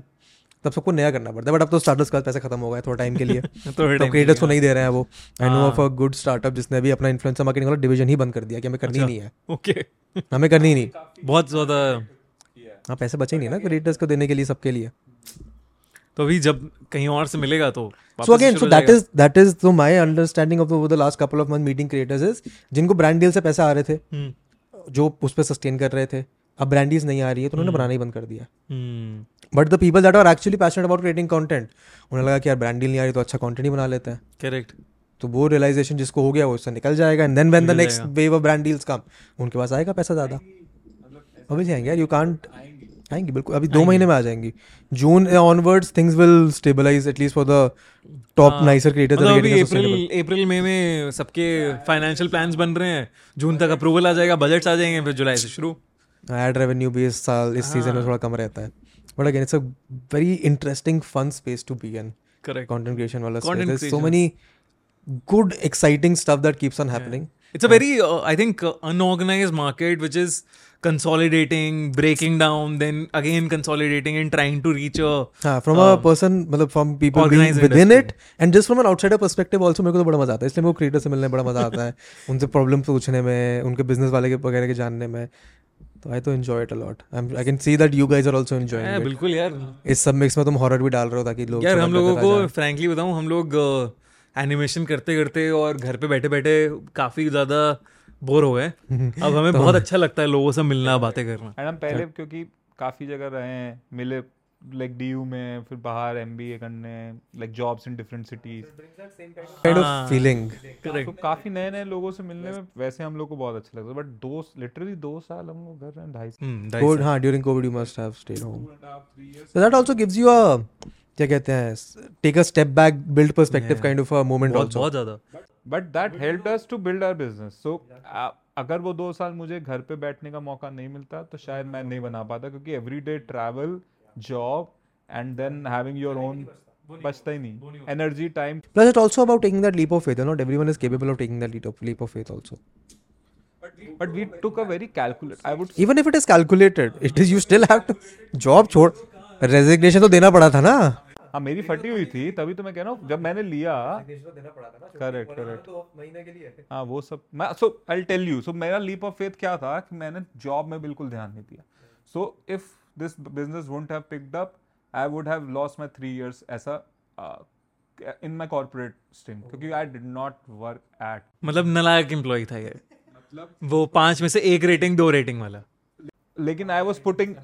तब सबको नया करना पड़ता है बट अब तो स्टार्टअप्स का पैसा खत्म हो गया थोड़ा टाइम के लिए। तो क्रिएटर्स को नहीं दे रहे हैं वो। आई नो हाँ। ऑफ़ अ गुड स्टार्टअप जिसने अभी अपना इन्फ्लुएंसर मार्केटिंग वाला डिवीज़न ही बंद कर दिया कि हमें करनी नहीं है। ओके। हमें करनी नहीं। बहुत ज़्यादा हाँ पैसे बचे नहीं ना क्रिएटर्स को देने के लिए सबके लिए। तो अभी जब कहीं और से मिलेगा तो so that is that is so my understanding of the, over the last couple of months meeting creators is जिनको ब्रांड डील से पैसा आ रहे थे हम्म, जो उस पर सस्टेन कर रहे थे अब ब्रांड डील्स नहीं आ रही है तो उन्होंने बनाना ही बंद कर दिया। हम्म। But the people that are actually passionate about creating content उन्हें लगा कि यार ब्रांड नहीं आ रही तो अच्छा कंटेंट ही बना लेते हैं। करेक्ट तो वो रियलाइजेशन जिसको हो गया वो उससे निकल जाएगा and then when the next wave of brand deals come उनके पास आएगा पैसा ज़्यादा। अभी आएँगे यार यू कांट आएँगी बिल्कुल अभी दो महीने में आ जाएँगी। June onwards things will stabilize at least for the top nicer creators अभी अप्रैल अप्रैल मई में सबके फाइनेंशियल प्लान्स बन रहे हैं। जून तक अप्रूवल आ जाएगा बजट्स आ जाएँगे फिर जुलाई से शुरू। एड रेवेन्यू भी इस साल इस सीज़न में थोड़ा कम रहता है but again it's a very interesting fun space to be wala Content space. There's so creation. many good exciting stuff that keeps on happening It's a very, uh, I think, uh, unorganized market which is consolidating, breaking down, then again consolidating and trying to reach a. हाँ from a person मतलब from people being within it and just from an outsider perspective also मेरे को तो बड़ा मज़ा आता है इसलिए मेरे को क्रिएटर से मिलने में बड़ा मज़ा आता है उनसे प्रॉब्लम पूछने में उनके बिज़नेस वाले के वगैरह के जानने में तो आई तो enjoy it a lot I can see that you guys are also है, एंजॉयिंग इट बिल्कुल यार। इस सब मिक्स में तुम हॉरर भी डाल रहे हो ताकि लोग यार हम लोगों को। फ्रैंकली बताऊँ हम लोग एनिमेशन करते करते और घर पे बैठे बैठे काफ़ी ज़्यादा बोर हो गए अब हमें बहुत अच्छा लगता है लोगों से मिलना बातें करना। एंड हम पहले क्योंकि काफ़ी जगह रहे हैं मिले लाइक डीयू में फिर बाहर एमबीए करने like jobs in different cities kind of हाँ। तो काफ़ी नए नए लोगों से मिलने में वैसे हम लोग को बहुत अच्छा लगता है बट दो लिटरली दो साल हम लोग घर रहे हैं ढाई साल। हम्म, हाँ during COVID you must have stayed home. So that also gives you a क्या कहते हैं take a step back build perspective kind of a moment also बहुत ज़्यादा। But that help us to build our business so अगर वो दो साल मुझे घर पे बैठने का मौका नहीं मिलता तो शायद मैं नहीं बना पाता क्योंकि every day travel job and then having your own बचता ही नहीं energy time Plus, it's also about taking that leap of faith. Not everyone is capable of taking that leap of, leap of faith also. But we took a very calculate I would Even if it is calculated, it is you still have to job छोड़ resignation तो देना पड़ा था ना हाँ मेरी फटी हुई थी तभी तो मैं कह रहा हूँ जब मैंने लिया करेक्ट करेक्ट हाँ वो सब मैं सो आई टेल यू सो मेरा लीप ऑफ़ फेथ क्या था कि मैंने जॉब में बिल्कुल ध्यान नहीं दिया so if this business won't have picked up I would have lost my three years ऐसा इन माई कॉर्पोरेट स्ट्रीम क्योंकि I did not work at मतलब नलायक एम्प्लॉय था ये। मतलब वो पाँच में से एक रेटिंग दो रेटिंग वाला। लेकिन आई वॉज़ पुटिंग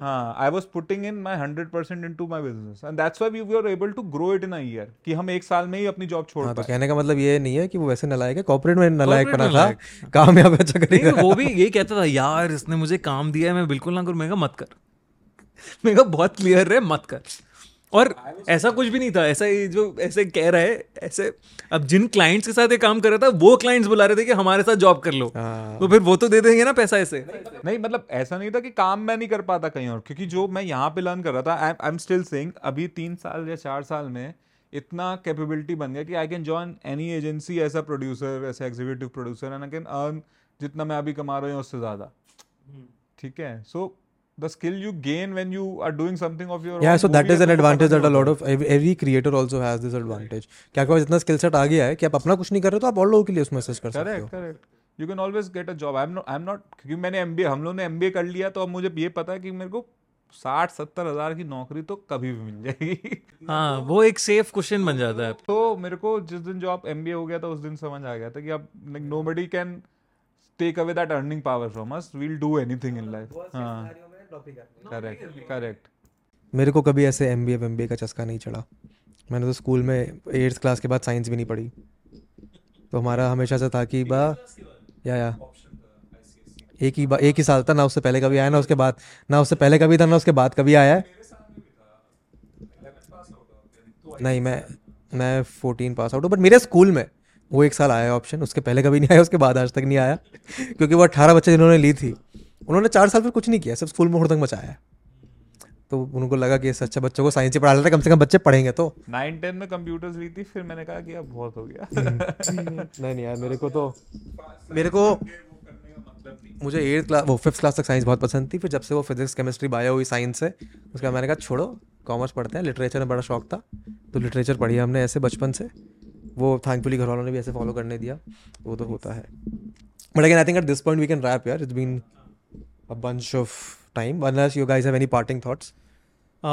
हाँ I was putting in my hundred percent into my business and that's why we are able to grow it in a year कि हम एक साल में ही अपनी जॉब छोड़ हाँ तो कहने का मतलब ये नहीं है कि वो वैसे नलायक है कॉर्पोरेट में नलायक बना था काम यहाँ पे अच्छा करेगा वो भी यही कहता था यार इसने मुझे काम दिया है मैं बिल्कुल ना करूँ। मैं मत कर। मैं कहा बहुत क्लियर है मत कर। और ऐसा कुछ भी नहीं था ऐसा ही जो ऐसे कह रहा है ऐसे अब जिन क्लाइंट्स के साथ ये काम कर रहा था वो क्लाइंट्स बुला रहे थे कि हमारे साथ जॉब कर लो। हाँ। तो फिर वो तो दे देंगे ना पैसा ऐसे। नहीं मतलब ऐसा नहीं था कि काम मैं नहीं कर पाता कहीं और क्योंकि जो मैं यहाँ पे लर्न कर रहा था आई एम स्टिल सेइंग अभी तीन साल या चार साल में इतना कैपेबिलिटी बन गया कि I can join any agency as a producer as executive producer and I can earn जितना मैं अभी कमा रहा हूँ उससे ज़्यादा। ठीक है? सो the skill you gain when you are doing something of your yeah own so that is an advantage that a lot of every, creator also has this advantage. क्या पास इतना स्किल सेट आ गया है कि आप अपना कुछ नहीं कर रहे तो आप और लोगों के लिए उसमें असेस कर सकते हो। Correct you can always get a job I am not I am not क्योंकि मैंने एमबीए हम लोग ने एमबीए कर लिया तो अब मुझे ये पता है कि मेरे को साठ सत्तर हज़ार की नौकरी तो कभी भी मिल जाएगी। हाँ वो एक सेफ़ क्वेश्चन बन जाता है। तो मेरे को जिस दिन जॉब एमबीए हो गया था उस दिन समझ आ गया था कि अब like nobody can take away that earning power from us we'll do anything in life हाँ। करेक्ट करेक्ट मेरे को कभी ऐसे एम बी एम बी का चस्का नहीं चढ़ा। मैंने तो स्कूल में एट्थ क्लास के बाद साइंस भी नहीं पढ़ी। तो हमारा हमेशा से था कि बा या या। एक ही बा, एक ही साल था ना उससे पहले कभी आया ना उसके बाद ना उससे पहले कभी था ना उसके बाद कभी आया। नहीं मैं मैं फोर्टीन पास आउट हूँ बट मेरे स्कूल में वो एक साल आया ऑप्शन उसके पहले कभी नहीं आया उसके बाद आज तक नहीं आया क्योंकि वो अट्ठारह बच्चे जिन्होंने ली थी। उन्होंने चार साल फिर कुछ नहीं किया सिर्फ़ स्कूल में तक मचाया है। तो उनको लगा कि अच्छा बच्चों को साइंस ही पढ़ा लेते कम से कम बच्चे पढ़ेंगे तो। नाइन टेन में कंप्यूटर्स ली थी फिर मैंने कहा कि अब बहुत हो गया। नहीं नहीं यार मेरे को तो मेरे को मुझे एट्थ क्लास वो फिफ्थ क्लास तक साइंस बहुत पसंद थी फिर जब से वो फिजिक्स केमिस्ट्री बायो हुई साइंस से उसके बाद मैंने कहा छोड़ो कॉमर्स पढ़ते हैं लिटरेचर में बड़ा शौक था तो लिटरेचर पढ़ी हमने ऐसे बचपन से। वो थैंकफुली घर वालों ने भी ऐसे फॉलो करने दिया वो तो होता है। But again I think at this point we can wrap यार it's been a bunch of time unless you guys have any parting thoughts आ,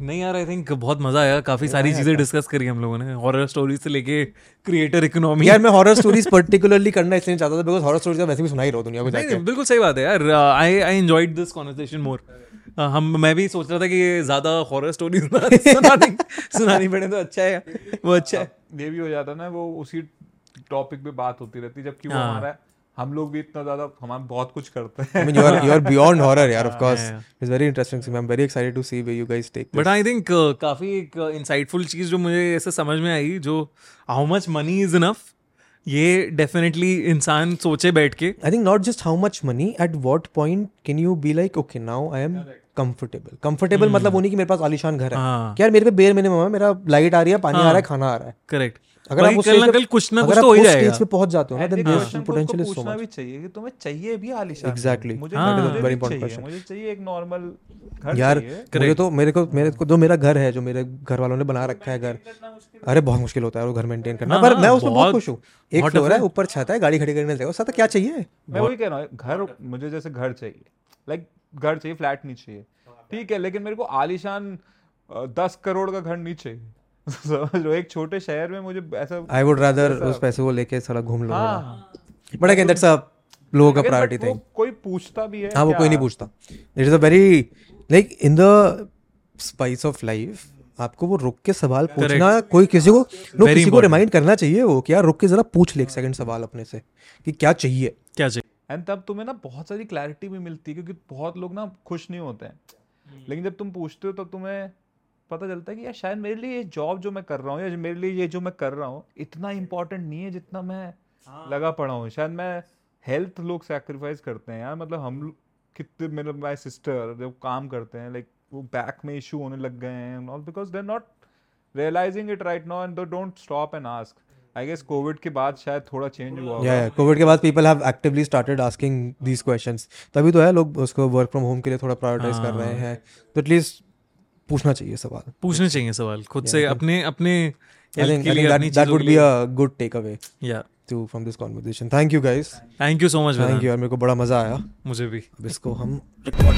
नहीं यार आई थिंक बहुत मज़ा आया। काफ़ी सारी चीज़ें डिस्कस करी हम लोगों ने। हॉरर स्टोरी से लेके क्रिएटर इकोनॉमी यार मैं हॉरर स्टोरीज पर्टिकुलरली करना इसलिए चाहता था बिकॉज़ हॉरर स्टोरीज का वैसे भी सुना ही रहा दुनिया को नहीं जाके। नहीं, बिल्कुल सही बात है यार। I I enjoyed this conversation more हम मैं भी सोच रहा था कि ज़्यादा हॉरर स्टोरीज सुनानी सुनानी पड़े तो अच्छा है वो अच्छा है। ये भी हो जाता ना वो उसी टॉपिक पे बात होती रहती जबकि वो हाँ। हमारा हम लोग भी इतना ज़्यादा हमें बहुत कुछ करते हैं। Mean you are are beyond horror यार of course it's very interesting so I am excited to see way you guys take but I think काफ़ी एक uh, इनसाइटफुल चीज़ जो मुझे ऐसे समझ में आई जो how much money is enough ये डेफिनेटली इंसान सोचे बैठ के। I think not just how much money at what point can you be like okay now I am comfortable comfortable मतलब वो नहीं मेरे पास आलिशान घर है। हाँ। यार मेरे पे बेर मिनिमम है मेरा लाइट आ रही है पानी आ रहा है हाँ। खाना आ रहा है। करेक्ट अगर आप कल ना कल कुछ ना कुछ तो हो ही जाएगा। stage पे पहुँच जाते हो ना potential उसको is so पूछना much. भी चाहिए कि तुम्हें चाहिए भी आलीशान Exactly. मुझे हाँ। भी important चाहिए मुझे चाहिए एक नॉर्मल घर यार मुझे तो मेरे को मेरे को जो मेरा घर है जो मेरे घर वालों ने बना रखा है घर अरे बहुत मुश्किल होता है वो घर मेंटेन करना हाँ, पर मैं उसमें बहुत खुश हूँ। एक फ्लोर है ऊपर छत है गाड़ी खड़ी करने जगह साथ क्या चाहिए? मैं वही कह रहा हूँ घर मुझे जैसे घर चाहिए। लाइक घर चाहिए फ्लैट नहीं चाहिए। ठीक है लेकिन मेरे को आलीशान दस करोड़ का घर नहीं चाहिए। समझ लो एक छोटे शहर में मुझे ऐसा आई वुड रादर उस पैसे को लेके थोड़ा घूम लूँ। बट अगेन दैट्स अ लोगों का प्रायोरिटी थिंग कोई पूछता भी है हाँ वो कोई नहीं पूछता। It is a very like in the spice of life आपको वो रुक के सवाल पूछना कोई किसी को नो किसी को रिमाइंड करना चाहिए वो कि यार रुक के जरा पूछ ले एक सेकंड सवाल अपने से कि क्या चाहिए? क्या चाहिए? एंड तब तुम्हें ना बहुत सारी क्लैरिटी भी मिलती है क्योंकि बहुत लोग ना खुश नहीं होते हैं। लेकिन जब तुम पूछते हो तब तुम्हें पता चलता है कि यार शायद मेरे लिए ये जॉब जो मैं कर रहा हूँ या मेरे लिए ये जो मैं कर रहा हूँ इतना इम्पोर्टेंट नहीं है जितना मैं लगा पड़ा हूँ। शायद मैं हेल्थ लोग सेक्रीफाइस करते हैं यार मतलब हम कितने मेरे माई सिस्टर जब काम करते हैं लाइक वो बैक में इशू होने लग गए हैं all because they not realizing it right now and don't stop and ask I guess Covid के बाद शायद थोड़ा चेंज हुआ होगा। या कोविड के बाद people have actively started asking these questions तभी तो है लोग उसको वर्क फ्रॉम होम के लिए थोड़ा प्रायोरिटाइज कर रहे हैं। तो एटलीस्ट पूछना चाहिए सवाल। पूछने चाहिए सवाल खुद से अपने अपने that would be a good take away या to from this conversation thank you guys thank you so much thank you यार मेरे को बड़ा मज़ा आया। मुझे भी। अब इसको हम रिकॉर्ड